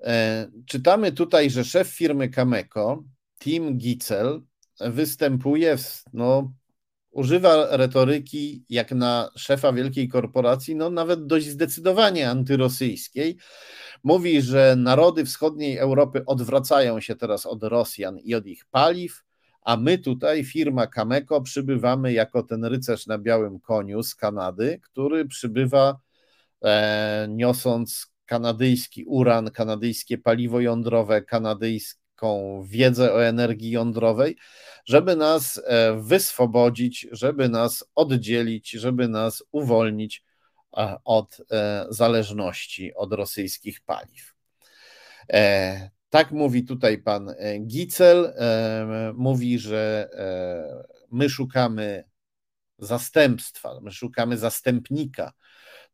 E, czytamy tutaj, że szef firmy Cameco, Tim Gitzel, występuje, w, no, używa retoryki jak na szefa wielkiej korporacji, no nawet dość zdecydowanie antyrosyjskiej. Mówi, że narody wschodniej Europy odwracają się teraz od Rosjan i od ich paliw, a my tutaj, firma Cameco, przybywamy jako ten rycerz na białym koniu z Kanady, który przybywa e, niosąc kanadyjski uran, kanadyjskie paliwo jądrowe, kanadyjską wiedzę o energii jądrowej, żeby nas e, wyswobodzić, żeby nas oddzielić, żeby nas uwolnić e, od e, zależności od rosyjskich paliw. Tak mówi tutaj pan Gicel. Mówi, że my szukamy zastępstwa, my szukamy zastępnika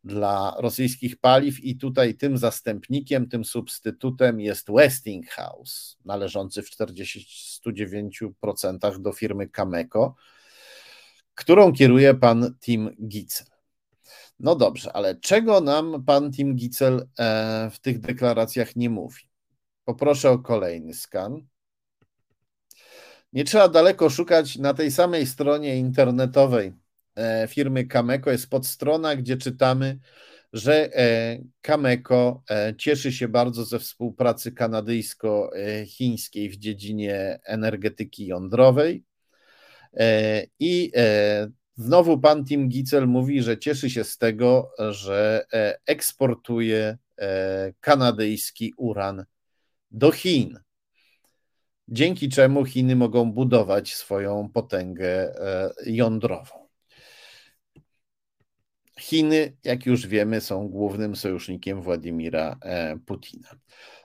dla rosyjskich paliw i tutaj tym zastępnikiem, tym substytutem jest Westinghouse, należący w 49% do firmy Cameco, którą kieruje pan Tim Gitzel. No dobrze, ale czego nam pan Tim Gitzel w tych deklaracjach nie mówi? Poproszę o kolejny skan. Nie trzeba daleko szukać. Na tej samej stronie internetowej e, firmy Cameco jest podstrona, gdzie czytamy, że Cameco e, cieszy się bardzo ze współpracy kanadyjsko-chińskiej w dziedzinie energetyki jądrowej. E, I znowu pan Tim Gitzel mówi, że cieszy się z tego, że eksportuje kanadyjski uran do Chin, dzięki czemu Chiny mogą budować swoją potęgę e, jądrową. Chiny, jak już wiemy, są głównym sojusznikiem Władimira e, Putina.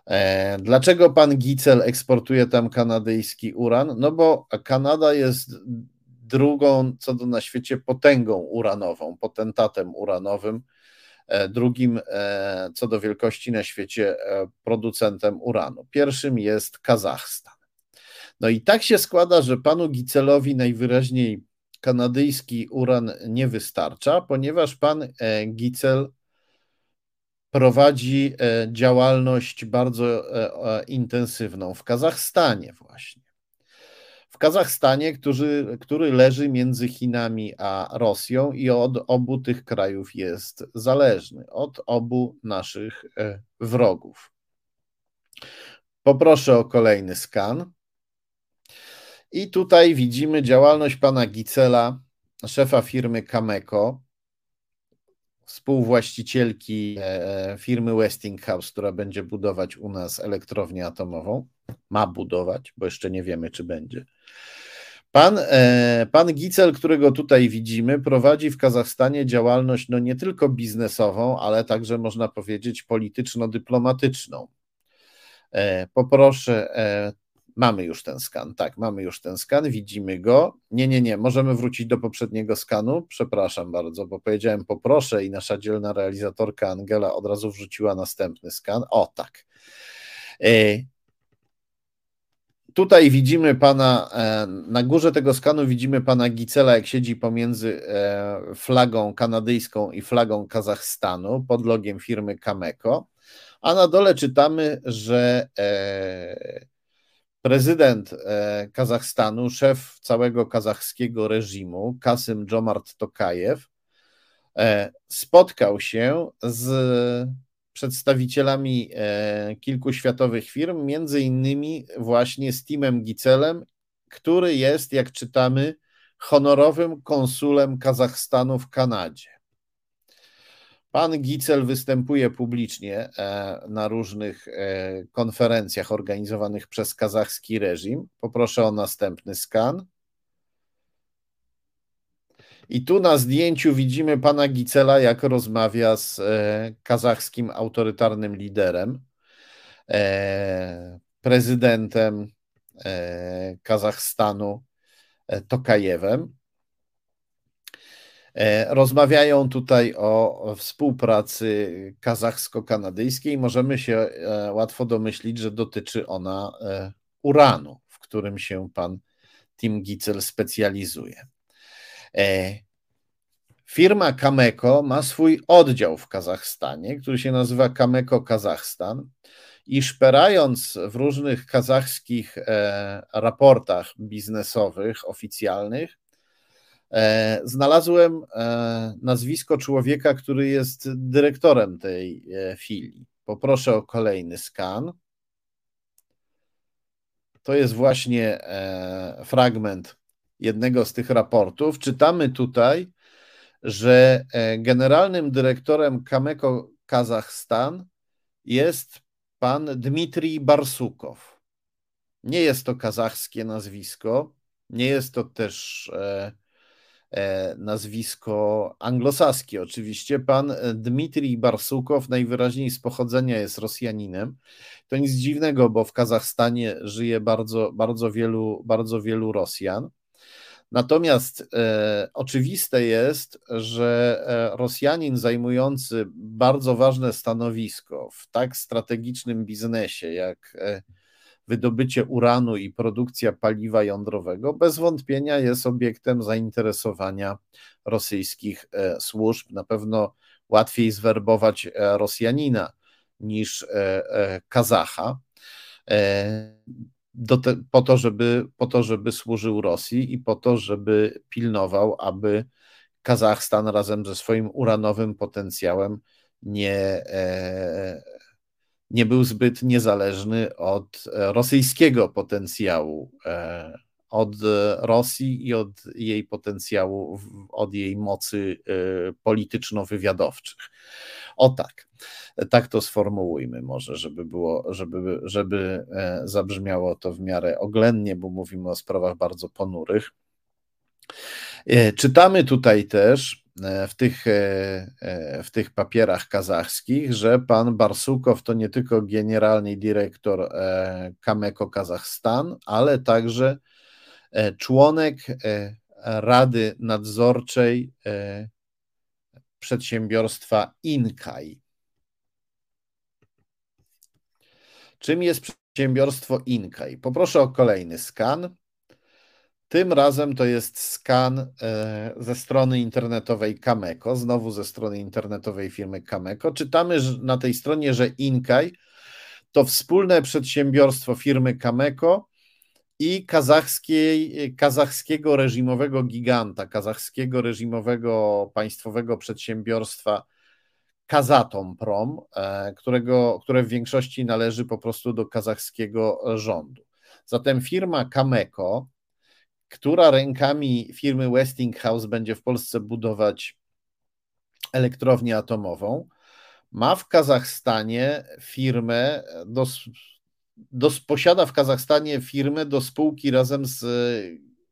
E, dlaczego pan Gicel eksportuje tam kanadyjski uran? No bo Kanada jest drugą co do na świecie potęgą uranową, potentatem uranowym E, drugim co do wielkości na świecie producentem uranu. Pierwszym jest Kazachstan. No i tak się składa, że panu Gicelowi najwyraźniej kanadyjski uran nie wystarcza, ponieważ pan Gicel prowadzi działalność bardzo intensywną w Kazachstanie właśnie w Kazachstanie, który, który leży między Chinami a Rosją i od obu tych krajów jest zależny, od obu naszych e, wrogów. Poproszę o kolejny skan. I tutaj widzimy działalność pana Gicela, szefa firmy Cameco, współwłaścicielki e, firmy Westinghouse, która będzie budować u nas elektrownię atomową. Ma budować, bo jeszcze nie wiemy, czy będzie. Pan, e, pan Gicel, którego tutaj widzimy, prowadzi w Kazachstanie działalność no nie tylko biznesową, ale także można powiedzieć polityczno-dyplomatyczną. E, poproszę, e, mamy już ten skan, tak, mamy już ten skan, widzimy go. Nie, nie, nie, możemy wrócić do poprzedniego skanu. Przepraszam bardzo, bo powiedziałem poproszę i nasza dzielna realizatorka Angela od razu wrzuciła następny skan. O, tak. Tutaj widzimy pana, e, na górze tego skanu widzimy pana Gicela, jak siedzi pomiędzy e, flagą kanadyjską i flagą Kazachstanu pod logiem firmy Cameco. A na dole czytamy, że e, prezydent e, Kazachstanu, szef całego kazachskiego reżimu, Kasym Jomart Tokajew, e, spotkał się z przedstawicielami kilku światowych firm, między innymi właśnie z Timem Gicelem, który jest, jak czytamy, honorowym konsulem Kazachstanu w Kanadzie. Pan Gicel występuje publicznie e, na różnych e, konferencjach organizowanych przez kazachski reżim. Poproszę o następny skan. I tu na zdjęciu widzimy pana Gicela, jak rozmawia z e, kazachskim autorytarnym liderem, prezydentem Kazachstanu Tokajewem. E, rozmawiają tutaj o współpracy kazachsko-kanadyjskiej. Możemy się e, łatwo domyślić, że dotyczy ona e, uranu, w którym się pan Tim Gitzel specjalizuje. Firma Kameko ma swój oddział w Kazachstanie, który się nazywa Kameko Kazachstan. I szperając w różnych kazachskich raportach biznesowych, oficjalnych, znalazłem e, nazwisko człowieka, który jest dyrektorem tej e, filii. Poproszę o kolejny skan. To jest właśnie fragment jednego z tych raportów. Czytamy tutaj, że generalnym dyrektorem Kameko Kazachstan jest pan Dmitrij Barsukow. Nie jest to kazachskie nazwisko, nie jest to też E, nazwisko anglosaskie. Oczywiście pan e, Dmitrij Barsukow najwyraźniej z pochodzenia jest Rosjaninem. To nic dziwnego, bo w Kazachstanie żyje bardzo, bardzo, wielu, bardzo wielu Rosjan. Natomiast e, oczywiste jest, że e, Rosjanin zajmujący bardzo ważne stanowisko w tak strategicznym biznesie jak e, wydobycie uranu i produkcja paliwa jądrowego bez wątpienia jest obiektem zainteresowania rosyjskich e, służb. Na pewno łatwiej zwerbować e, Rosjanina niż e, Kazacha. Te, po, to, żeby, po to, żeby służył Rosji i po to, żeby pilnował, aby Kazachstan razem ze swoim uranowym potencjałem nie, nie był zbyt niezależny od e, rosyjskiego potencjału, e, od Rosji i od jej potencjału, od jej mocy e, polityczno-wywiadowczych. O tak, tak to sformułujmy może, żeby było, żeby, żeby zabrzmiało to w miarę oględnie, bo mówimy o sprawach bardzo ponurych. Czytamy tutaj też, E, w tych, e, e, w tych papierach kazachskich, że pan Barsukow to nie tylko generalny dyrektor Kameko Kazachstan, ale także członek Rady Nadzorczej przedsiębiorstwa Inkaj. Czym jest przedsiębiorstwo Inkaj? Poproszę o kolejny skan. Tym razem to jest skan e, ze strony internetowej Kameko, znowu ze strony internetowej firmy Kameko. Czytamy na tej stronie, że Inkaj to wspólne przedsiębiorstwo firmy Kameko i kazachskiej, kazachskiego reżimowego giganta, kazachskiego reżimowego państwowego przedsiębiorstwa Kazatomprom, e, którego, które w większości należy po prostu do kazachskiego rządu. Zatem firma Kameko która rękami firmy Westinghouse będzie w Polsce budować elektrownię atomową, ma w Kazachstanie firmę, do, do, posiada w Kazachstanie firmę do spółki razem z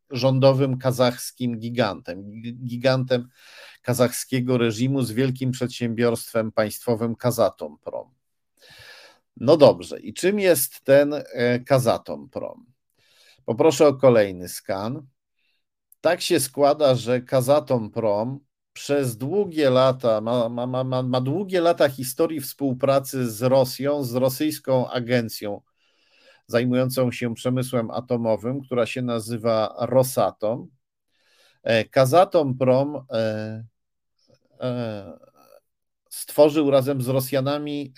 rządowym kazachskim gigantem, gigantem kazachskiego reżimu z wielkim przedsiębiorstwem państwowym Kazatomprom. No dobrze, i czym jest ten e, Kazatomprom? Poproszę o kolejny skan. Tak się składa, że Kazatom Prom przez długie lata, ma, ma, ma, ma długie lata historii współpracy z Rosją, z rosyjską agencją zajmującą się przemysłem atomowym, która się nazywa Rosatom. E, Kazatom Prom e, e, stworzył razem z Rosjanami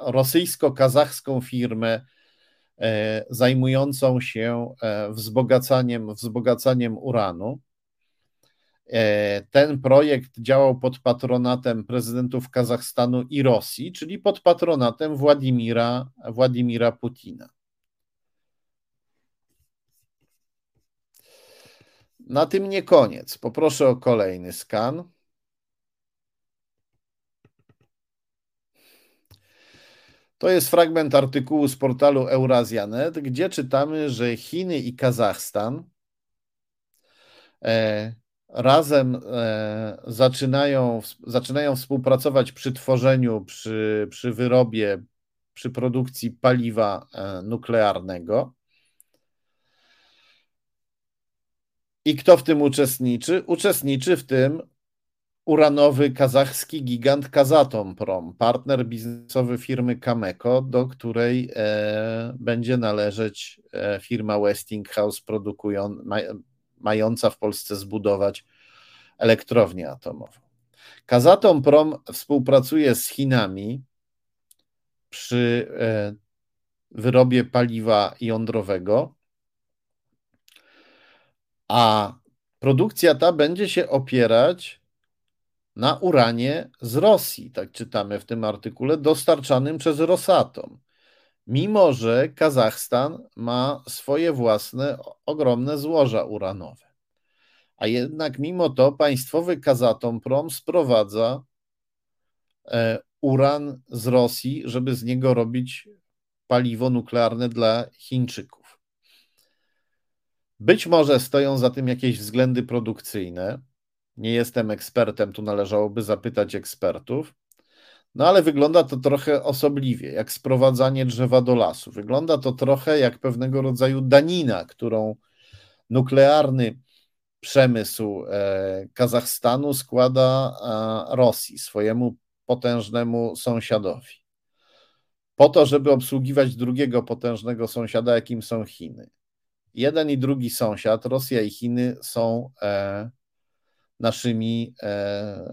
rosyjsko-kazachską firmę zajmującą się wzbogacaniem, wzbogacaniem uranu. Ten projekt działał pod patronatem prezydentów Kazachstanu i Rosji, czyli pod patronatem Władimira, Władimira Putina. Na tym nie koniec. Poproszę o kolejny skan. To jest fragment artykułu z portalu Eurasianet, gdzie czytamy, że Chiny i Kazachstan e, razem e, zaczynają, zaczynają współpracować przy tworzeniu, przy, przy wyrobie, przy produkcji paliwa e, nuklearnego. I kto w tym uczestniczy? Uczestniczy w tym uranowy kazachski gigant Kazatomprom, partner biznesowy firmy Cameco, do której e, będzie należeć e, firma Westinghouse produkująca, ma, mająca w Polsce zbudować elektrownię atomową. Kazatomprom współpracuje z Chinami przy e, wyrobie paliwa jądrowego a produkcja ta będzie się opierać na uranie z Rosji, tak czytamy w tym artykule, dostarczanym przez Rosatom. Mimo, że Kazachstan ma swoje własne ogromne złoża uranowe. A jednak mimo to państwowy Kazatomprom sprowadza e, uran z Rosji, żeby z niego robić paliwo nuklearne dla Chińczyków. Być może stoją za tym jakieś względy produkcyjne. Nie jestem ekspertem, tu należałoby zapytać ekspertów. No ale wygląda to trochę osobliwie, jak sprowadzanie drzewa do lasu. Wygląda to trochę jak pewnego rodzaju danina, którą nuklearny przemysł e, Kazachstanu składa Rosji, swojemu potężnemu sąsiadowi. Po to, żeby obsługiwać drugiego potężnego sąsiada, jakim są Chiny jeden i drugi sąsiad, Rosja i Chiny, są e, naszymi e,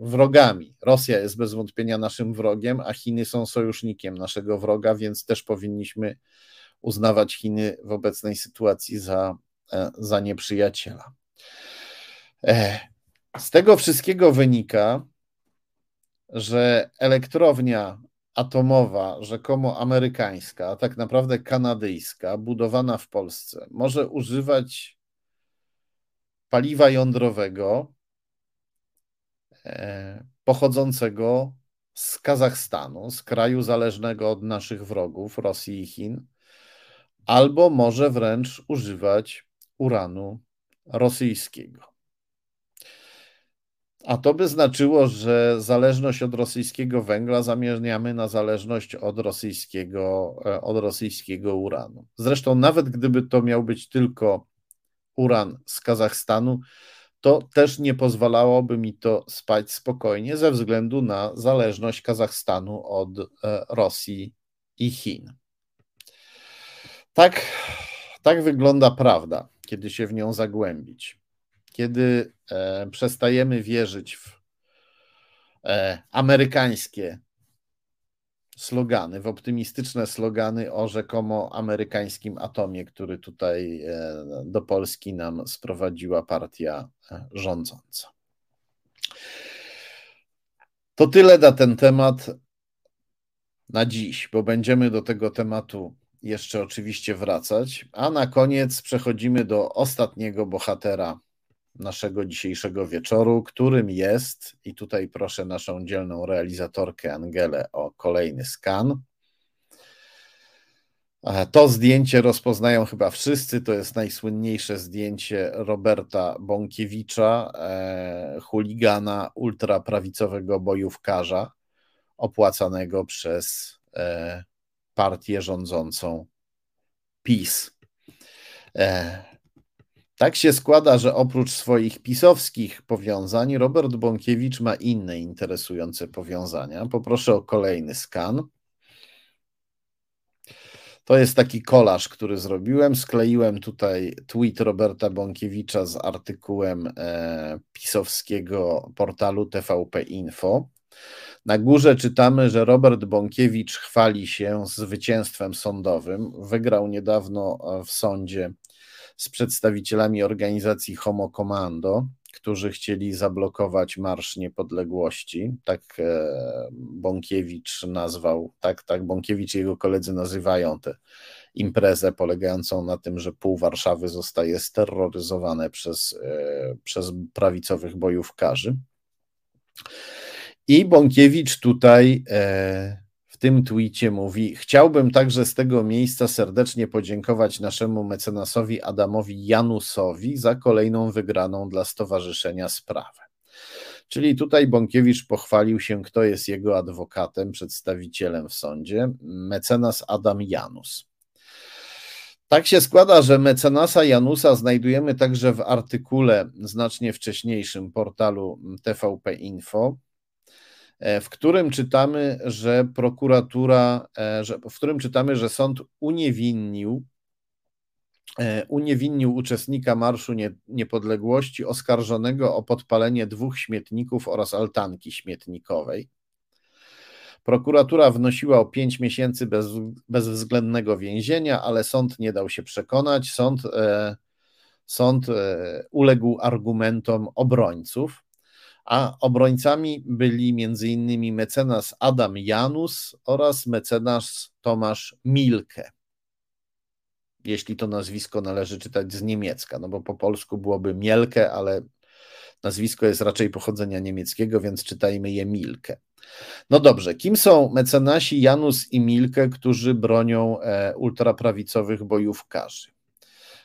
wrogami. Rosja jest bez wątpienia naszym wrogiem, a Chiny są sojusznikiem naszego wroga, więc też powinniśmy uznawać Chiny w obecnej sytuacji za, e, za nieprzyjaciela. E, z tego wszystkiego wynika, że elektrownia atomowa, rzekomo amerykańska, a tak naprawdę kanadyjska, budowana w Polsce, może używać paliwa jądrowego e, pochodzącego z Kazachstanu, z kraju zależnego od naszych wrogów, Rosji i Chin, albo może wręcz używać uranu rosyjskiego. A to by znaczyło, że zależność od rosyjskiego węgla zamieniamy na zależność od rosyjskiego, e, od rosyjskiego uranu. Zresztą, nawet gdyby to miał być tylko uran z Kazachstanu, to też nie pozwalałoby mi to spać spokojnie ze względu na zależność Kazachstanu od e, Rosji i Chin. Tak, tak wygląda prawda, kiedy się w nią zagłębić kiedy e, przestajemy wierzyć w e, amerykańskie slogany, w optymistyczne slogany o rzekomo amerykańskim atomie, który tutaj e, do Polski nam sprowadziła partia rządząca. To tyle na ten temat na dziś, bo będziemy do tego tematu jeszcze oczywiście wracać. A na koniec przechodzimy do ostatniego bohatera naszego dzisiejszego wieczoru, którym jest, i tutaj proszę naszą dzielną realizatorkę Angelę o kolejny skan. To zdjęcie rozpoznają chyba wszyscy. To jest najsłynniejsze zdjęcie Roberta Bąkiewicza, e, chuligana ultraprawicowego bojówkarza, opłacanego przez e, partię rządzącą PiS. E, tak się składa, że oprócz swoich pisowskich powiązań, Robert Bąkiewicz ma inne interesujące powiązania. Poproszę o kolejny skan. To jest taki kolaż, który zrobiłem. Skleiłem tutaj tweet Roberta Bąkiewicza z artykułem e, pisowskiego portalu TVP Info. Na górze czytamy, że Robert Bąkiewicz chwali się zwycięstwem sądowym. Wygrał niedawno w sądzie z przedstawicielami organizacji Homo Commando, którzy chcieli zablokować Marsz Niepodległości. Tak e, Bąkiewicz nazwał, tak, tak Bąkiewicz i jego koledzy nazywają tę imprezę polegającą na tym, że pół Warszawy zostaje steroryzowane przez, e, przez prawicowych bojówkarzy. I Bąkiewicz tutaj e, tym twicie mówi: Chciałbym także z tego miejsca serdecznie podziękować naszemu mecenasowi Adamowi Janusowi za kolejną wygraną dla Stowarzyszenia Sprawę. Czyli tutaj Bąkiewicz pochwalił się, kto jest jego adwokatem, przedstawicielem w sądzie, mecenas Adam Janus. Tak się składa, że mecenasa Janusa znajdujemy także w artykule znacznie wcześniejszym portalu TVP Info, w którym czytamy, że prokuratura, e, że, w którym czytamy, że sąd uniewinnił e, uniewinnił uczestnika Marszu Niepodległości oskarżonego o podpalenie dwóch śmietników oraz altanki śmietnikowej. Prokuratura wnosiła o pięć miesięcy bez, bezwzględnego więzienia, ale sąd nie dał się przekonać. Sąd, e, sąd e, uległ argumentom obrońców a obrońcami byli m.in. mecenas Adam Janus oraz mecenas Tomasz Milke. Jeśli to nazwisko należy czytać z niemiecka, no bo po polsku byłoby Mielke, ale nazwisko jest raczej pochodzenia niemieckiego, więc czytajmy je Milke. No dobrze, kim są mecenasi Janus i Milke, którzy bronią e, ultraprawicowych bojówkarzy?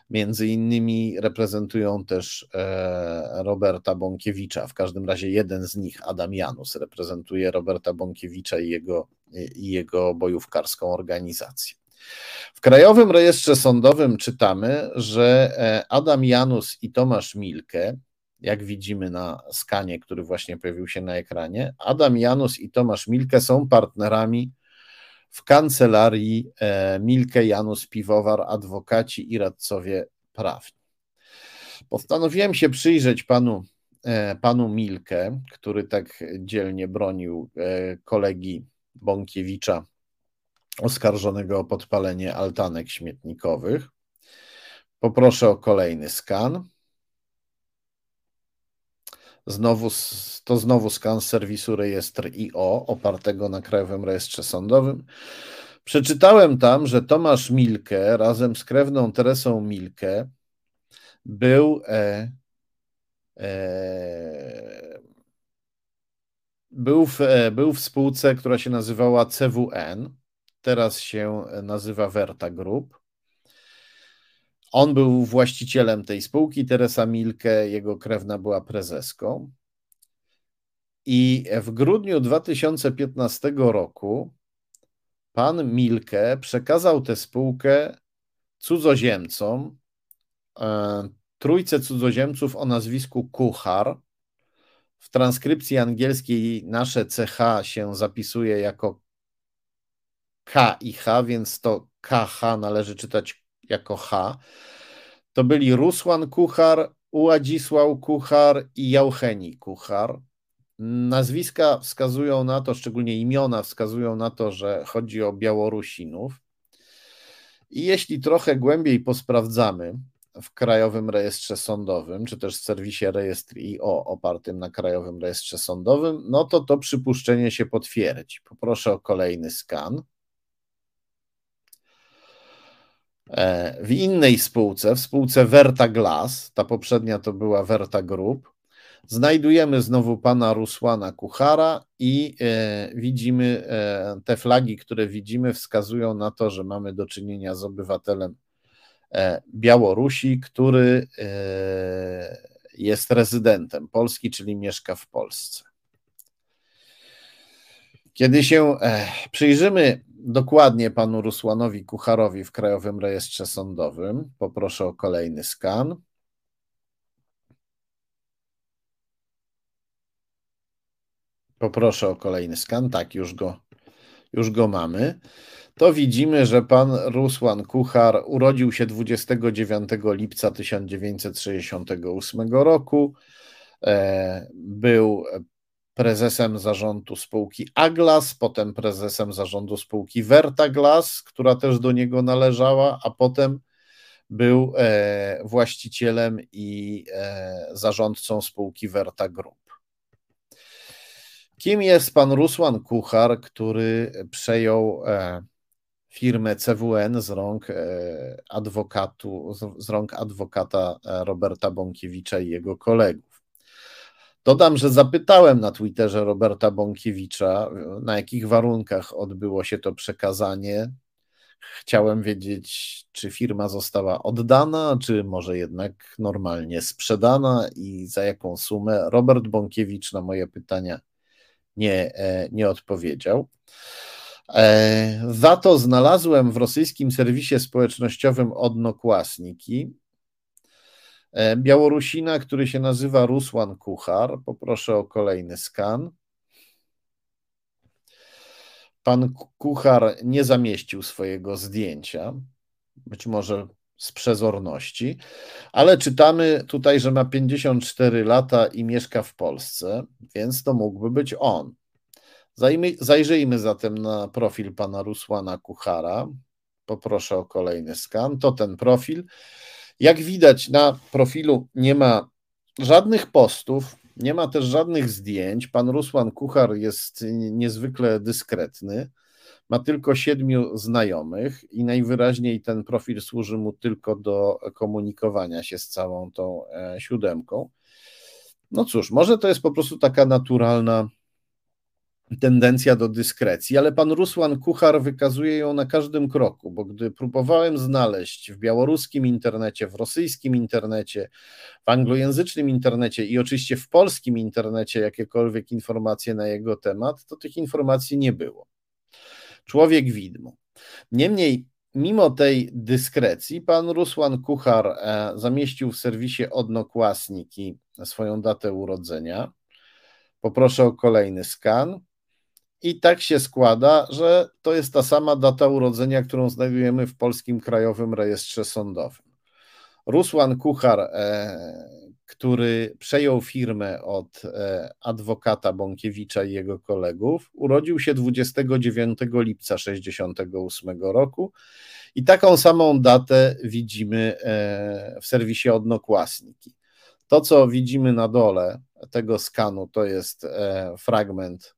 Między innymi reprezentują też e, Roberta Bąkiewicza. W każdym razie jeden z nich, Adam Janus, reprezentuje Roberta Bąkiewicza i jego, i jego bojówkarską organizację. W Krajowym Rejestrze Sądowym czytamy, że e, Adam Janus i Tomasz Milke, jak widzimy na skanie, który właśnie pojawił się na ekranie, Adam Janus i Tomasz Milke są partnerami w kancelarii e, Milke Janus Piwowar, adwokaci i radcowie prawni. Postanowiłem się przyjrzeć panu, e, panu Milke, który tak dzielnie bronił e, kolegi Bąkiewicza oskarżonego o podpalenie altanek śmietnikowych. Poproszę o kolejny skan. Znowu, to znowu skan serwisu rejestr IO opartego na Krajowym Rejestrze Sądowym. Przeczytałem tam, że Tomasz Milke razem z krewną Teresą Milke był e, e, był, w, e, był w spółce, która się nazywała CWN, teraz się nazywa Verta Group. On był właścicielem tej spółki, Teresa Milke, jego krewna była prezeską. I w grudniu 2015 roku pan Milke przekazał tę spółkę cudzoziemcom, e, trójce cudzoziemców o nazwisku Kuchar. W transkrypcji angielskiej nasze CH się zapisuje jako K i H, więc to KH należy czytać jako H, to byli Rusłan Kuchar, Uładzisław Kuchar i Jaucheni Kuchar. Nazwiska wskazują na to, szczególnie imiona wskazują na to, że chodzi o Białorusinów. I jeśli trochę głębiej posprawdzamy w Krajowym Rejestrze Sądowym, czy też w serwisie Rejestr IO opartym na Krajowym Rejestrze Sądowym, no to to przypuszczenie się potwierdzi. Poproszę o kolejny skan. E, w innej spółce, w spółce Verta Glass, ta poprzednia to była Verta Group, znajdujemy znowu pana Rusłana Kuchara i e, widzimy e, te flagi, które widzimy, wskazują na to, że mamy do czynienia z obywatelem e, Białorusi, który jest rezydentem Polski, czyli mieszka w Polsce. Kiedy się przyjrzymy dokładnie panu Rusłanowi Kucharowi w Krajowym Rejestrze Sądowym, poproszę o kolejny skan. Poproszę o kolejny skan. Tak, już go, już go mamy. To widzimy, że pan Rusłan Kuchar urodził się 29 lipca 1968 roku. E, był prezesem zarządu spółki Aglas, potem prezesem zarządu spółki Vertaglas, która też do niego należała, a potem był e, właścicielem i e, zarządcą spółki Verta Group. Kim jest pan Rusłan Kuchar, który przejął e, firmę CWN z rąk adwokatu, z rąk adwokata Roberta Bąkiewicza i jego kolegów? Dodam, że zapytałem na Twitterze Roberta Bąkiewicza, na jakich warunkach odbyło się to przekazanie. Chciałem wiedzieć, czy firma została oddana, czy może jednak normalnie sprzedana i za jaką sumę. Robert Bąkiewicz na moje pytania nie, e, nie odpowiedział. E, za to znalazłem w rosyjskim serwisie społecznościowym Odnokłasniki Białorusina, który się nazywa Rusłan Kuchar. Poproszę o kolejny skan. Pan Kuchar nie zamieścił swojego zdjęcia, być może z przezorności, ale czytamy tutaj, że ma 54 lata i mieszka w Polsce, więc to mógłby być on. Zajrzyjmy zatem na profil pana Rusłana Kuchara. Poproszę o kolejny skan. To ten profil. Jak widać, na profilu nie ma żadnych postów, nie ma też żadnych zdjęć. Pan Rusłan Kuchar jest niezwykle dyskretny. Ma tylko siedmiu znajomych i najwyraźniej ten profil służy mu tylko do komunikowania się z całą tą e, siódemką. No cóż, może to jest po prostu taka naturalna tendencja do dyskrecji, ale pan Rusłan Kuchar wykazuje ją na każdym kroku, bo gdy próbowałem znaleźć w białoruskim internecie, w rosyjskim internecie, w anglojęzycznym internecie i oczywiście w polskim internecie jakiekolwiek informacje na jego temat, to tych informacji nie było. Człowiek widmo. Niemniej, mimo tej dyskrecji, pan Rusłan Kuchar e, zamieścił w serwisie Odnokłasniki swoją datę urodzenia. Poproszę o kolejny skan. I tak się składa, że to jest ta sama data urodzenia, którą znajdujemy w Polskim Krajowym Rejestrze Sądowym. Rusłan Kuchar, e, który przejął firmę od e, adwokata Bąkiewicza i jego kolegów, urodził się 29 lipca 1968 roku i taką samą datę widzimy e, w serwisie Odnokłasniki. To, co widzimy na dole tego skanu, to jest fragment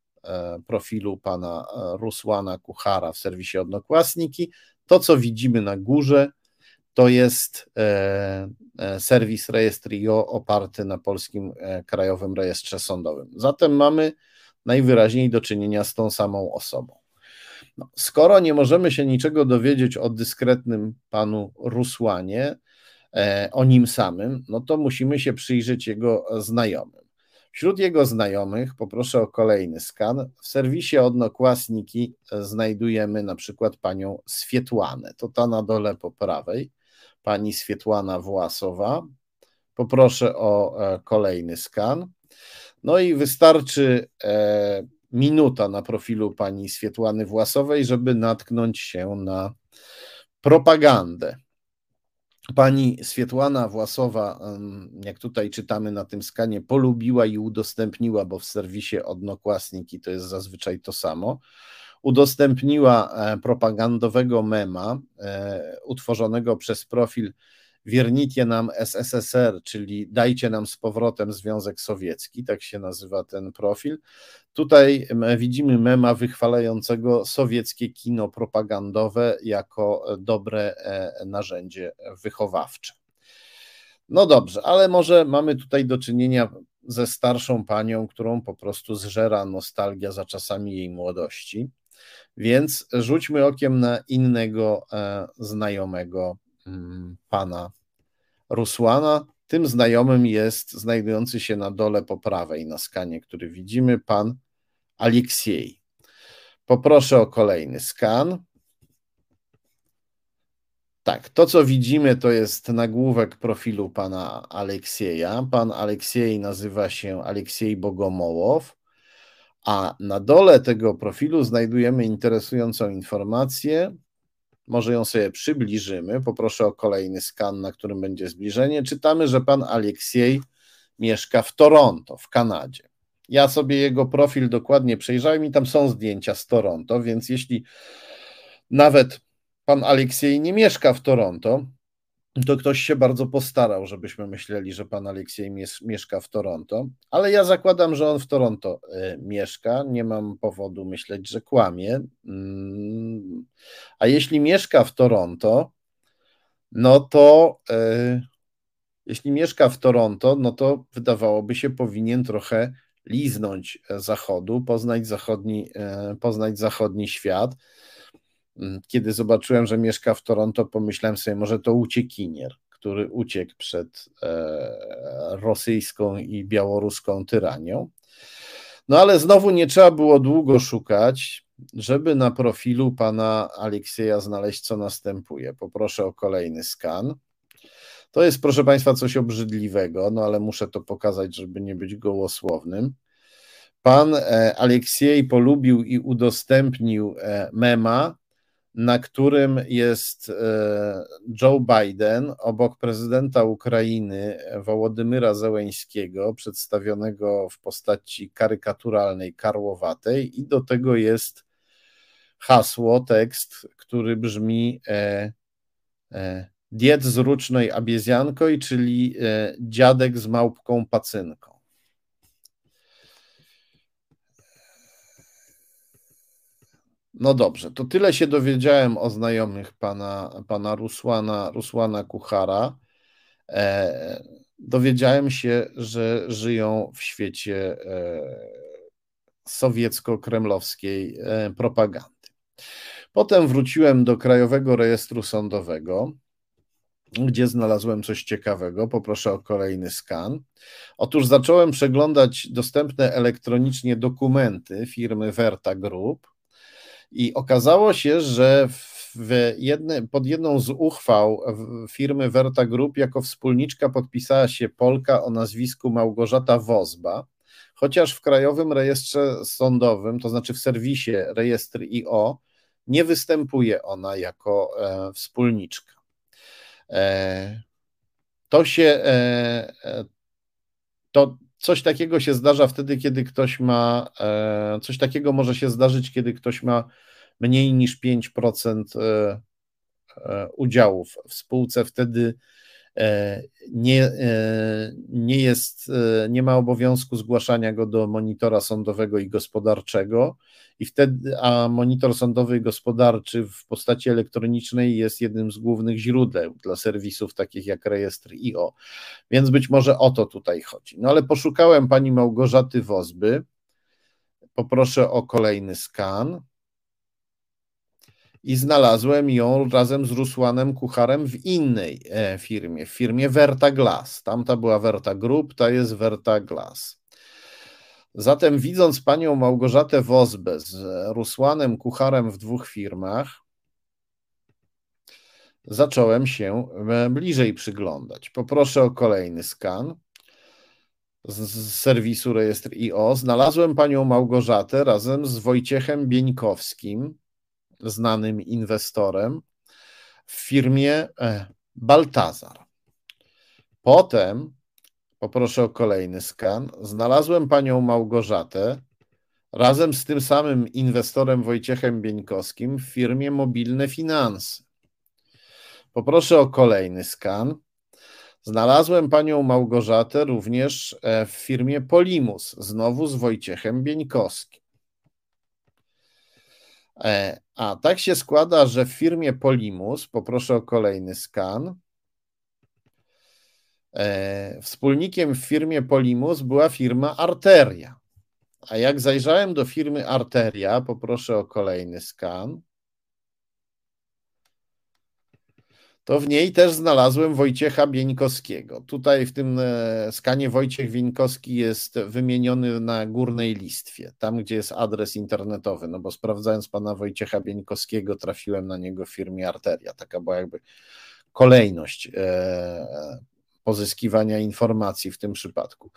profilu pana e, Rusłana Kuchara w serwisie Odnokłasniki. To, co widzimy na górze, to jest e, serwis Rejestrio oparty na Polskim Krajowym Rejestrze Sądowym. Zatem mamy najwyraźniej do czynienia z tą samą osobą. No, skoro nie możemy się niczego dowiedzieć o dyskretnym panu Rusłanie, o nim samym, no to musimy się przyjrzeć jego znajomym. Wśród jego znajomych, poproszę o kolejny skan, w serwisie Odnokłasniki znajdujemy na przykład panią Swietłanę, to ta na dole po prawej, pani Swietłana Własowa. Poproszę o e, kolejny skan. No i wystarczy e, minuta na profilu pani Swietłany Własowej, żeby natknąć się na propagandę Pani Swietłana Własowa, jak tutaj czytamy na tym skanie, polubiła i udostępniła, bo w serwisie Odnokłasniki to jest zazwyczaj to samo, udostępniła e, propagandowego mema e, utworzonego przez profil Wiernicie nam SSSR, czyli dajcie nam z powrotem Związek Sowiecki, tak się nazywa ten profil. Tutaj widzimy mema wychwalającego sowieckie kino propagandowe jako dobre e, narzędzie wychowawcze. No dobrze, ale może mamy tutaj do czynienia ze starszą panią, którą po prostu zżera nostalgia za czasami jej młodości. Więc rzućmy okiem na innego e, znajomego pana Rusłana. Tym znajomym jest znajdujący się na dole po prawej na skanie, który widzimy, pan Aleksiej. Poproszę o kolejny skan. Tak, to co widzimy to jest nagłówek profilu pana Aleksieja. Pan Aleksiej nazywa się Aleksiej Bogomołow, a na dole tego profilu znajdujemy interesującą informację, może ją sobie przybliżymy. Poproszę o kolejny skan, na którym będzie zbliżenie. Czytamy, że pan Aleksiej mieszka w Toronto, w Kanadzie. Ja sobie jego profil dokładnie przejrzałem i tam są zdjęcia z Toronto, więc jeśli nawet pan Aleksiej nie mieszka w Toronto, to ktoś się bardzo postarał, żebyśmy myśleli, że pan Aleksiej mieszka w Toronto, ale ja zakładam, że on w Toronto e, mieszka. Nie mam powodu myśleć, że kłamie. Mm, a jeśli mieszka w Toronto, no to e, jeśli mieszka w Toronto, no to wydawałoby się powinien trochę liznąć zachodu, poznać zachodni, e, poznać zachodni świat. Mm, kiedy zobaczyłem, że mieszka w Toronto, pomyślałem sobie, może to uciekinier, który uciekł przed e, rosyjską i białoruską tyranią. No ale znowu nie trzeba było długo szukać, żeby na profilu pana Aleksieja znaleźć, co następuje. Poproszę o kolejny skan. To jest, proszę Państwa, coś obrzydliwego, no ale muszę to pokazać, żeby nie być gołosłownym. Pan e, Aleksiej polubił i udostępnił e, mema, na którym jest e, Joe Biden obok prezydenta Ukrainy Wołodymyra Zełeńskiego, przedstawionego w postaci karykaturalnej, karłowatej, i do tego jest hasło, tekst, który brzmi e, e, Diet z rucznej abiezjankoj, czyli e, dziadek z małpką pacynką. No dobrze, to tyle się dowiedziałem o znajomych pana, pana Rusłana, Rusłana Kuchara. E, dowiedziałem się, że żyją w świecie e, sowiecko-kremlowskiej e, propagandy. Potem wróciłem do Krajowego Rejestru Sądowego, gdzie znalazłem coś ciekawego. Poproszę o kolejny skan. Otóż zacząłem przeglądać dostępne elektronicznie dokumenty firmy Verta Group i okazało się, że jedne, pod jedną z uchwał firmy Verta Group jako wspólniczka podpisała się Polka o nazwisku Małgorzata Wozba, chociaż w Krajowym Rejestrze Sądowym, to znaczy w serwisie Rejestr IO, nie występuje ona jako e, wspólniczka. E, to się, e, e, to coś takiego się zdarza wtedy, kiedy ktoś ma, e, coś takiego może się zdarzyć, kiedy ktoś ma mniej niż 5% e, e, udziałów w spółce, wtedy nie, nie jest, nie ma obowiązku zgłaszania go do monitora sądowego i gospodarczego. I wtedy, a monitor sądowy i gospodarczy w postaci elektronicznej jest jednym z głównych źródeł dla serwisów takich jak rejestr IO, więc być może o to tutaj chodzi. No ale poszukałem pani Małgorzaty Wozby, poproszę o kolejny skan i znalazłem ją razem z Rusłanem Kucharem w innej e, firmie, w firmie Verta Glass. Tamta była Verta Group, ta jest Verta Glass. Zatem widząc panią Małgorzatę Wozbę z Rusłanem Kucharem w dwóch firmach, zacząłem się e, bliżej przyglądać. Poproszę o kolejny skan z serwisu Rejestr IO. Znalazłem panią Małgorzatę razem z Wojciechem Bieńkowskim, znanym inwestorem, w firmie e, Baltazar. Potem Poproszę o kolejny skan. Znalazłem panią Małgorzatę razem z tym samym inwestorem Wojciechem Bieńkowskim w firmie Mobilne Finanse. Poproszę o kolejny skan. Znalazłem panią Małgorzatę również e, w firmie Polimus, znowu z Wojciechem Bieńkowskim. E, a tak się składa, że w firmie Polimus, poproszę o kolejny skan, E, wspólnikiem w firmie Polimus była firma Arteria. A jak zajrzałem do firmy Arteria, poproszę o kolejny skan, to w niej też znalazłem Wojciecha Bieńkowskiego. Tutaj w tym e, skanie Wojciech Bieńkowski jest wymieniony na górnej listwie, tam gdzie jest adres internetowy, no bo sprawdzając pana Wojciecha Bieńkowskiego trafiłem na niego w firmie Arteria. Taka była jakby kolejność e, pozyskiwania informacji w tym przypadku.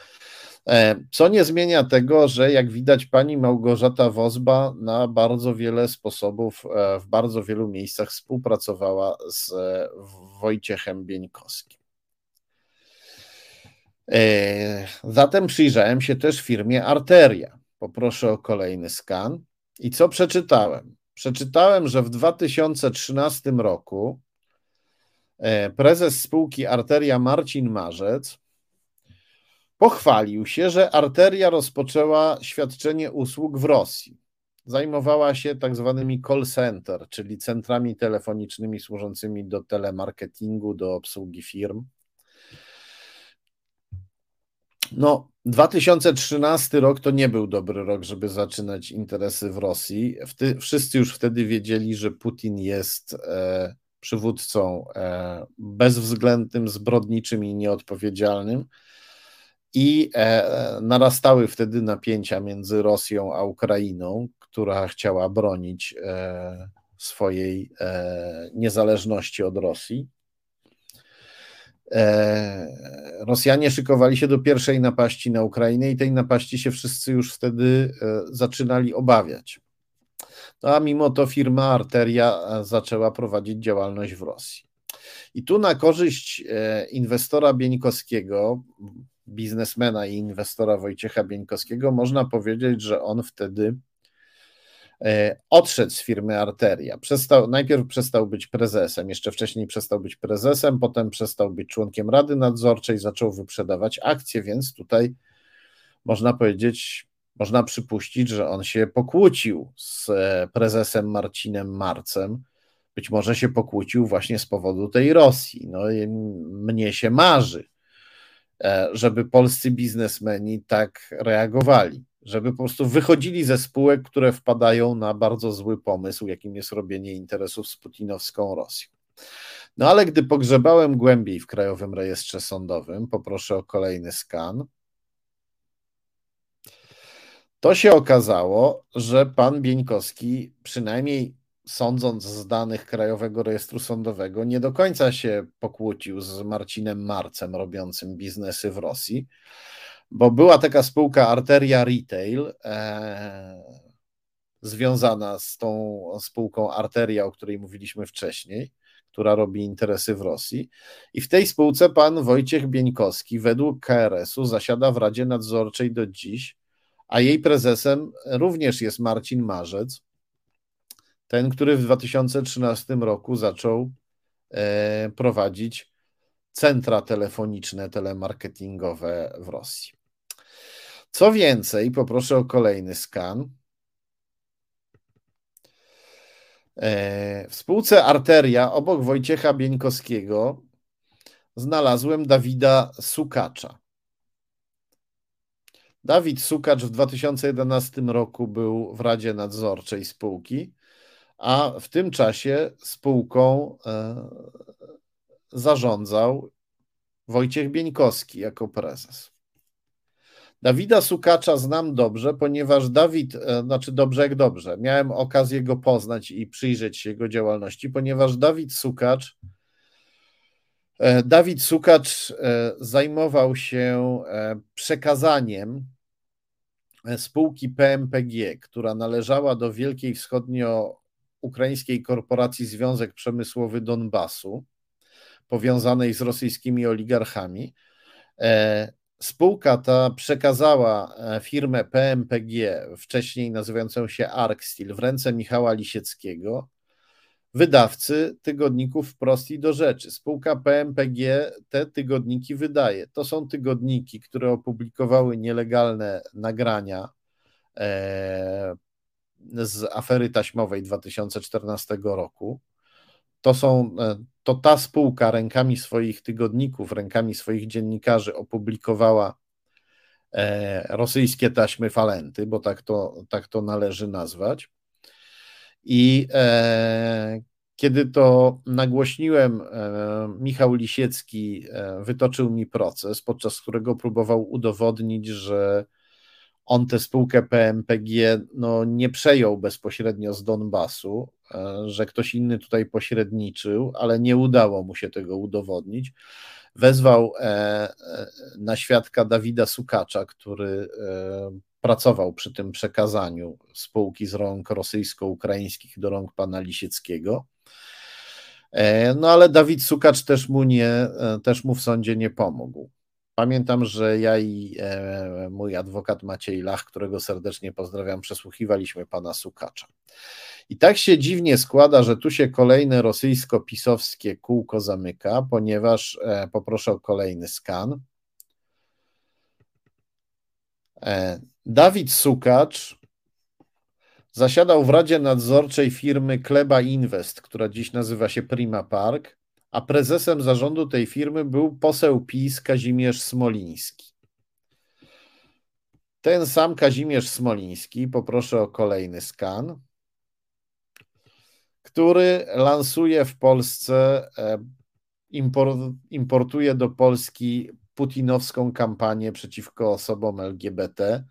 E, co nie zmienia tego, że jak widać, pani Małgorzata Wozba na bardzo wiele sposobów, e, w bardzo wielu miejscach współpracowała z Wojciechem Bieńkowskim. Zatem przyjrzałem się też firmie Arteria. Poproszę o kolejny skan. I co przeczytałem? Przeczytałem, że w 2013 roku prezes spółki Arteria Marcin Marzec pochwalił się, że Arteria rozpoczęła świadczenie usług w Rosji. Zajmowała się tak zwanymi call center, czyli centrami telefonicznymi służącymi do telemarketingu, do obsługi firm. No, 2013 rok to nie był dobry rok, żeby zaczynać interesy w Rosji. Wszyscy już wtedy wiedzieli, że Putin jest e, przywódcą e, bezwzględnym, zbrodniczym i nieodpowiedzialnym i e, narastały wtedy napięcia między Rosją a Ukrainą, która chciała bronić e, swojej niezależności od Rosji. Rosjanie szykowali się do pierwszej napaści na Ukrainę i tej napaści się wszyscy już wtedy zaczynali obawiać. A mimo to firma Arteria zaczęła prowadzić działalność w Rosji. I tu na korzyść inwestora Bieńkowskiego, biznesmena i inwestora Wojciecha Bieńkowskiego, można powiedzieć, że on wtedy e, odszedł z firmy Arteria. Przestał, najpierw przestał być prezesem, jeszcze wcześniej przestał być prezesem, potem przestał być członkiem Rady Nadzorczej, zaczął wyprzedawać akcje, więc tutaj można powiedzieć, można przypuścić, że on się pokłócił z e, prezesem Marcinem Marcem. Być może się pokłócił właśnie z powodu tej Rosji. No, mnie się marzy, E, żeby polscy biznesmeni tak reagowali, żeby po prostu wychodzili ze spółek, które wpadają na bardzo zły pomysł, jakim jest robienie interesów z putinowską Rosją. No ale gdy pogrzebałem głębiej w Krajowym Rejestrze Sądowym, poproszę o kolejny skan. To się okazało, że pan Bieńkowski przynajmniej sądząc z danych Krajowego Rejestru Sądowego, nie do końca się pokłócił z Marcinem Marcem, robiącym biznesy w Rosji, bo była taka spółka Arteria Retail, e, związana z tą spółką Arteria, o której mówiliśmy wcześniej, która robi interesy w Rosji. I w tej spółce pan Wojciech Bieńkowski według KRS-u zasiada w Radzie Nadzorczej do dziś, a jej prezesem również jest Marcin Marzec ten, który w 2013 roku zaczął e, prowadzić centra telefoniczne, telemarketingowe w Rosji. Co więcej, poproszę o kolejny skan. E, w spółce Arteria obok Wojciecha Bieńkowskiego znalazłem Dawida Sukacza. Dawid Sukacz w 2011 roku był w Radzie Nadzorczej spółki a w tym czasie spółką e, zarządzał Wojciech Bieńkowski jako prezes. Dawida Sukacza znam dobrze, ponieważ Dawid, e, znaczy dobrze jak dobrze, miałem okazję go poznać i przyjrzeć się jego działalności, ponieważ Dawid Sukacz Dawid Sukacz zajmował się przekazaniem spółki PMPG, która należała do Wielkiej Wschodnio ukraińskiej korporacji Związek Przemysłowy Donbasu, powiązanej z rosyjskimi oligarchami. E, spółka ta przekazała e, firmę PMPG, wcześniej nazywającą się Arkstil, w ręce Michała Lisieckiego, wydawcy tygodników wprost i do rzeczy. Spółka PMPG te tygodniki wydaje. To są tygodniki, które opublikowały nielegalne nagrania e, z afery taśmowej 2014 roku. To, są, e, to ta spółka rękami swoich tygodników, rękami swoich dziennikarzy opublikowała e, rosyjskie taśmy falenty, bo tak to, tak to należy nazwać. I e, kiedy to nagłośniłem, e, Michał Lisiecki e, wytoczył mi proces, podczas którego próbował udowodnić, że on tę spółkę PMPG no, nie przejął bezpośrednio z Donbasu, e, że ktoś inny tutaj pośredniczył, ale nie udało mu się tego udowodnić. Wezwał e, e, na świadka Dawida Sukacza, który pracował przy tym przekazaniu spółki z rąk rosyjsko-ukraińskich do rąk pana Lisieckiego. No ale Dawid Sukacz też mu, nie, też mu w sądzie nie pomógł. Pamiętam, że ja i e, mój adwokat Maciej Lach, którego serdecznie pozdrawiam, przesłuchiwaliśmy pana Sukacza. I tak się dziwnie składa, że tu się kolejne rosyjsko-pisowskie kółko zamyka, ponieważ e, poproszę o kolejny skan. E, Dawid Sukacz zasiadał w Radzie Nadzorczej firmy Kleba Invest, która dziś nazywa się Prima Park, a prezesem zarządu tej firmy był poseł PiS Kazimierz Smoliński. Ten sam Kazimierz Smoliński, poproszę o kolejny skan, który lansuje w Polsce, e, importuje do Polski putinowską kampanię przeciwko osobom LGBT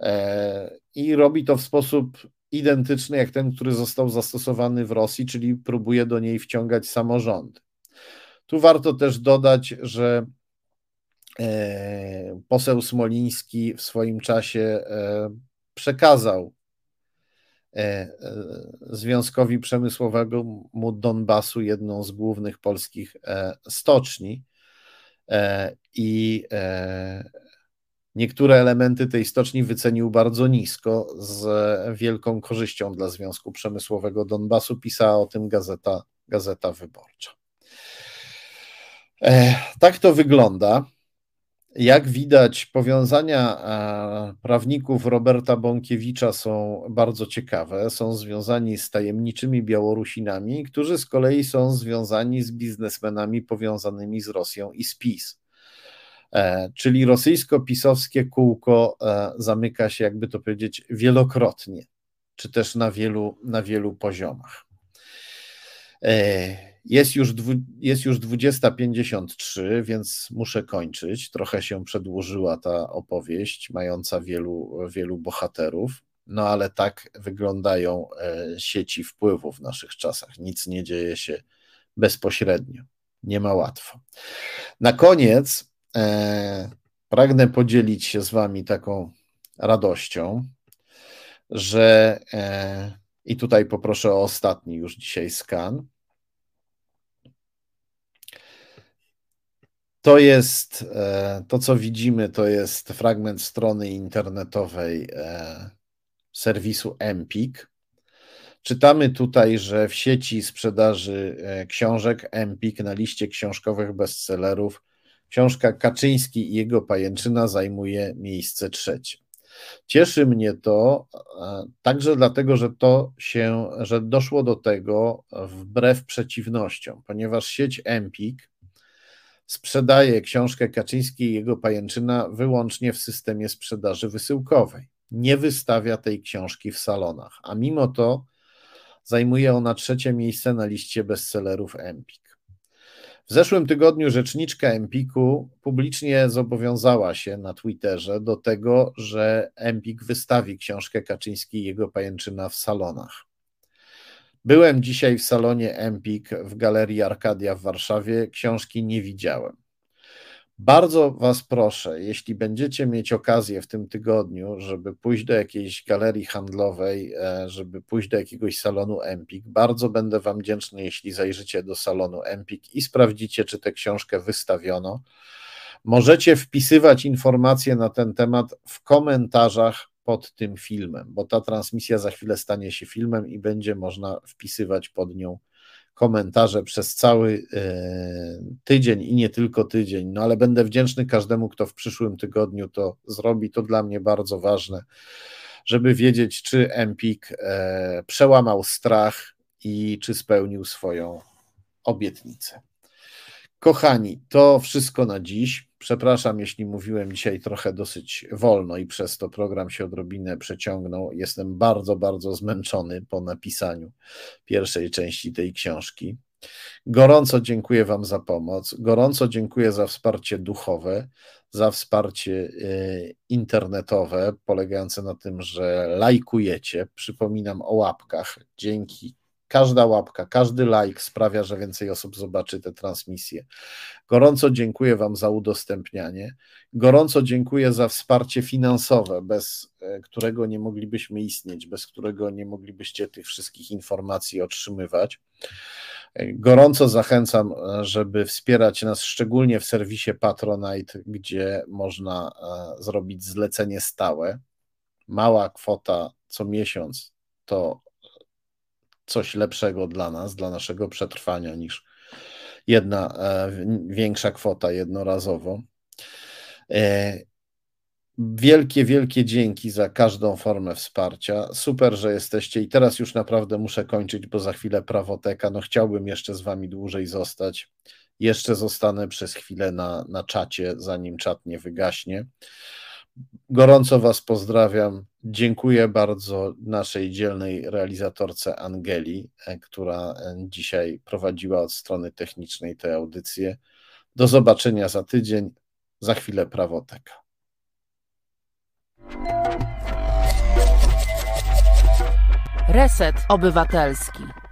e, i robi to w sposób identyczny jak ten, który został zastosowany w Rosji, czyli próbuje do niej wciągać samorządy. Tu warto też dodać, że e, poseł Smoliński w swoim czasie e, przekazał Związkowi Przemysłowego mu Donbasu jedną z głównych polskich stoczni i Niektóre elementy tej stoczni wycenił bardzo nisko, z wielką korzyścią dla Związku Przemysłowego Donbasu. Pisała o tym gazeta, gazeta wyborcza. E, tak to wygląda. Jak widać, powiązania e, prawników Roberta Bąkiewicza są bardzo ciekawe. Są związani z tajemniczymi Białorusinami, którzy z kolei są związani z biznesmenami powiązanymi z Rosją i z PiS. E, czyli rosyjsko-pisowskie kółko e, zamyka się, jakby to powiedzieć, wielokrotnie, czy też na wielu, na wielu poziomach. E, jest już, jest już 20.53, więc muszę kończyć. Trochę się przedłużyła ta opowieść, mająca wielu, wielu bohaterów. No ale tak wyglądają sieci wpływu w naszych czasach. Nic nie dzieje się bezpośrednio. Nie ma łatwo. Na koniec e, pragnę podzielić się z Wami taką radością, że e, i tutaj poproszę o ostatni już dzisiaj skan. To jest e, to, co widzimy, to jest fragment strony internetowej e, serwisu Empik. Czytamy tutaj, że w sieci sprzedaży e, książek Empik na liście książkowych bestsellerów Książka Kaczyński i jego pajęczyna zajmuje miejsce trzecie. Cieszy mnie to także dlatego, że to się, że doszło do tego wbrew przeciwnościom, ponieważ sieć Empik sprzedaje książkę Kaczyński i jego pajęczyna wyłącznie w systemie sprzedaży wysyłkowej. Nie wystawia tej książki w salonach, a mimo to zajmuje ona trzecie miejsce na liście bestsellerów Empik. W zeszłym tygodniu rzeczniczka Empiku publicznie zobowiązała się na Twitterze do tego, że Empik wystawi książkę Kaczyński i jego pajęczyna w salonach. Byłem dzisiaj w salonie Empik w Galerii Arkadia w Warszawie. Książki nie widziałem. Bardzo Was proszę, jeśli będziecie mieć okazję w tym tygodniu, żeby pójść do jakiejś galerii handlowej, e, żeby pójść do jakiegoś salonu Empik, bardzo będę Wam wdzięczny, jeśli zajrzycie do salonu Empik i sprawdzicie, czy tę książkę wystawiono. Możecie wpisywać informacje na ten temat w komentarzach pod tym filmem, bo ta transmisja za chwilę stanie się filmem i będzie można wpisywać pod nią komentarze przez cały e, tydzień i nie tylko tydzień, no ale będę wdzięczny każdemu, kto w przyszłym tygodniu to zrobi. To dla mnie bardzo ważne, żeby wiedzieć, czy Empik e, przełamał strach i czy spełnił swoją obietnicę. Kochani, to wszystko na dziś. Przepraszam, jeśli mówiłem dzisiaj trochę dosyć wolno i przez to program się odrobinę przeciągnął. Jestem bardzo, bardzo zmęczony po napisaniu pierwszej części tej książki. Gorąco dziękuję Wam za pomoc. Gorąco dziękuję za wsparcie duchowe, za wsparcie y, internetowe, polegające na tym, że lajkujecie. Przypominam o łapkach. Dzięki Każda łapka, każdy like sprawia, że więcej osób zobaczy te transmisje. Gorąco dziękuję Wam za udostępnianie. Gorąco dziękuję za wsparcie finansowe, bez e, którego nie moglibyśmy istnieć, bez którego nie moglibyście tych wszystkich informacji otrzymywać. Gorąco zachęcam, żeby wspierać nas szczególnie w serwisie Patronite, gdzie można e, zrobić zlecenie stałe. Mała kwota co miesiąc to coś lepszego dla nas, dla naszego przetrwania niż jedna e, większa kwota jednorazowo. E, wielkie, wielkie dzięki za każdą formę wsparcia. Super, że jesteście i teraz już naprawdę muszę kończyć, bo za chwilę prawoteka. No chciałbym jeszcze z wami dłużej zostać. Jeszcze zostanę przez chwilę na, na czacie, zanim czat nie wygaśnie. Gorąco Was pozdrawiam. Dziękuję bardzo naszej dzielnej realizatorce Angeli, e, która e, dzisiaj prowadziła od strony technicznej tę audycję. Do zobaczenia za tydzień. Za chwilę prawoteka. Reset Obywatelski.